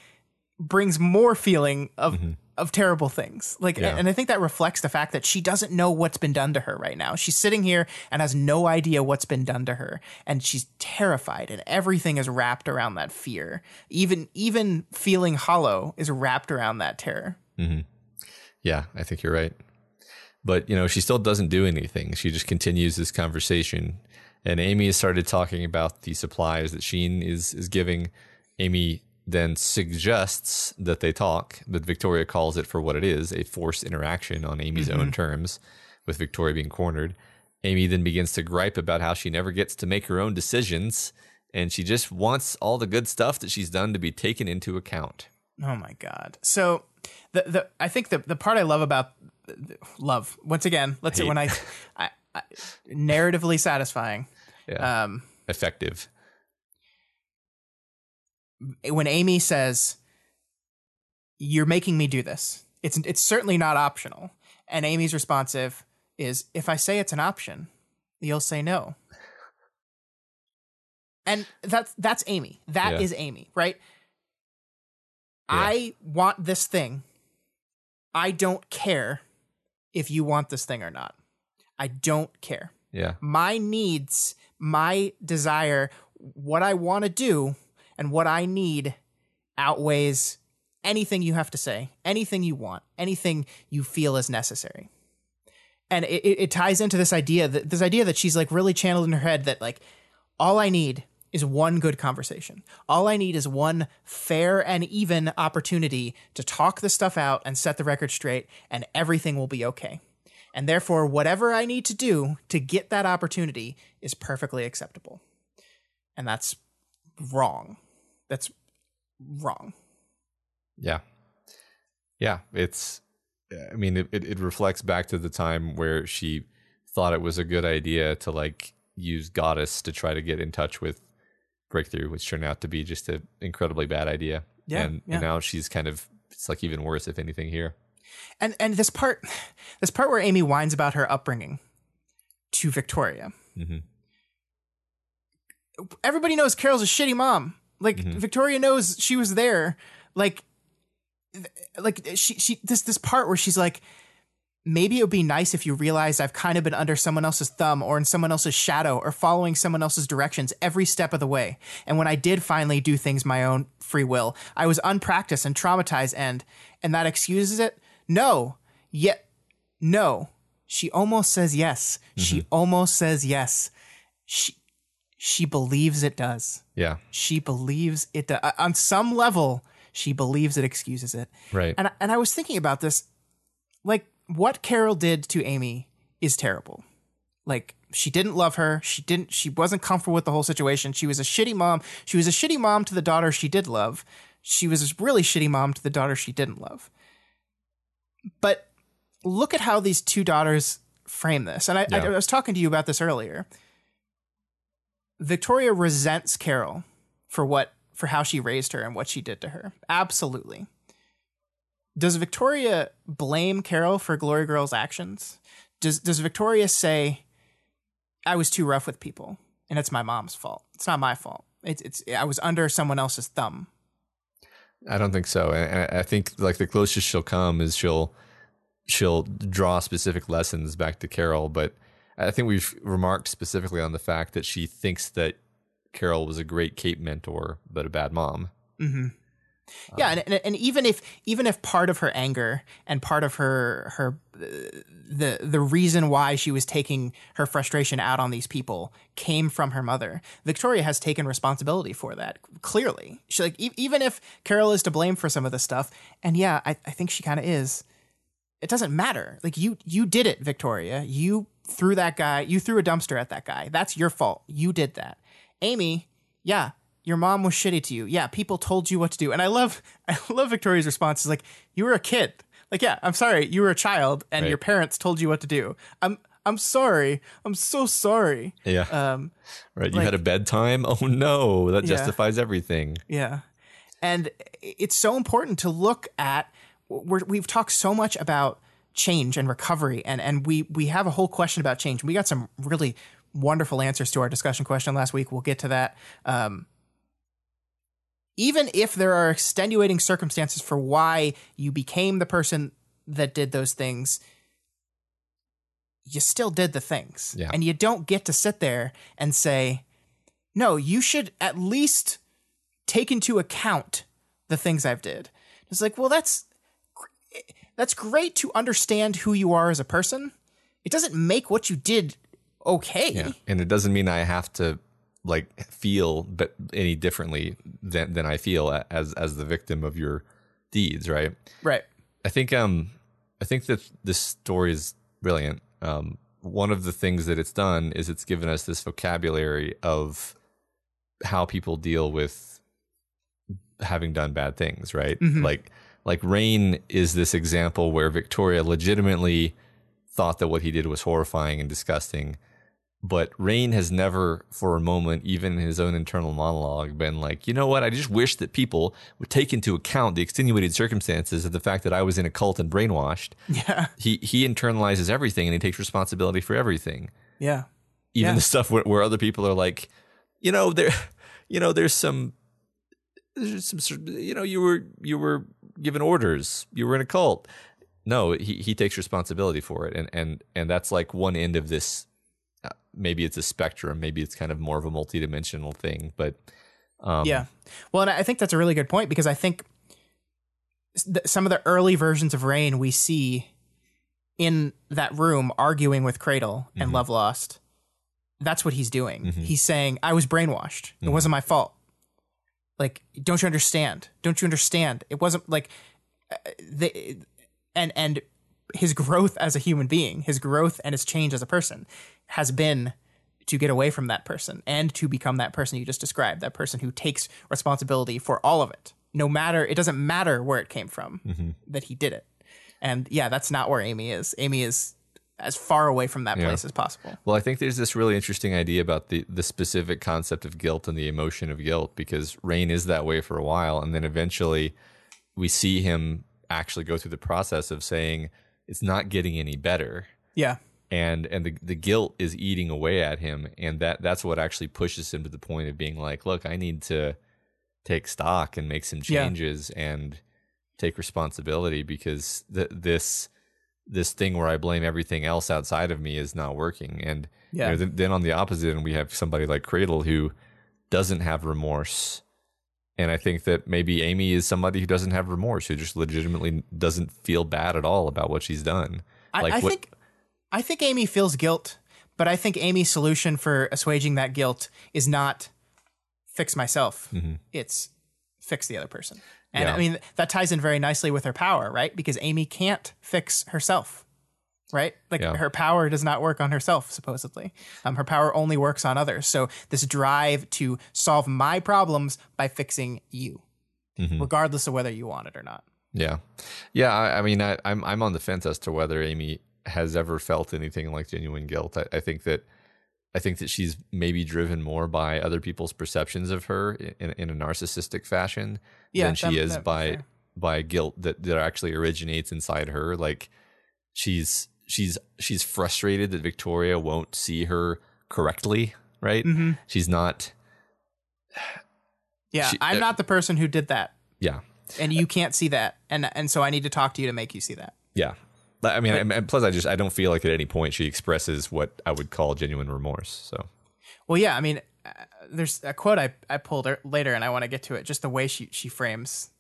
brings more feeling of mm-hmm. Of terrible things. Like Yeah. and I think that reflects the fact that she doesn't know what's been done to her right now. She's sitting here and has no idea what's been done to her and she's terrified and everything is wrapped around that fear. Even even feeling hollow is wrapped around that terror. Mm-hmm. Yeah, I think you're right. But, you know, she still doesn't do anything. She just continues this conversation. And Amy has started talking about the supplies that Shin is, is giving. Amy then suggests that they talk, but Victoria calls it for what it is a forced interaction on Amy's own terms, with Victoria being cornered. Amy then begins to gripe about how she never gets to make her own decisions, and she just wants all the good stuff that she's done to be taken into account. Oh my god. So the the I think the the part I love about love once again. Let's say when I, I, I narratively satisfying. Yeah. Um, Effective. When Amy says, "You're making me do this," it's it's certainly not optional. And Amy's responsive is, "If I say it's an option, you'll say no." And that's that's Amy. That is Yeah. Amy, right? Yeah. I want this thing. I don't care if you want this thing or not. I don't care Yeah. my needs, my desire, what I want to do, and what I need outweighs anything you have to say, anything you want, anything you feel is necessary. And it, it, ties into this idea that this idea that she's like really channeled in her head that like all I need is one good conversation. All I need is one fair and even opportunity to talk the stuff out and set the record straight, and everything will be okay. And therefore, whatever I need to do to get that opportunity is perfectly acceptable. And that's wrong. That's wrong. Yeah. Yeah. It's, I mean, it, it, it reflects back to the time where she thought it was a good idea to like use Goddess to try to get in touch with Breakthrough, which turned out to be just an incredibly bad idea. Yeah, And, yeah. and now she's kind of, it's like even worse, if anything, here. And and this part, this part where Amy whines about her upbringing to Victoria. Mhm. Everybody knows Carol's a shitty mom. Like mm-hmm. Victoria knows she was there. Like, like she she this this part where she's like, maybe it would be nice if you realized I've kind of been under someone else's thumb or in someone else's shadow or following someone else's directions every step of the way. And when I did finally do things my own free will, I was unpracticed and traumatized and and that excuses it? No. Yet no. She almost says yes. She mm-hmm. almost says yes. She she believes it does. Yeah. She believes it does. Uh, on some level, she believes it excuses it. Right. And I- and I was thinking about this, like what Carol did to Amy is terrible. Like she didn't love her. She didn't. She wasn't comfortable with the whole situation. She was a shitty mom. She was a shitty mom to the daughter she did love. She was a really shitty mom to the daughter she didn't love. But look at how these two daughters frame this. And I, I, I was talking to you about this earlier. Victoria resents Carol for what for how she raised her and what she did to her. Absolutely. Does Victoria blame Carol for Glory Girl's actions? Does does Victoria say I was too rough with people and it's my mom's fault? It's not my fault. It's it's I was under someone else's thumb. I don't think so. And I I think like the closest she'll come is she'll she'll draw specific lessons back to Carol. But I think we've remarked specifically on the fact that she thinks that Carol was a great Cape mentor, but a bad mom. Mm-hmm. Yeah, and, and and even if even if part of her anger and part of her her the the reason why she was taking her frustration out on these people came from her mother, Victoria has taken responsibility for that clearly. She like e- even if Carol is to blame for some of the stuff, and yeah, I, I think she kind of is. It doesn't matter. Like you you did it, Victoria. You threw that guy. You threw a dumpster at that guy. That's your fault. You did that. Amy, yeah, your mom was shitty to you. Yeah, people told you what to do. And I love (laughs) I love Victoria's response is like, you were a kid. Like, yeah, I'm sorry, you were a child and Right. your parents told you what to do. I'm I'm sorry. I'm so sorry. Yeah. Um right. You like- had a bedtime? (laughs) Oh no. That Yeah. justifies everything. Yeah. And it's so important to look at we're, we've talked so much about change and recovery and and we we have a whole question about change. We got some really wonderful answers to our discussion question last week. We'll get to that. Um even if there are extenuating circumstances for why you became the person that did those things, you still did the things. Yeah. And you don't get to sit there and say, no, you should at least take into account the things I've did. It's like, well, that's that's great to understand who you are as a person. It doesn't make what you did okay. Yeah. And it doesn't mean I have to like feel but any differently than than I feel as as the victim of your deeds, right? Right. I think um I think that this story is brilliant. Um one of the things that it's done is it's given us this vocabulary of how people deal with having done bad things, right? Like like Rain is this example where Victoria legitimately thought that what he did was horrifying and disgusting. But Rain has never, for a moment, even in his own internal monologue, been like, you know what? I just wish that people would take into account the extenuated circumstances of the fact that I was in a cult and brainwashed. Yeah. He he internalizes everything and he takes responsibility for everything, Yeah. even Yeah. the stuff where, where other people are like, you know, there, you know, there's some, there's some, you know, you were you were given orders, you were in a cult. No, he he takes responsibility for it, and and and that's like one end of this. uh, Maybe it's a spectrum. Maybe it's kind of more of a multidimensional thing, but um, Yeah. Well, and I think that's a really good point because I think th- some of the early versions of Rain we see in that room arguing with Cradle and Love Lost. That's what he's doing. He's saying, I was brainwashed. It wasn't my fault. Like, don't you understand? Don't you understand? It wasn't like uh, the and and his growth as a human being, his growth and his change as a person has been to get away from that person and to become that person you just described, that person who takes responsibility for all of it. No matter it doesn't matter where it came from that he did it. And yeah, that's not where Amy is. Amy is as far away from that place as possible. Well, I think there's this really interesting idea about the the specific concept of guilt and the emotion of guilt because Rain is that way for a while, and then eventually we see him actually go through the process of saying it's not getting any better, Yeah. and and the the guilt is eating away at him, and that that's what actually pushes him to the point of being like, look, I need to take stock and make some Yeah. changes and take responsibility because th- this this thing where I blame everything else outside of me is not working. And you know, then, then on the opposite end, we have somebody like Cradle who doesn't have remorse. And I think that maybe Amy is somebody who doesn't have remorse, who just legitimately doesn't feel bad at all about what she's done. I, Like I what- think I think Amy feels guilt, but I think Amy's solution for assuaging that guilt is not fix myself. Mm-hmm. It's fix the other person. And. Yeah. I mean that ties in very nicely with her power, right? Because Amy can't fix herself. Right? Like Yeah. her power does not work on herself, supposedly. Um, her power only works on others. So this drive to solve my problems by fixing you, Mm-hmm. regardless of whether you want it or not. Yeah, yeah. I, I mean, I, I'm I'm on the fence as to whether Amy has ever felt anything like genuine guilt. I, I think that I think that she's maybe driven more by other people's perceptions of her in, in a narcissistic fashion Yeah, than she that- is that'd by by guilt that that actually originates inside her. Like she's she's she's frustrated that Victoria won't see her correctly. Right? Mm-hmm. She's not. Yeah, She- I'm uh, not the person who did that. Yeah. and you can't see that and and so i need to talk to you to make you see that Yeah. But, I mean, and- and plus, I just I don't feel like at any point she expresses what I would call genuine remorse. So well yeah i mean uh, there's a quote I, I pulled er- later, and I want to get to it. Just the way she she frames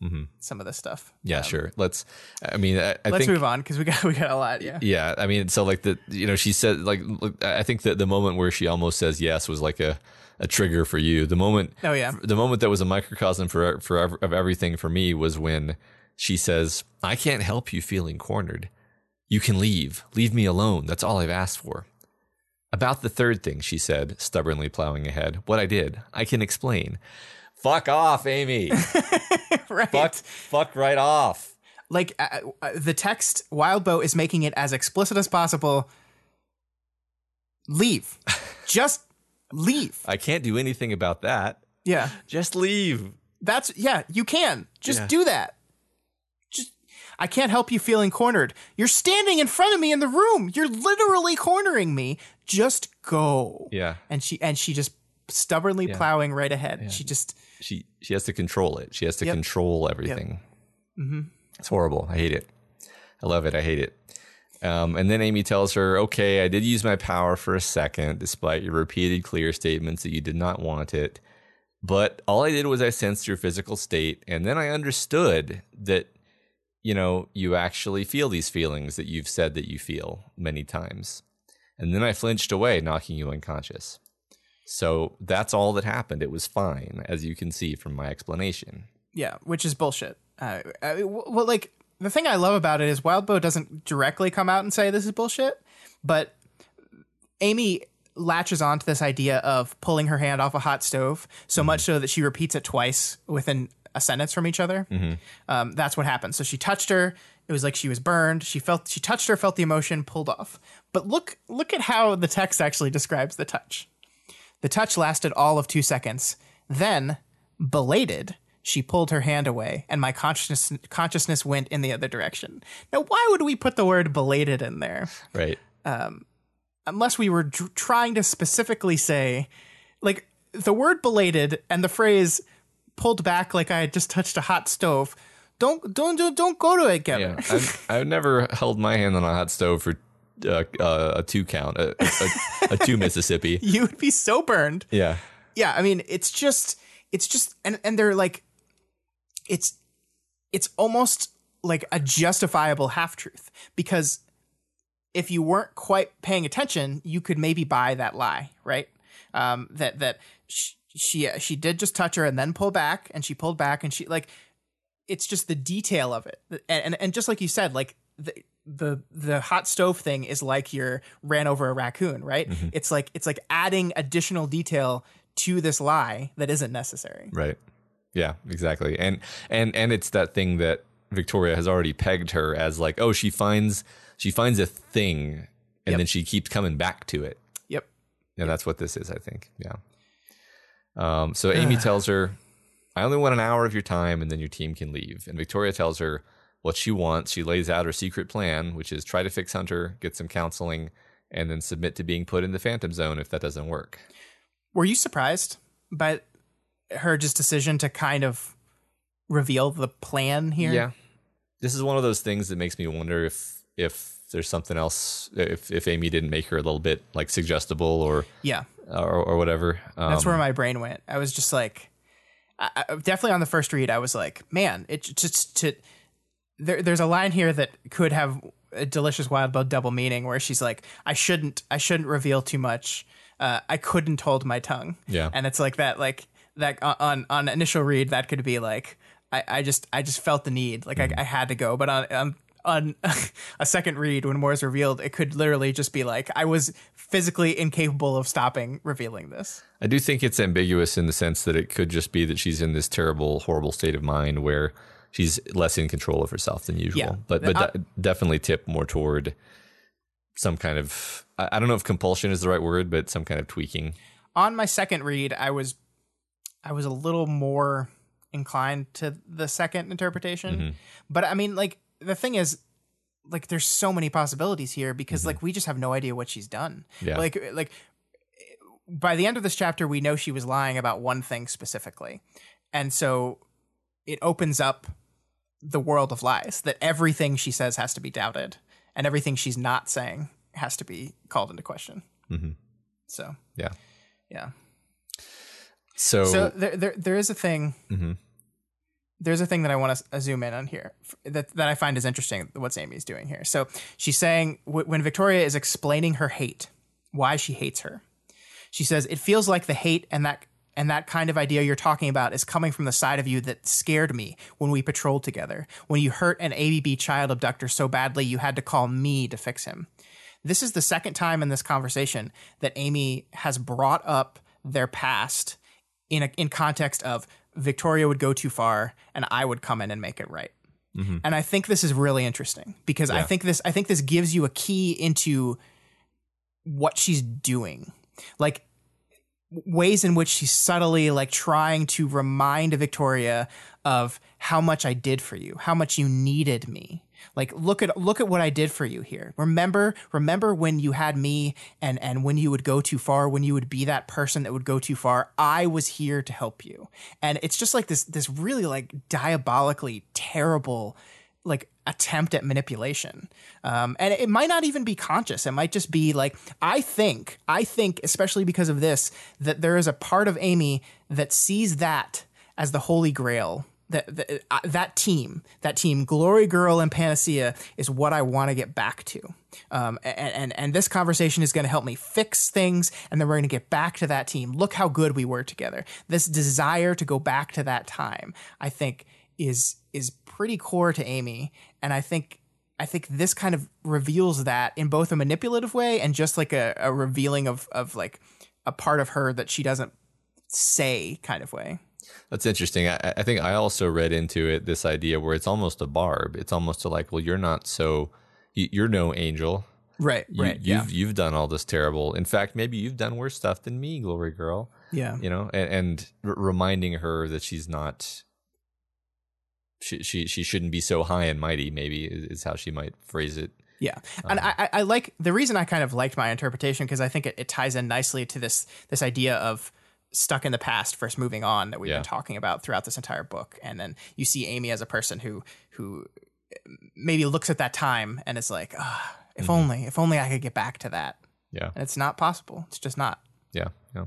some of this stuff. Yeah, sure. Let's. I mean, I, I Let's think. move on because we got we got a lot. Yeah. Yeah, I mean, so like the you know she said like look, I think that the moment where she almost says yes was like a a trigger for you. The moment. Oh, yeah. The moment that was a microcosm for for of everything for me was when she says, "I can't help you feeling cornered. You can leave. Leave me alone. That's all I've asked for." About the third thing, she said, stubbornly plowing ahead. What I did, I can explain. Fuck off, Amy. (laughs) right. fuck, fuck right off. like uh, uh, the text Wildbow is making it as explicit as possible. Leave. (laughs) Just leave. I can't do anything about that. Yeah. Just leave. That's yeah, you can. Just Yeah. do that. I can't help you feeling cornered. You're standing in front of me in the room. You're literally cornering me. Just go. Yeah. And she and she just stubbornly plowing right ahead. She just she she has to control it. She has to Yep. control everything. Mm-hmm. It's horrible. I hate it. I love it. I hate it. Um, and then Amy tells her, "Okay, I did use my power for a second, despite your repeated clear statements that you did not want it. But all I did was I sensed your physical state, and then I understood that." You know, you actually feel these feelings that you've said that you feel many times. And then I flinched away, knocking you unconscious. So that's all that happened. It was fine, as you can see from my explanation. yeah, which is bullshit. Uh, I, well, like the thing I love about it is Wildbow doesn't directly come out and say this is bullshit, but Amy latches on to this idea of pulling her hand off a hot stove so much so that she repeats it twice within a sentence from each other. Um, that's what happened. So she touched her. It was like she was burned. She felt she touched her, felt the emotion, pulled off. But look look at how the text actually describes the touch. The touch lasted all of two seconds. Then, belated, she pulled her hand away, and my consciousness consciousness went in the other direction. Now, why would we put the word belated in there? Right. unless we were dr- trying to specifically say, like the word belated and the phrase pulled back like I had just touched a hot stove. Don't don't don't, don't go to it, Kevin. Yeah. I've, I've never held my hand on a hot stove for uh, uh, a two count, a, a, a two Mississippi. (laughs) you would be so burned. Yeah. Yeah, I mean, it's just it's just and and they're like it's it's almost like a justifiable half truth because if you weren't quite paying attention, you could maybe buy that lie, right? Um, that that she, she uh, she did just touch her and then pull back, and she pulled back, and she like it's just the detail of it, and and, and just like you said, like the the the hot stove thing is like you're ran over a raccoon, right? Mm-hmm. It's like it's like adding additional detail to this lie that isn't necessary. Right. Yeah, exactly. And and and it's that thing that Victoria has already pegged her as like, oh, she finds she finds a thing and Yep. then she keeps coming back to it. Yep. And that's what this is, I think. Yeah. Um, so Amy (sighs) tells her, I only want an hour of your time and then your team can leave. And Victoria tells her what she wants. She lays out her secret plan, which is try to fix Hunter, get some counseling, and then submit to being put in the Phantom Zone if that doesn't work. Were you surprised by her just decision to kind of reveal the plan here? Yeah. This is one of those things that makes me wonder if if there's something else if if Amy didn't make her a little bit like suggestible or Yeah. Or, or whatever. Um, That's where my brain went. I was just like, I, I, definitely on the first read, I was like, man, it just to there. There's a line here that could have a delicious Wildbow double meaning, where she's like, I shouldn't, I shouldn't reveal too much. Uh, I couldn't hold my tongue. Yeah. and it's like that, like that on on initial read, that could be like, I, I just, I just felt the need, like I, I had to go, but on. on on (laughs) a second read when more is revealed it could literally just be like i was physically incapable of stopping revealing this I do think it's ambiguous in the sense that it could just be that she's in this terrible, horrible state of mind where she's less in control of herself than usual. Yeah. But but I- de- definitely tip more toward some kind of I, I don't know if compulsion is the right word, but some kind of tweaking. on my second read, I was I was a little more inclined to the second interpretation. Mm-hmm. But I mean, like the thing is, like there's so many possibilities here because like we just have no idea what she's done. Mm-hmm. Yeah. Like like by the end of this chapter, we know she was lying about one thing specifically, and so it opens up the world of lies that everything she says has to be doubted and everything she's not saying has to be called into question. Mhm. So Yeah. yeah. So, So there, there, there is a thing. Mhm. There's a thing that I want to uh, zoom in on here that that I find is interesting. What Amy's doing here. So she's saying w- when Victoria is explaining her hate, why she hates her, she says it feels like the hate and that and that kind of idea you're talking about is coming from the side of you that scared me when we patrolled together. When you hurt an ABB child abductor so badly you had to call me to fix him. This is the second time in this conversation that Amy has brought up their past in a, in context of Victoria would go too far and I would come in and make it right. Mm-hmm. And I think this is really interesting because I think this I think this gives you a key into what she's doing. Like ways in which she's subtly like trying to remind Victoria of how much I did for you, how much you needed me. Like look at look at what I did for you here. Remember remember when you had me and and when you would go too far, when you would be that person that would go too far, I was here to help you. And it's just like this this really like diabolically terrible like attempt at manipulation um, and it might not even be conscious it might just be like i think i think especially because of this that there is a part of amy that sees that as the holy grail that that, uh, that team that team glory girl and panacea is what i want to get back to. Um, and, and and this conversation is going to help me fix things and then we're going to get back to that team. Look how good we were together. This desire to go back to that time i think is is pretty core to Amy, and I think I think this kind of reveals that in both a manipulative way and just like a, a revealing of of like a part of her that she doesn't say kind of way. That's interesting. I, I think I also read into it this idea where it's almost a barb. It's almost a like, well, you're not so, you, you're no angel. Right, You, right, You've you've done all this terrible. In fact, maybe you've done worse stuff than me, Glory Girl. yeah, You know, and, and r- reminding her that she's not. She, she she shouldn't be so high and mighty. Maybe is, how she might phrase it. Yeah, and. Um, I, I I like the reason I kind of liked my interpretation because I think it, it ties in nicely to this this idea of stuck in the past first moving on that we've Yeah. been talking about throughout this entire book, and then you see Amy as a person who who maybe looks at that time and is like, ah, if only if only I could get back to that, Yeah. and it's not possible. It's just not. Yeah, yeah.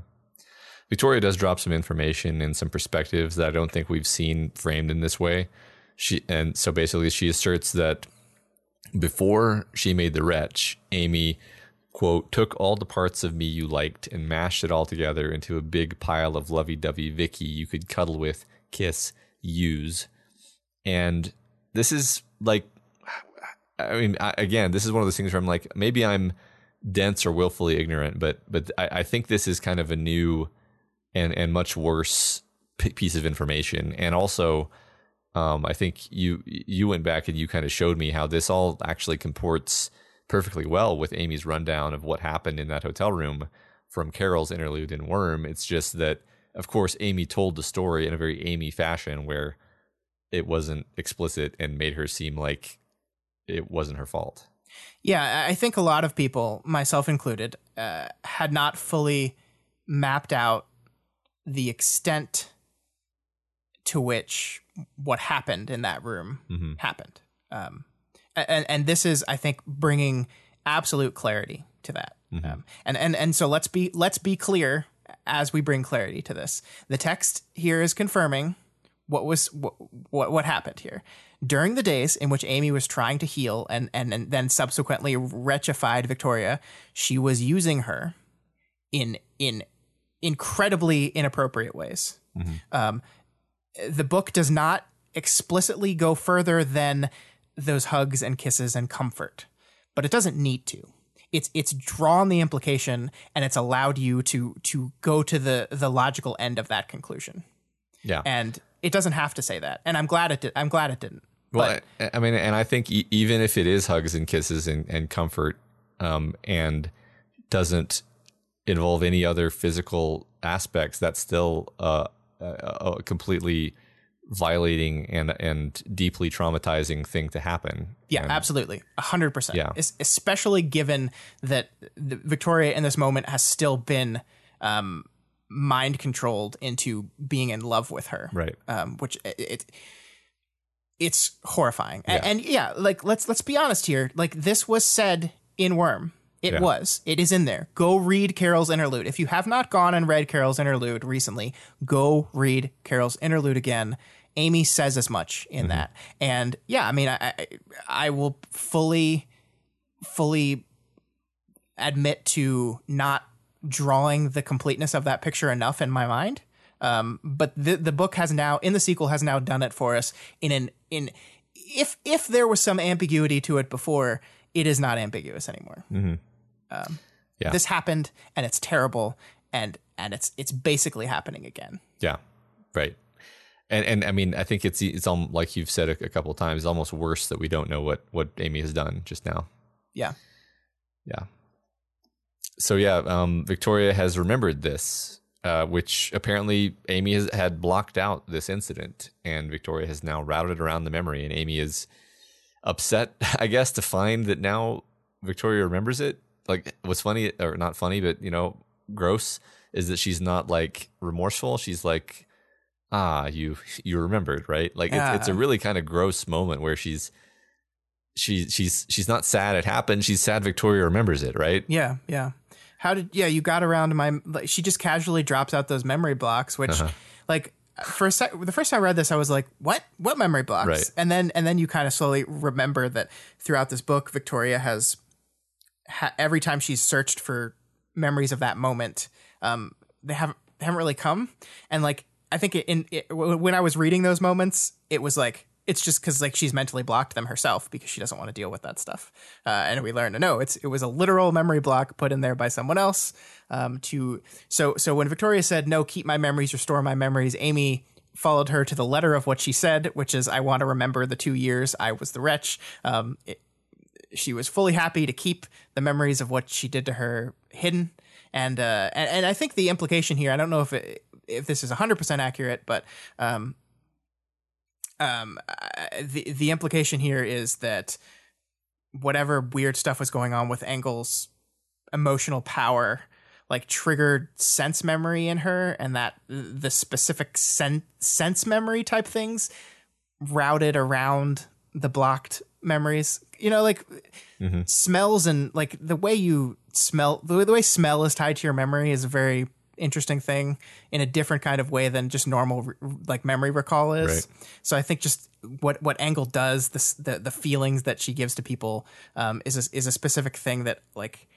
Victoria does drop some information and some perspectives that I don't think we've seen framed in this way. She and so basically she asserts that before she made the wretch, Amy quote took all the parts of me you liked and mashed it all together into a big pile of lovey-dovey Vicky you could cuddle with, kiss, use. And this is like I mean, I, again, this is one of those things where I'm like, maybe I'm dense or willfully ignorant, but but I, I think this is kind of a new and and much worse p- piece of information. And also, um, I think you you went back and you kind of showed me how this all actually comports perfectly well with Amy's rundown of what happened in that hotel room from Carol's interlude in Worm. It's just that, of course, Amy told the story in a very Amy fashion where it wasn't explicit and made her seem like it wasn't her fault. Yeah, I think a lot of people, myself included, uh, had not fully mapped out the extent to which what happened in that room Mm-hmm. happened. Um, and and this is, I think, bringing absolute clarity to that. Um, and and and so let's be let's be clear as we bring clarity to this. The text here is confirming what was what what, what happened here during the days in which Amy was trying to heal and, and and then subsequently retchified Victoria. She was using her in in incredibly inappropriate ways. Um, the book does not explicitly go further than those hugs and kisses and comfort, but it doesn't need to. It's it's drawn the implication and it's allowed you to to go to the the logical end of that conclusion. Yeah. And it doesn't have to say that. And I'm glad it did. I'm glad it didn't. Well, I, I mean, and I think e- even if it is hugs and kisses and, and comfort, um, and doesn't involve any other physical aspects, that's still uh, a, a completely violating and and deeply traumatizing thing to happen. Yeah, And- absolutely. A hundred percent. Yeah. Es- Especially given that the Victoria in this moment has still been um, mind controlled into being in love with her. Right. Um, which it, it it's horrifying. Yeah. And, yeah, like let's let's be honest here. Like this was said in Worm. It Yeah. was. It is in there. Go read Carol's interlude. If you have not gone and read Carol's interlude recently, go read Carol's interlude again. Amy says as much in Mm-hmm. that, and yeah, I mean, I, I I will fully fully admit to not drawing the completeness of that picture enough in my mind. Um, but the the book has now in the sequel has now done it for us in an in if if there was some ambiguity to it before, it is not ambiguous anymore. Um, Yeah. This happened and it's terrible and and it's it's basically happening again. Yeah, right. And and I mean, I think it's it's all like you've said a, a couple of times, almost worse that we don't know what what Amy has done just now. Yeah. Yeah. So yeah, um, Victoria has remembered this, uh, which apparently Amy has had blocked out this incident, and Victoria has now routed around the memory, and Amy is upset, (laughs) I guess, to find that now Victoria remembers it. Like, what's funny or not funny, but you know, gross is that she's not like remorseful. She's like, ah, you (laughs) you remembered, right? Like, it's, it's a really kind of gross moment where she's. She, she's she's not sad it happened. She's sad Victoria remembers it, right? Yeah, yeah. How did yeah, you got around my like, she just casually drops out those memory blocks which Uh-huh. like for a sec the first time I read this I was like, "What? What memory blocks?" Right. And then and then you kind of slowly remember that throughout this book Victoria has ha- every time she's searched for memories of that moment, um they haven't they haven't really come and like I think in it, when I was reading those moments, it was like it's just because like she's mentally blocked them herself because she doesn't want to deal with that stuff. Uh, and we learned to know it's it was a literal memory block put in there by someone else. Um, to so so when Victoria said no, keep my memories, restore my memories, Amy followed her to the letter of what she said, which is I want to remember the two years I was the wretch. Um, it, she was fully happy to keep the memories of what she did to her hidden. And uh, and, and I think the implication here, I don't know if it, if this is 100% accurate, but um, um, the the implication here is that whatever weird stuff was going on with Engel's emotional power like triggered sense memory in her and that the specific sen- sense memory type things routed around the blocked memories. You know like smells and like the way you smell the way, the way smell is tied to your memory is a very interesting thing in a different kind of way than just normal like memory recall is Right. so i think just what what Engel does this the the feelings that she gives to people um is a, is a specific thing that like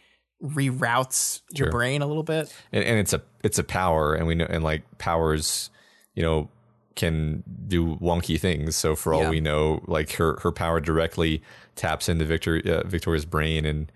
reroutes your Sure. brain a little bit and, and it's a it's a power and we know and like powers you know can do wonky things so for all Yeah. we know like her her power directly taps into Victor uh, Victoria's brain and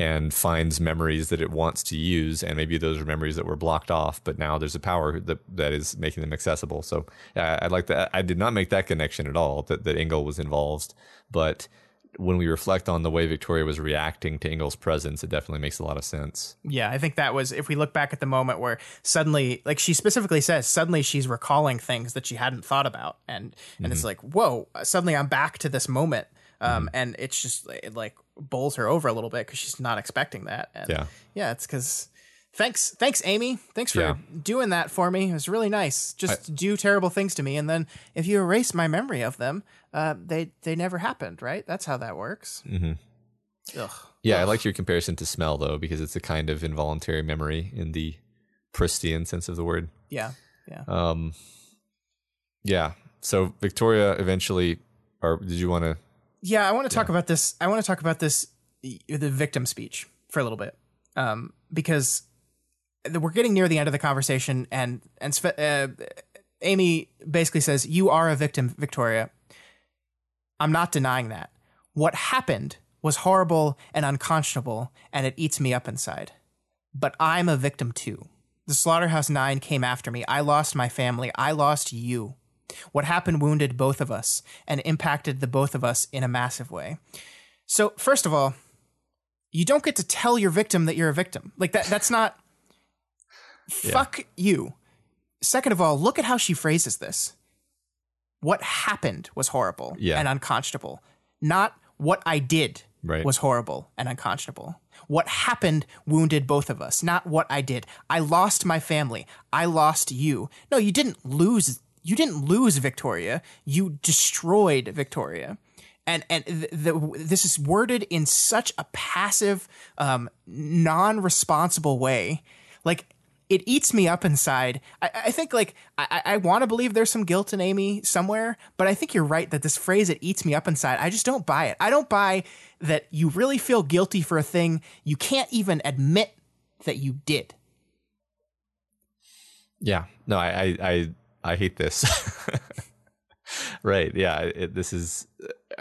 and finds memories that it wants to use and maybe those are memories that were blocked off but now there's a power that that is making them accessible so uh, I'd like that I did not make that connection at all that that Engel was involved but when we reflect on the way Victoria was reacting to Engel's presence it definitely makes a lot of sense Yeah, I think that was if we look back at the moment where suddenly, like she specifically says, suddenly she's recalling things that she hadn't thought about, and and Mm-hmm. it's like, whoa, suddenly I'm back to this moment, um, Mm-hmm. and it's just like bowls her over a little bit because she's not expecting that, and Yeah. yeah, it's because. Thanks, thanks, Amy. Thanks for Yeah. doing that for me. It was really nice. Just do terrible things to me, and then if you erase my memory of them, uh, they they never happened, right? That's how that works. Mhm. Ugh. Yeah, I like your comparison to smell though, because it's a kind of involuntary memory in the pristine sense of the word. Yeah, yeah. Um, yeah. So Victoria eventually, or did you want to? Yeah, I want to talk about this. I want to talk about this, the victim speech for a little bit, um, because we're getting near the end of the conversation, and and uh, Amy basically says, "You are a victim, Victoria. I'm not denying that. What happened was horrible and unconscionable, and it eats me up inside. But I'm a victim too. The Slaughterhouse Nine came after me. I lost my family. I lost you. What happened wounded both of us and impacted the both of us in a massive way. So, first of all, you don't get to tell your victim that you're a victim. Like that that's not (laughs) fuck you. Second of all, look at how she phrases this. What happened was horrible Yeah. and unconscionable. Not what I did Right. was horrible and unconscionable. What happened wounded both of us, not what I did. I lost my family. I lost you. No, you didn't lose you didn't lose Victoria. You destroyed Victoria. and and the, the, this is worded in such a passive, um, non-responsible way, like it eats me up inside. I, I think like I, I want to believe there's some guilt in Amy somewhere, but I think you're right that this phrase "it eats me up inside." I just don't buy it. I don't buy that you really feel guilty for a thing you can't even admit that you did. Yeah, no, I I I, I hate this. (laughs) right? Yeah, it, this is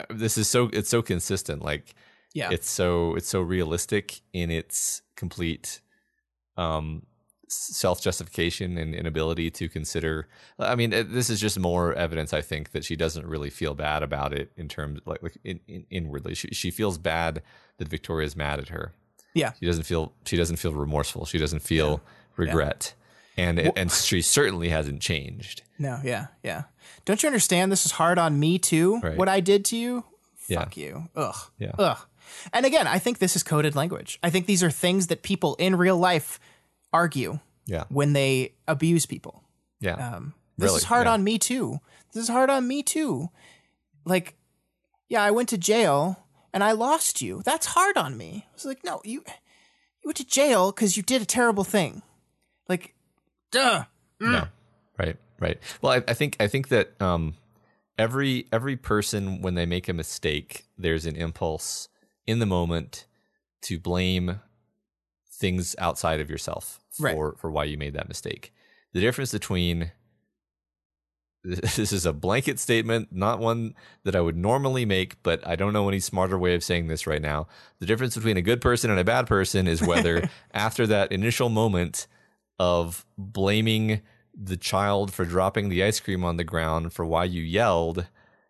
this is so it's so consistent. Like, Yeah. it's so it's so realistic in its complete um self justification and inability to consider. I mean, this is just more evidence, I think, that she doesn't really feel bad about it in terms like like in, in, inwardly. She she feels bad that Victoria's mad at her. Yeah. She doesn't feel she doesn't feel remorseful. She doesn't feel regret. And and she certainly hasn't changed. No, yeah, yeah. Don't you understand? This is hard on me too. Right. What I did to you. Yeah. Fuck you. Ugh. Yeah. Ugh. And again, I think this is coded language. I think these are things that people in real life argue Yeah. when they abuse people. Yeah. Um, this Really, is hard yeah. on me too. This is hard on me too. Like, yeah, I went to jail and I lost you. That's hard on me. I was like, no, you, you went to jail because you did a terrible thing. Like, duh. No. Right. Right. Well, I, I think I think that um, every every person when they make a mistake, there's an impulse in the moment to blame things outside of yourself for Right. for why you made that mistake. The difference between (laughs) this is a blanket statement, not one that I would normally make, but I don't know any smarter way of saying this right now. The difference between a good person and a bad person is whether (laughs) after that initial moment of blaming the child for dropping the ice cream on the ground for why you yelled,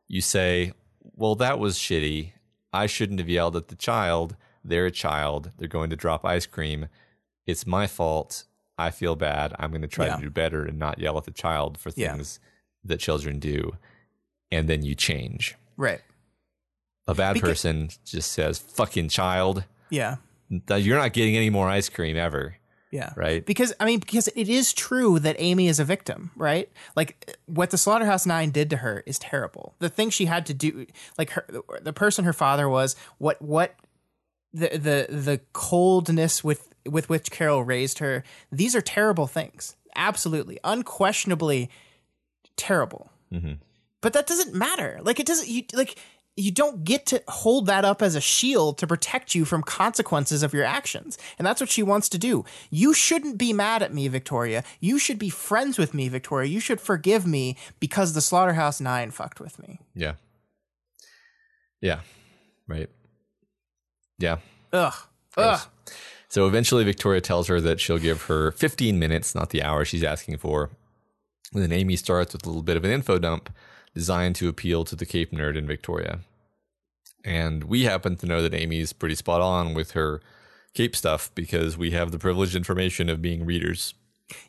you say, Well, that was shitty. I shouldn't have yelled at the child. They're a child. They're going to drop ice cream. It's my fault. I feel bad. I'm going to try Yeah. to do better and not yell at the child for Yeah. things that children do. And then you change. Right. A bad Beca- person just says, fucking child, Yeah. you're not getting any more ice cream ever. Yeah. Right? Because I mean, because it is true that Amy is a victim, right? Like what the Slaughterhouse Nine did to her is terrible. The thing she had to do, like her, the person her father was, what what the the the coldness with with which Carol raised her. These are terrible things. Absolutely, unquestionably terrible. Mm-hmm. But that doesn't matter. Like it doesn't. You like. You don't get to hold that up as a shield to protect you from consequences of your actions. And that's what she wants to do. You shouldn't be mad at me, Victoria. You should be friends with me, Victoria. You should forgive me because the Slaughterhouse Nine fucked with me. Yeah. Yeah. Right. Yeah. Ugh. Gross. Ugh. So eventually, Victoria tells her that she'll give her 15 minutes, not the hour she's asking for. And then Amy starts with a little bit of an info dump designed to appeal to the Cape nerd in Victoria. And we happen to know that Amy's pretty spot on with her Cape stuff because we have the privileged information of being readers.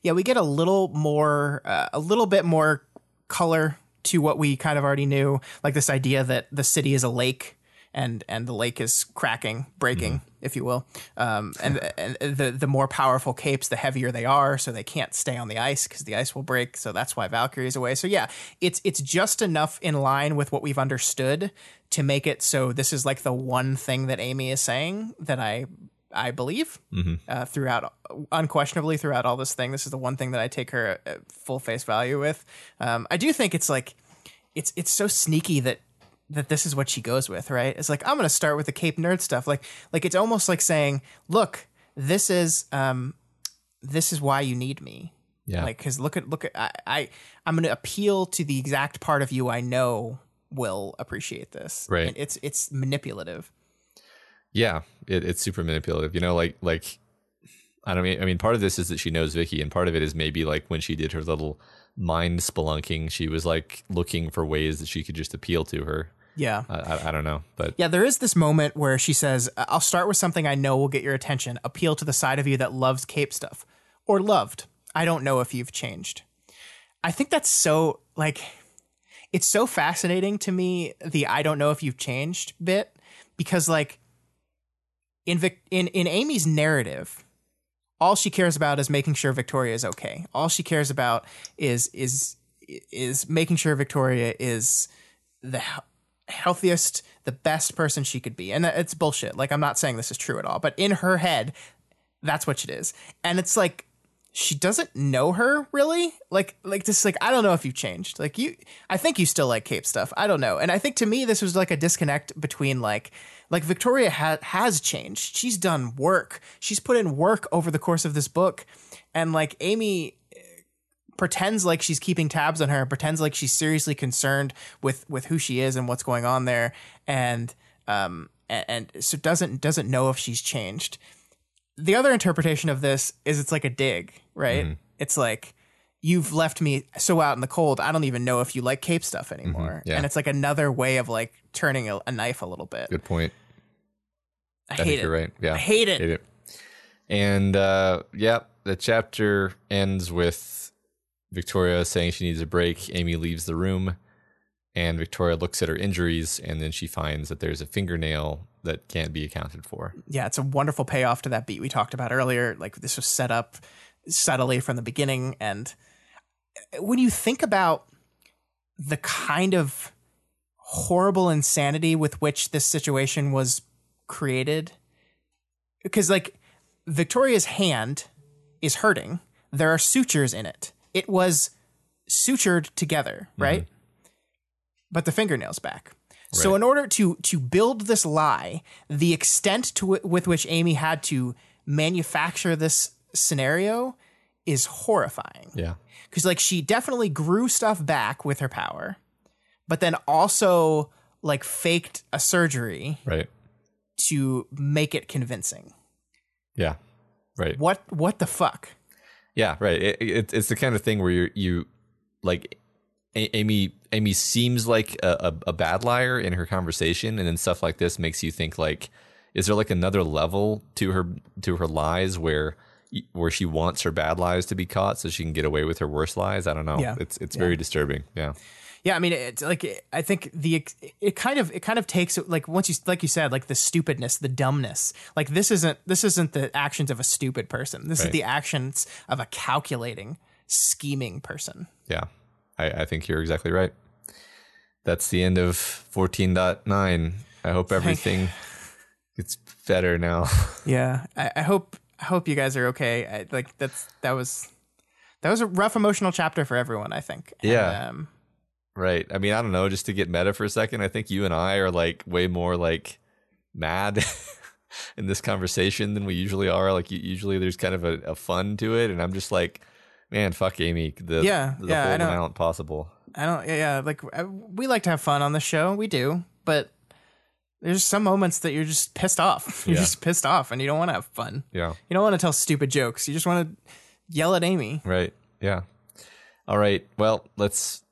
Yeah, we get a little more, uh, a little bit more color to what we kind of already knew, like this idea that the city is a lake and and the lake is cracking, breaking, if you will. Um, and and the the more powerful capes, the heavier they are, so they can't stay on the ice because the ice will break. So that's why Valkyrie's away. So yeah, it's it's just enough in line with what we've understood to make it so this is like the one thing that Amy is saying that I I believe uh, throughout, unquestionably throughout all this thing. This is the one thing that I take her full face value with. Um, I do think it's like, it's it's so sneaky that that this is what she goes with, right? It's like I'm going to start with the Cape Nerd stuff. Like like it's almost like saying, look, this is um, this is why you need me. Yeah. Like because look at look at I, I I'm going to appeal to the exact part of you I know will appreciate this. Right. And it's it's manipulative. Yeah, it, it's super manipulative. You know, like like I don't mean I mean part of this is that she knows Vicky, and part of it is maybe like when she did her little mind spelunking, she was like looking for ways that she could just appeal to her. Yeah. I, I, I don't know, but Yeah, there is this moment where she says, I'll start with something I know will get your attention. Appeal to the side of you that loves Cape stuff. Or loved. I don't know if you've changed. I think that's so, like, it's so fascinating to me, the I don't know if you've changed bit, because, like, in, Vic- in, in Amy's narrative, all she cares about is making sure Victoria is okay. All she cares about is is is making sure Victoria is the he- healthiest, the best person she could be. And it's bullshit. Like I'm not saying this is true at all, but in her head, that's what it is. And it's like she doesn't know her really. Like like this like I don't know if you've changed. Like you I think you still like cape stuff. I don't know. And I think to me this was like a disconnect between like like Victoria ha- has changed. She's done work. She's put in work over the course of this book. And like Amy pretends like she's keeping tabs on her, pretends like she's seriously concerned with with who she is and what's going on there, and um and, and so doesn't doesn't know if she's changed. The other interpretation of this is it's like a dig, right? Mm-hmm. It's like you've left me so out in the cold. I don't even know if you like cape stuff anymore, Mm-hmm. yeah. and it's like another way of like turning a, a knife a little bit. Good point. I I, hate think it. you're right. Yeah. I hate it. Hate it. And uh, yeah, the chapter ends with Victoria saying she needs a break. Amy leaves the room, and Victoria looks at her injuries, and then she finds that there's a fingernail that can't be accounted for. yeah, it's a wonderful payoff to that beat we talked about earlier. Like this was set up subtly from the beginning. And when you think about the kind of horrible insanity with which this situation was created, because like Victoria's hand is hurting, there are sutures in it. It was sutured together, mm-hmm. right? But the fingernail's back. So in order to to build this lie, the extent to w- with which Amy had to manufacture this scenario is horrifying. Yeah. Cuz like she definitely grew stuff back with her power, but then also like faked a surgery Right. to make it convincing. Yeah. Right. What what the fuck? Yeah, right. It, it, it's the kind of thing where you you like A- Amy. Amy seems like a, a, a bad liar in her conversation, and then stuff like this makes you think like, is there like another level to her to her lies where where she wants her bad lies to be caught so she can get away with her worst lies? I don't know. Yeah. It's it's very disturbing. Yeah. Yeah, I mean, it's like I think the it kind of it kind of takes like once you like you said like the stupidness, the dumbness. Like this isn't this isn't the actions of a stupid person. This is the actions of a calculating, scheming person. Yeah. I, I think you're exactly right. That's the end of 14.9. I hope everything gets better now. (laughs) Yeah, I, I hope I hope you guys are okay. I, like that's that was that was a rough emotional chapter for everyone. I think. And, Yeah. um, Right. I mean, I don't know, just to get meta for a second, I think you and I are like way more like mad (laughs) in this conversation than we usually are. Like usually there's kind of a, a fun to it and I'm just like, man, fuck Amy. The Yeah, the yeah, I whole don't- amount possible. I don't. Yeah, yeah, like I, we like to have fun on the show. We do, but there's some moments that you're just pissed off. (laughs) You're Yeah. just pissed off, and you don't want to have fun. Yeah. You don't want to tell stupid jokes. You just want to yell at Amy. Right. Yeah. All right. Well, let's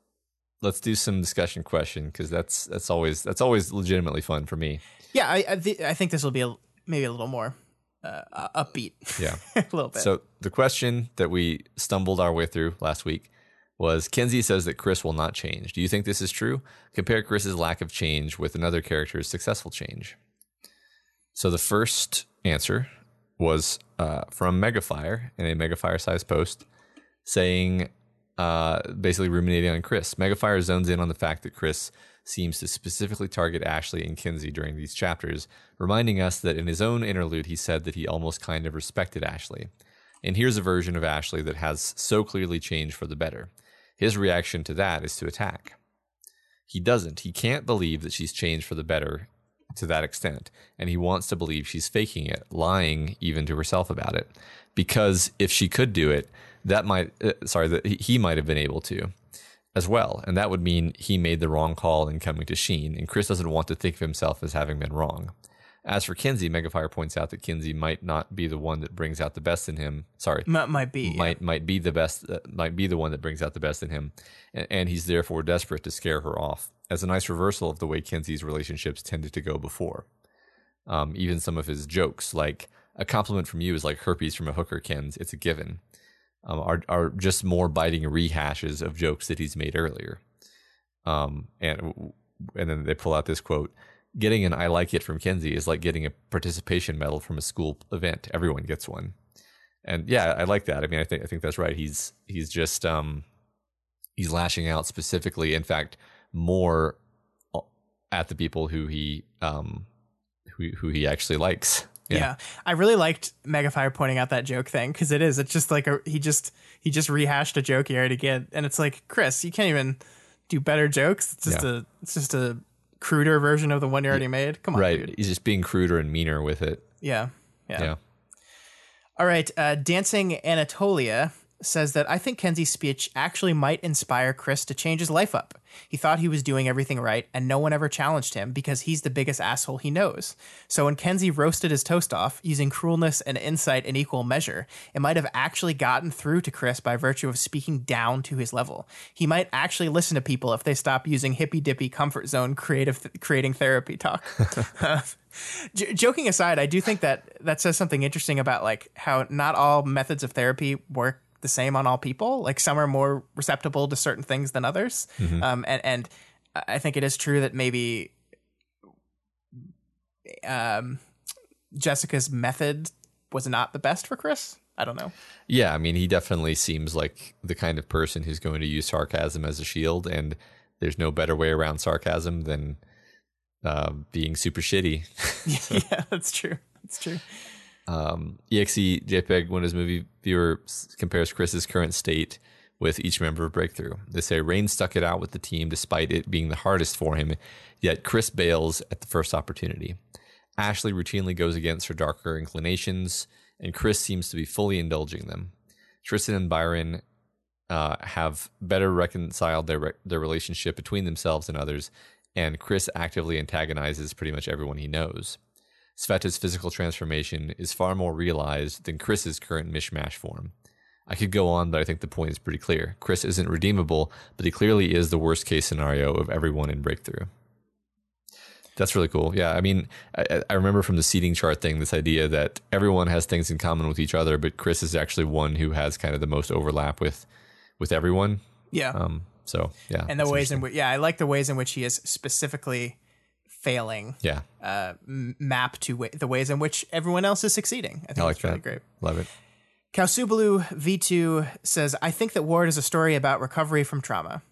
let's do some discussion question because that's that's always that's always legitimately fun for me. Yeah, I I, th- I think this will be a, maybe a little more uh, upbeat. Yeah. (laughs) a little bit. So the question that we stumbled our way through last week was Kenzie says that Chris will not change. Do you think this is true? Compare Chris's lack of change with another character's successful change. So the first answer was uh, from Megafire in a Megafire size post saying, uh, basically ruminating on Chris. Megafire zones in on the fact that Chris seems to specifically target Ashley and Kenzie during these chapters, reminding us that in his own interlude, he said that he almost kind of respected Ashley. And here's a version of Ashley that has so clearly changed for the better. His reaction to that is to attack. He doesn't. He can't believe that she's changed for the better to that extent. And he wants to believe she's faking it, lying even to herself about it. Because if she could do it, that might, uh, sorry, that he- might have been able to as well. And that would mean he made the wrong call in coming to Shin. And Chris doesn't want to think of himself as having been wrong. As for Kenzie, Megafire points out that Kenzie might not be the one that brings out the best in him. Sorry, M- might be. yeah. might might be the best uh, might be the one that brings out the best in him and, and he's therefore desperate to scare her off as a nice reversal of the way Kenzie's relationships tended to go before um, even some of his jokes like a compliment from you is like herpes from a hooker Ken's it's a given um, are, are just more biting rehashes of jokes that he's made earlier um, and and then they pull out this quote getting an I like it from Kenzie is like getting a participation medal from a school event everyone gets one and yeah, I like that. I mean, I think I think that's right. He's he's just um he's lashing out specifically. In fact, more at the people who he um who who he actually likes. Yeah. I really liked Megafire pointing out that joke thing because it is. It's just like a he just he just rehashed a joke he already did, and it's like Chris, you can't even do better jokes. It's just Yeah. a it's just a cruder version of the one you already made. Come on, right. dude. He's just being cruder and meaner with it. Yeah. yeah, Yeah. All right, uh, Dancing Anatolia says that I think Kenzie's speech actually might inspire Chris to change his life up. He thought he was doing everything right, and no one ever challenged him because he's the biggest asshole he knows. So when Kenzie roasted his toast off using cruelness and insight in equal measure, it might have actually gotten through to Chris by virtue of speaking down to his level. He might actually listen to people if they stop using hippy dippy comfort zone creative creating therapy talk. (laughs) J- joking aside, I do think that that says something interesting about like how not all methods of therapy work the same on all people. Like some are more receptible to certain things than others, um, and and I think it is true that maybe um, Jessica's method was not the best for Chris. I don't know. Yeah, I mean, he definitely seems like the kind of person who's going to use sarcasm as a shield, and there's no better way around sarcasm than uh, being super shitty. (laughs) (laughs) yeah, that's true. That's true. Um, EXE JPEG, his movie viewer compares Chris's current state with each member of Breakthrough. They say Rain stuck it out with the team despite it being the hardest for him, yet Chris bails at the first opportunity. Ashley routinely goes against her darker inclinations, and Chris seems to be fully indulging them. Tristan and Byron uh, have better reconciled their re- their relationship between themselves and others, and Chris actively antagonizes pretty much everyone he knows. Sveta's physical transformation is far more realized than Chris's current mishmash form. I could go on, but I think the point is pretty clear. Chris isn't redeemable, but he clearly is the worst case scenario of everyone in Breakthrough. That's really cool. Yeah, I mean, I, I remember from the seating chart thing this idea that everyone has things in common with each other, but Chris is actually one who has kind of the most overlap with with everyone. Yeah. Um, so yeah, and the ways in which, yeah, I like the ways in which he is specifically failing yeah, uh, m- map to wa- the ways in which everyone else is succeeding. I think I like it's really that. great. Love it. Kausubalu V2 says, I think that Ward is a story about recovery from trauma.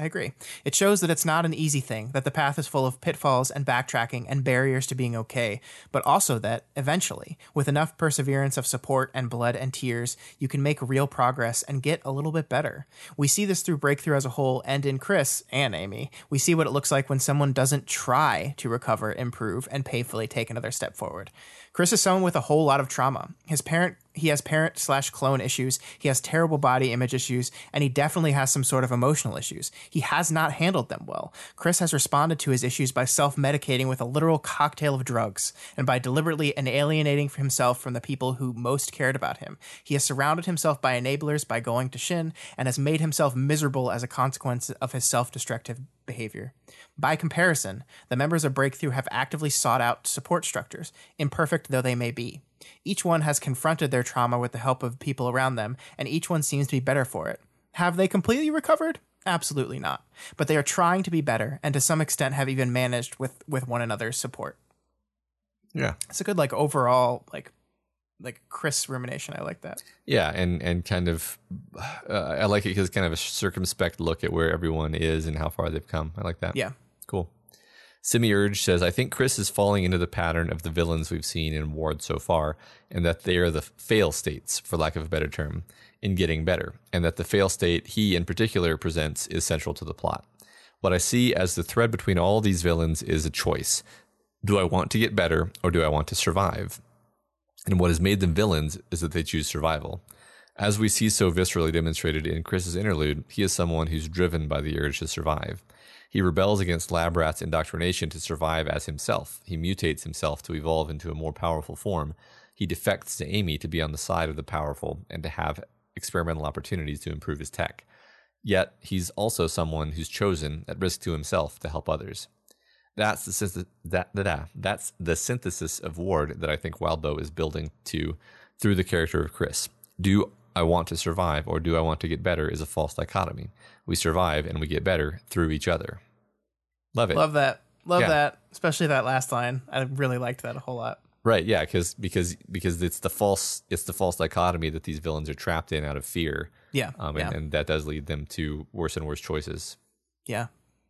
I agree. It shows that it's not an easy thing, that the path is full of pitfalls and backtracking and barriers to being okay, but also that, eventually, with enough perseverance of support and blood and tears, you can make real progress and get a little bit better. We see this through Breakthrough as a whole, and in Chris and Amy, we see what it looks like when someone doesn't try to recover, improve, and painfully take another step forward. Chris is someone with a whole lot of trauma. His parent, he has parent slash clone issues. He has terrible body image issues, and he definitely has some sort of emotional issues. He has not handled them well. Chris has responded to his issues by self medicating with a literal cocktail of drugs and by deliberately alienating himself from the people who most cared about him. He has surrounded himself by enablers by going to Shin and has made himself miserable as a consequence of his self destructive behavior. By comparison, the members of Breakthrough have actively sought out support structures, imperfect though they may be. Each one has confronted their trauma with the help of people around them, and each one seems to be better for it. Have they completely recovered? Absolutely not. But they are trying to be better, and to some extent have even managed with, with one another's support. Yeah. It's a good like overall like like Chris rumination. I like that. Yeah, and and kind of, uh, I like it because kind of a circumspect look at where everyone is and how far they've come. I like that. Yeah. cool. Simi Urge says, I think Chris is falling into the pattern of the villains we've seen in Ward so far, and that they are the fail states, for lack of a better term, in getting better, and that the fail state he in particular presents is central to the plot. What I see as the thread between all these villains is a choice. Do I want to get better, or do I want to survive? And what has made them villains is that they choose survival. As we see so viscerally demonstrated in Chris's interlude, he is someone who's driven by the urge to survive. He rebels against Lab Rat's indoctrination to survive as himself. He mutates himself to evolve into a more powerful form. He defects to Amy to be on the side of the powerful and to have experimental opportunities to improve his tech. Yet, he's also someone who's chosen, at risk to himself, to help others. That's the synth- that, that, that that's the synthesis of Ward that I think Wildbow is building to through the character of Chris. Do I want to survive or do I want to get better is a false dichotomy. We survive and we get better through each other. Love it. Love that. Love Yeah. that. Especially that last line. I really liked that a whole lot. Right, yeah, because because because it's the false it's the false dichotomy that these villains are trapped in out of fear. Yeah. Um, yeah. and, and that does lead them to worse and worse choices. yeah.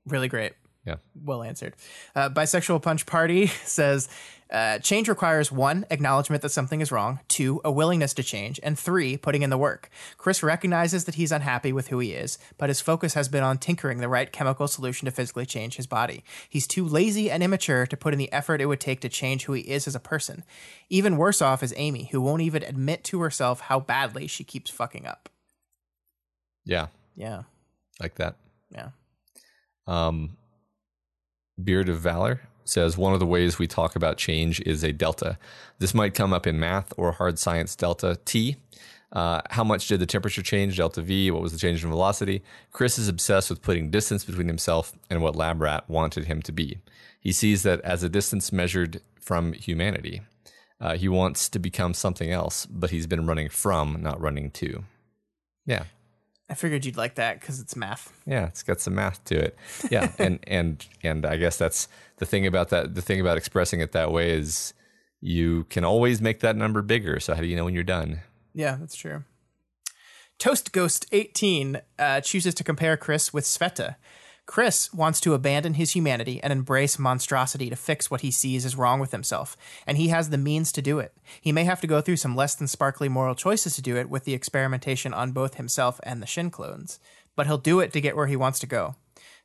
Really great. Yeah. Well answered. Uh, Bisexual Punch Party (laughs) says uh, change requires one, acknowledgement that something is wrong, two, a willingness to change, and three, putting in the work. Chris recognizes that he's unhappy with who he is, but his focus has been on tinkering the right chemical solution to physically change his body. He's too lazy and immature to put in the effort it would take to change who he is as a person. Even worse off is Amy, who won't even admit to herself how badly she keeps fucking up. Yeah. Yeah. Like that. Yeah. Um, Beard of Valor says one of the ways we talk about change is a delta. This might come up in math or hard science delta T. Uh, how much did the temperature change? Delta V. What was the change in velocity? Chris is obsessed with putting distance between himself and what Lab Rat wanted him to be. He sees that as a distance measured from humanity. Uh, he wants to become something else, but he's been running from, not running to. Yeah, I figured you'd like that because it's math. yeah, it's got some math to it. Yeah, (laughs) and and and I guess that's the thing about that. The thing about expressing it that way is you can always make that number bigger. So how do you know when you're done? Yeah, that's true. Toast Ghost 18 uh, chooses to compare Chris with Sveta. Chris wants to abandon his humanity and embrace monstrosity to fix what he sees is wrong with himself, and he has the means to do it. He may have to go through some less than sparkly moral choices to do it with the experimentation on both himself and the Shin clones, but he'll do it to get where he wants to go.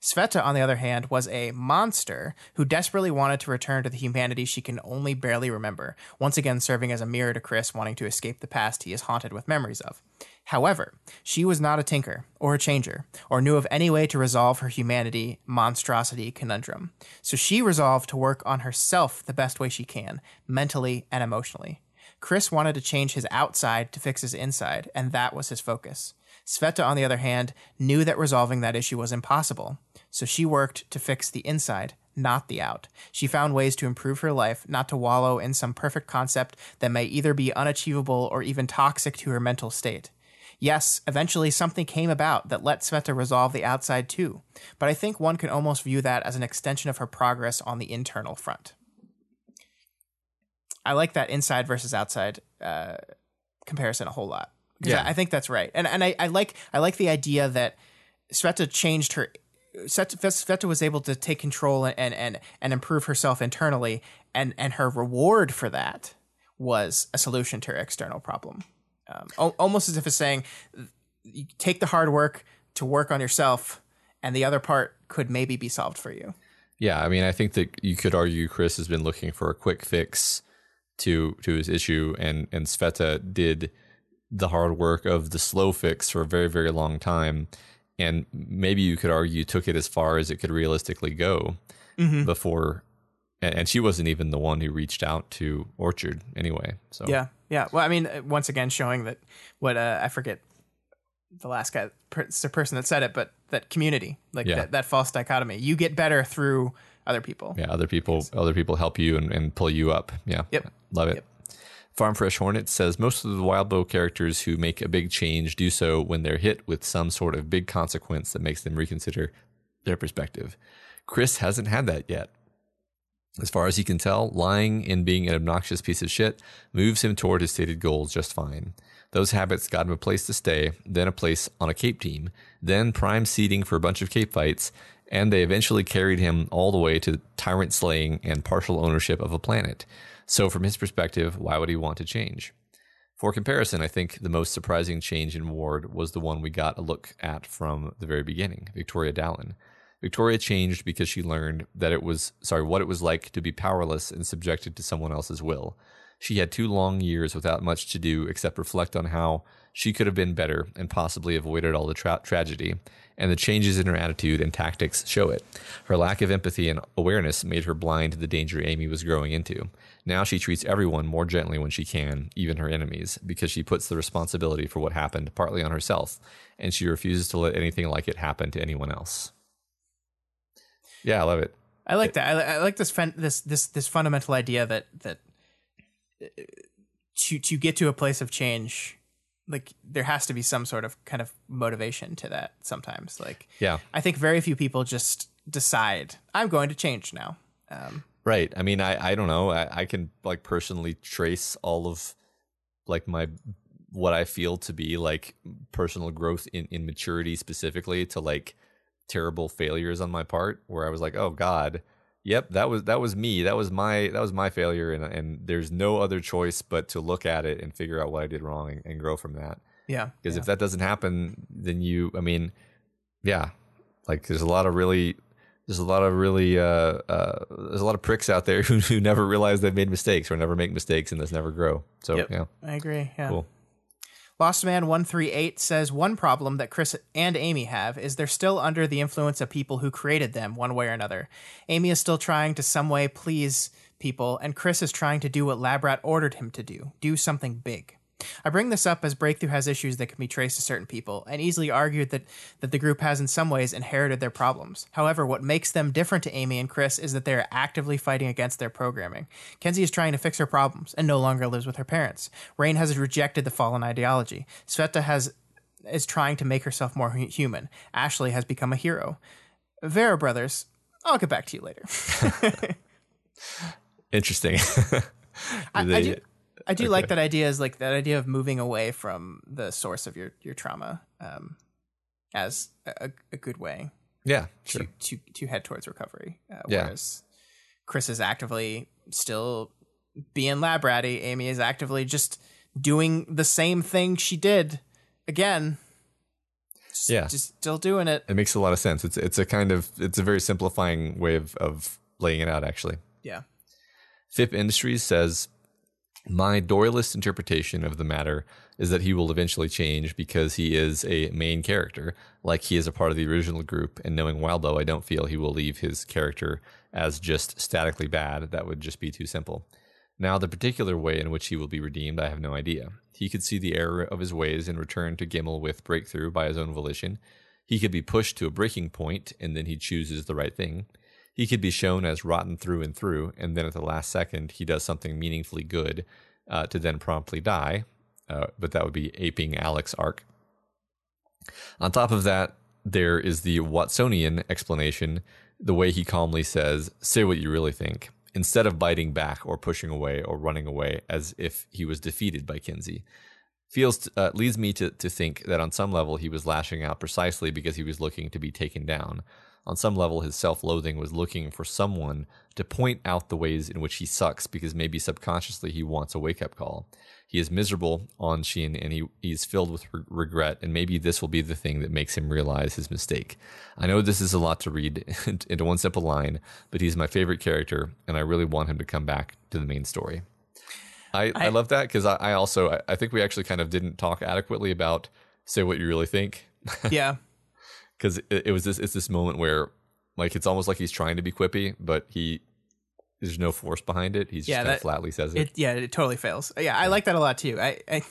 Sveta, on the other hand, was a monster who desperately wanted to return to the humanity she can only barely remember, once again serving as a mirror to Chris wanting to escape the past he is haunted with memories of. However, she was not a tinker or a changer, or knew of any way to resolve her humanity monstrosity conundrum. So she resolved to work on herself the best way she can, mentally and emotionally. Chris wanted to change his outside to fix his inside, and that was his focus. Sveta, on the other hand, knew that resolving that issue was impossible, so she worked to fix the inside, not the out. She found ways to improve her life, not to wallow in some perfect concept that may either be unachievable or even toxic to her mental state. Yes, eventually something came about that let Sveta resolve the outside too, but I think one can almost view that as an extension of her progress on the internal front. I like that inside versus outside uh, comparison a whole lot. Yeah. I, I think that's right, and and I, I like I like the idea that Sveta changed her. Sveta, was able to take control and and and improve herself internally, and and her reward for that was a solution to her external problem. Um, almost as if it's saying, you take the hard work to work on yourself, and the other part could maybe be solved for you. Yeah, I mean, I think that you could argue Chris has been looking for a quick fix to to his issue, and and Sveta did the hard work of the slow fix for a very very long time, and maybe you could argue took it as far as it could realistically go before, and, she wasn't even the one who reached out to Orchard anyway. So Yeah, yeah. Well, I mean, uh, once again, showing that what uh, I forget the last guy, per, the person that said it, but that community, like Yeah. that, that false dichotomy, you get better through other people. yeah, other people other people help you and, and pull you up. Yeah, Yep. love it. Farm Fresh Hornet says most of the Wildbow characters who make a big change do so when they're hit with some sort of big consequence that makes them reconsider their perspective. Chris hasn't had that yet. As far as he can tell, lying and being an obnoxious piece of shit moves him toward his stated goals just fine. Those habits got him a place to stay, then a place on a Cape team, then prime seating for a bunch of Cape fights, and they eventually carried him all the way to tyrant slaying and partial ownership of a planet. So, from his perspective, why would he want to change? For comparison, I think the most surprising change in Ward was the one we got a look at from the very beginning Victoria Dallin. Victoria changed because she learned that it was, sorry, what it was like to be powerless and subjected to someone else's will. She had two long years without much to do except reflect on how she could have been better and possibly avoided all the tra- tragedy, and the changes in her attitude and tactics show it. Her lack of empathy and awareness made her blind to the danger Amy was growing into. Now she treats everyone more gently when she can, even her enemies, because she puts the responsibility for what happened partly on herself, and she refuses to let anything like it happen to anyone else. Yeah, I love it. I like that. I, I like this this this this fundamental idea that that to to get to a place of change, like there has to be some sort of kind of motivation to that. Sometimes, like Yeah. I think very few people just decide I'm going to change now. Um, Right. I mean, I, I don't know. I, I can like personally trace all of like my what I feel to be like personal growth in, in maturity specifically to like terrible failures on my part where I was like, oh God, yep, that was that was me. That was my that was my failure, and and there's no other choice but to look at it and figure out what I did wrong and, and grow from that. Yeah. Because yeah. if that doesn't happen, then you, I mean, yeah, like there's a lot of really there's a lot of really uh, uh, there's a lot of pricks out there (laughs) who, who never realize they've made mistakes or never make mistakes and thus never grow. So Yep. yeah, I agree. Yeah. cool. Lost Man 138 says one problem that Chris and Amy have is they're still under the influence of people who created them one way or another. Amy is still trying to some way please people, and Chris is trying to do what Lab Rat ordered him to do do something big. I bring this up as Breakthrough has issues that can be traced to certain people, and easily argued that, that the group has in some ways inherited their problems. However, what makes them different to Amy and Chris is that they are actively fighting against their programming. Kenzie is trying to fix her problems and no longer lives with her parents. Rain has rejected the fallen ideology. Sveta has is trying to make herself more human. Ashley has become a hero. Vera brothers, I'll get back to you later. (laughs) Interesting. (laughs) I, I do, I do like that idea. Is like that idea of moving away from the source of your your trauma um, as a, a good way yeah, sure. to, to to head towards recovery. Uh, Yeah. Whereas Chris is actively still being lab ratty. Amy is actively just doing the same thing she did again. Just, Yeah. just still doing it. It makes a lot of sense. It's it's a kind of it's a very simplifying way of of laying it out. Actually, Yeah. FIP Industries says, My Doyleist interpretation of the matter is that he will eventually change because he is a main character, like he is a part of the original group. And knowing Wildbow, I don't feel he will leave his character as just statically bad. That would just be too simple. Now, the particular way in which he will be redeemed, I have no idea. He could see the error of his ways and return to Gimel with breakthrough by his own volition. He could be pushed to a breaking point, and then he chooses the right thing. He could be shown as rotten through and through, and then at the last second, he does something meaningfully good uh, to then promptly die. Uh, but that would be aping Alex arc. On top of that, there is the Watsonian explanation, the way he calmly says, Say what you really think, instead of biting back or pushing away or running away as if he was defeated by Kenzie. Feels uh, leads me to, to think that on some level he was lashing out precisely because he was looking to be taken down. On some level, his self loathing was looking for someone to point out the ways in which he sucks because maybe subconsciously he wants a wake up call. He is miserable on Shin and he, he's filled with re- regret, and maybe this will be the thing that makes him realize his mistake. I know this is a lot to read (laughs) into one simple line, but he's my favorite character, and I really want him to come back to the main story. I, I, love that because I, I also I, I think we actually kind of didn't talk adequately about say what you really think Yeah. (laughs) because it, it was this it's this moment where like it's almost like he's trying to be quippy but he there's no force behind it he's Yeah, just that- of flatly says it, It yeah, it totally fails. Yeah, I like that a lot too. I, I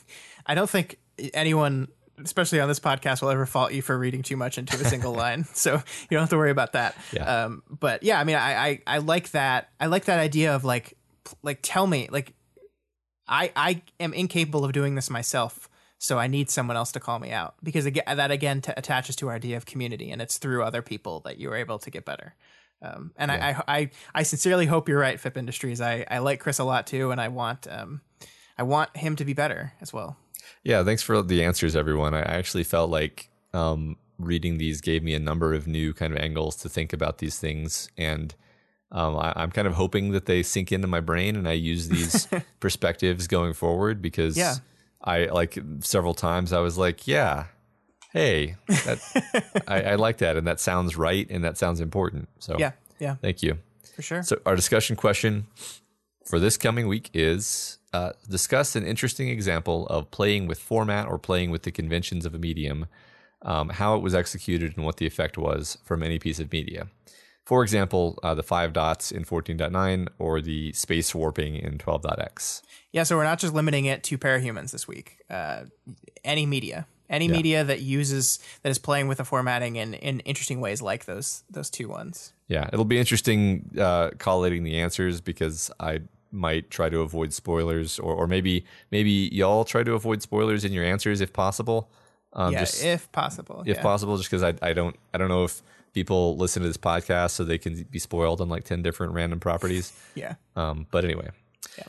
I don't think anyone, especially on this podcast, will ever fault you for reading too much into a single (laughs) line. So you don't have to worry about that. Yeah. Um, but yeah, I mean, I, I I like that. I like that idea of like like tell me like I I am incapable of doing this myself. So I need someone else to call me out because again, that again t- attaches to our idea of community, and it's through other people that you are able to get better. Um, and I, I, I, I sincerely hope you're right, Fip Industries. I, I like Chris a lot too, and I want, um, I want him to be better as well. yeah thanks for the answers everyone i I actually felt like um, reading these gave me a number of new kind of angles to think about these things and um, I, i'm kind of hoping that they sink into my brain and i use these (laughs) perspectives going forward because Yeah. I like several times i was like yeah hey that, (laughs) I, I like that and that sounds right and that sounds important so Yeah, yeah, thank you for sure. so our discussion question for this coming week is uh, discuss an interesting example of playing with format or playing with the conventions of a medium, um, how it was executed and what the effect was from any piece of media. For example, uh, the five dots in 14.9 or the space warping in 12.x. Yeah, so we're not just limiting it to parahumans this week. Uh, any media, any media that uses that is playing with the formatting in, in interesting ways, like those those two ones. Yeah, it'll be interesting uh, collating the answers because I might try to avoid spoilers, or, or maybe maybe y'all try to avoid spoilers in your answers if possible. Um, yeah, just if possible. if yeah. possible, just because I, I don't I don't know if people listen to this podcast so they can be spoiled on like ten different random properties. (laughs) yeah. Um, but anyway,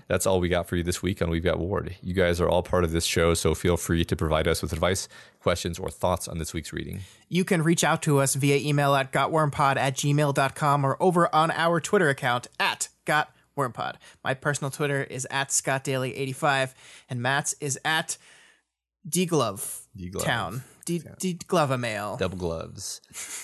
That's all we got for you this week on We've Got Ward. You guys are all part of this show, so feel free to provide us with advice, questions, or thoughts on this week's reading. You can reach out to us via email at gotwormpod at gmail.com or over on our Twitter account at gotwormpod. My personal Twitter is at scottdaily85 and Matt's is at dglove Dglove. town. D- glove a mail. Double gloves.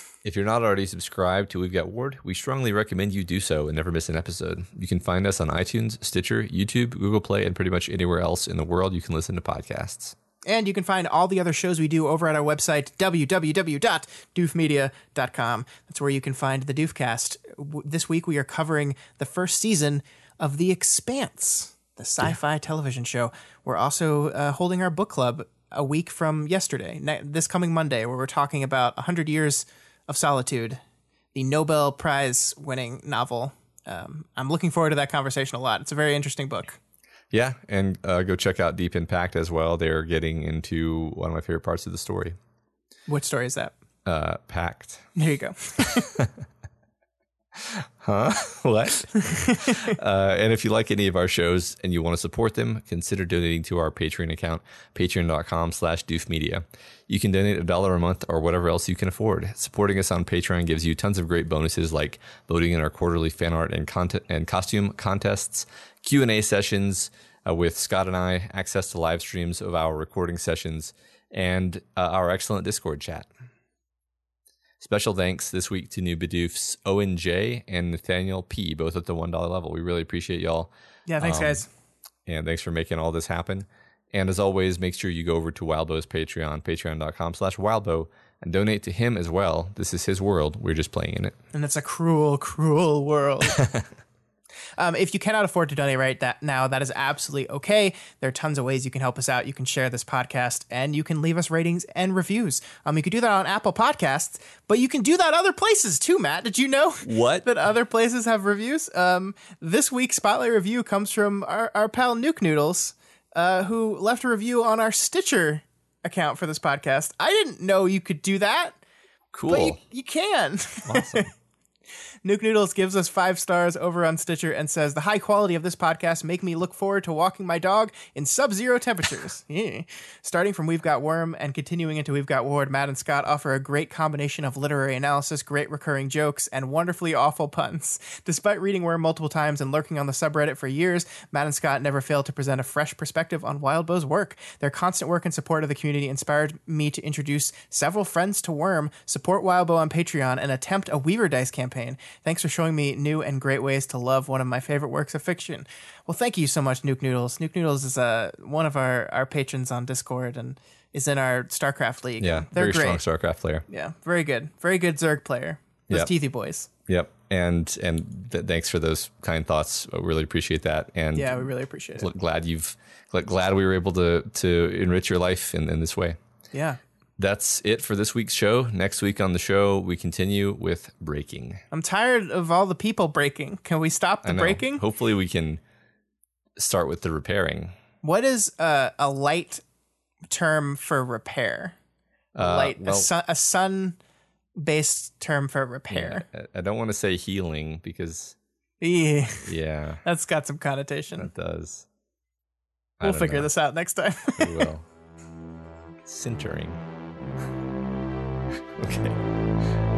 (laughs) If you're not already subscribed to We've Got Ward, we strongly recommend you do so and never miss an episode. You can find us on iTunes, Stitcher, YouTube, Google Play, and pretty much anywhere else in the world you can listen to podcasts. And you can find all the other shows we do over at our website, www.doofmedia.com. That's where you can find the Doofcast. This week we are covering the first season of The Expanse, the sci fi television show. We're also uh, holding our book club a week from yesterday, this coming Monday, where we're talking about 100 Years of Solitude, the Nobel Prize winning novel. Um, I'm looking forward to that conversation a lot. It's a very interesting book. Yeah, and uh, go check out Deep Impact as well. They're getting into one of my favorite parts of the story. Which story is that? Uh, Pact. There you go. (laughs) (laughs) Huh? (laughs) what? (laughs) uh, and if you like any of our shows and you want to support them, consider donating to our Patreon account, patreon.com slash doofmedia. You can donate a dollar a month or whatever else you can afford. Supporting us on Patreon gives you tons of great bonuses like voting in our quarterly fan art and content and costume contests, Q&A sessions uh, with Scott and I, access to live streams of our recording sessions, and uh, our excellent Discord chat. Special thanks this week to new Bidoofs Owen J and Nathaniel P, both at the $1 level. We really appreciate y'all. Yeah, thanks, Um, guys. And thanks for making all this happen. And as always, make sure you go over to Wildbow's Patreon, patreon.com slash wildbow, and donate to him as well. This is his world. We're just playing in it. and it's a cruel, cruel world. (laughs) um, if you cannot afford to donate right that now, that is absolutely okay. There are tons of ways you can help us out. You can share this podcast, and you can leave us ratings and reviews. Um, you can do that on Apple Podcasts, but you can do that other places too. Matt, did you know What? (laughs) that other places have reviews? Um, this week's spotlight review comes from our, our pal Nuke Noodles, uh, who left a review on our Stitcher account for this podcast. I didn't know you could do that, Cool. but you, you can. (laughs) awesome. Nuke Noodles gives us five stars over on Stitcher and says the high quality of this podcast make me look forward to walking my dog in sub-zero temperatures. (laughs) Yeah. Starting from We've Got Worm and continuing into We've Got Ward, Matt and Scott offer a great combination of literary analysis, great recurring jokes, and wonderfully awful puns. Despite reading Worm multiple times and lurking on the subreddit for years, Matt and Scott never fail to present a fresh perspective on Wild Wildbow's work. Their constant work and support of the community inspired me to introduce several friends to Worm, support Wild Wildbow on Patreon, and attempt a Weaver Dice campaign. Thanks for showing me new and great ways to love one of my favorite works of fiction. Well, thank you so much, Nuke Noodles. Nuke Noodles is uh, one of our, our patrons on Discord and is in our StarCraft League. Yeah, They're very great. strong StarCraft player. Yeah, very good. Very good Zerg player. Those Yep. Teethy boys. Yep. And and th- thanks for those kind thoughts. I really appreciate that. And Yeah, we really appreciate it. gl- glad you've glad we were able to to enrich your life in, in this way. Yeah. That's it for this week's show. Next week on the show, we continue with breaking. I'm tired of all the people breaking. Can we stop the breaking? Hopefully, we can start with the repairing. What is uh, a light term for repair? A Uh, light, well, a sun, a sun based term for repair. I- I don't want to say healing because Yeah, yeah, (laughs) that's got some connotation. It does. I We'll figure know. this out next time. We will. (laughs) Sintering. (laughs) okay.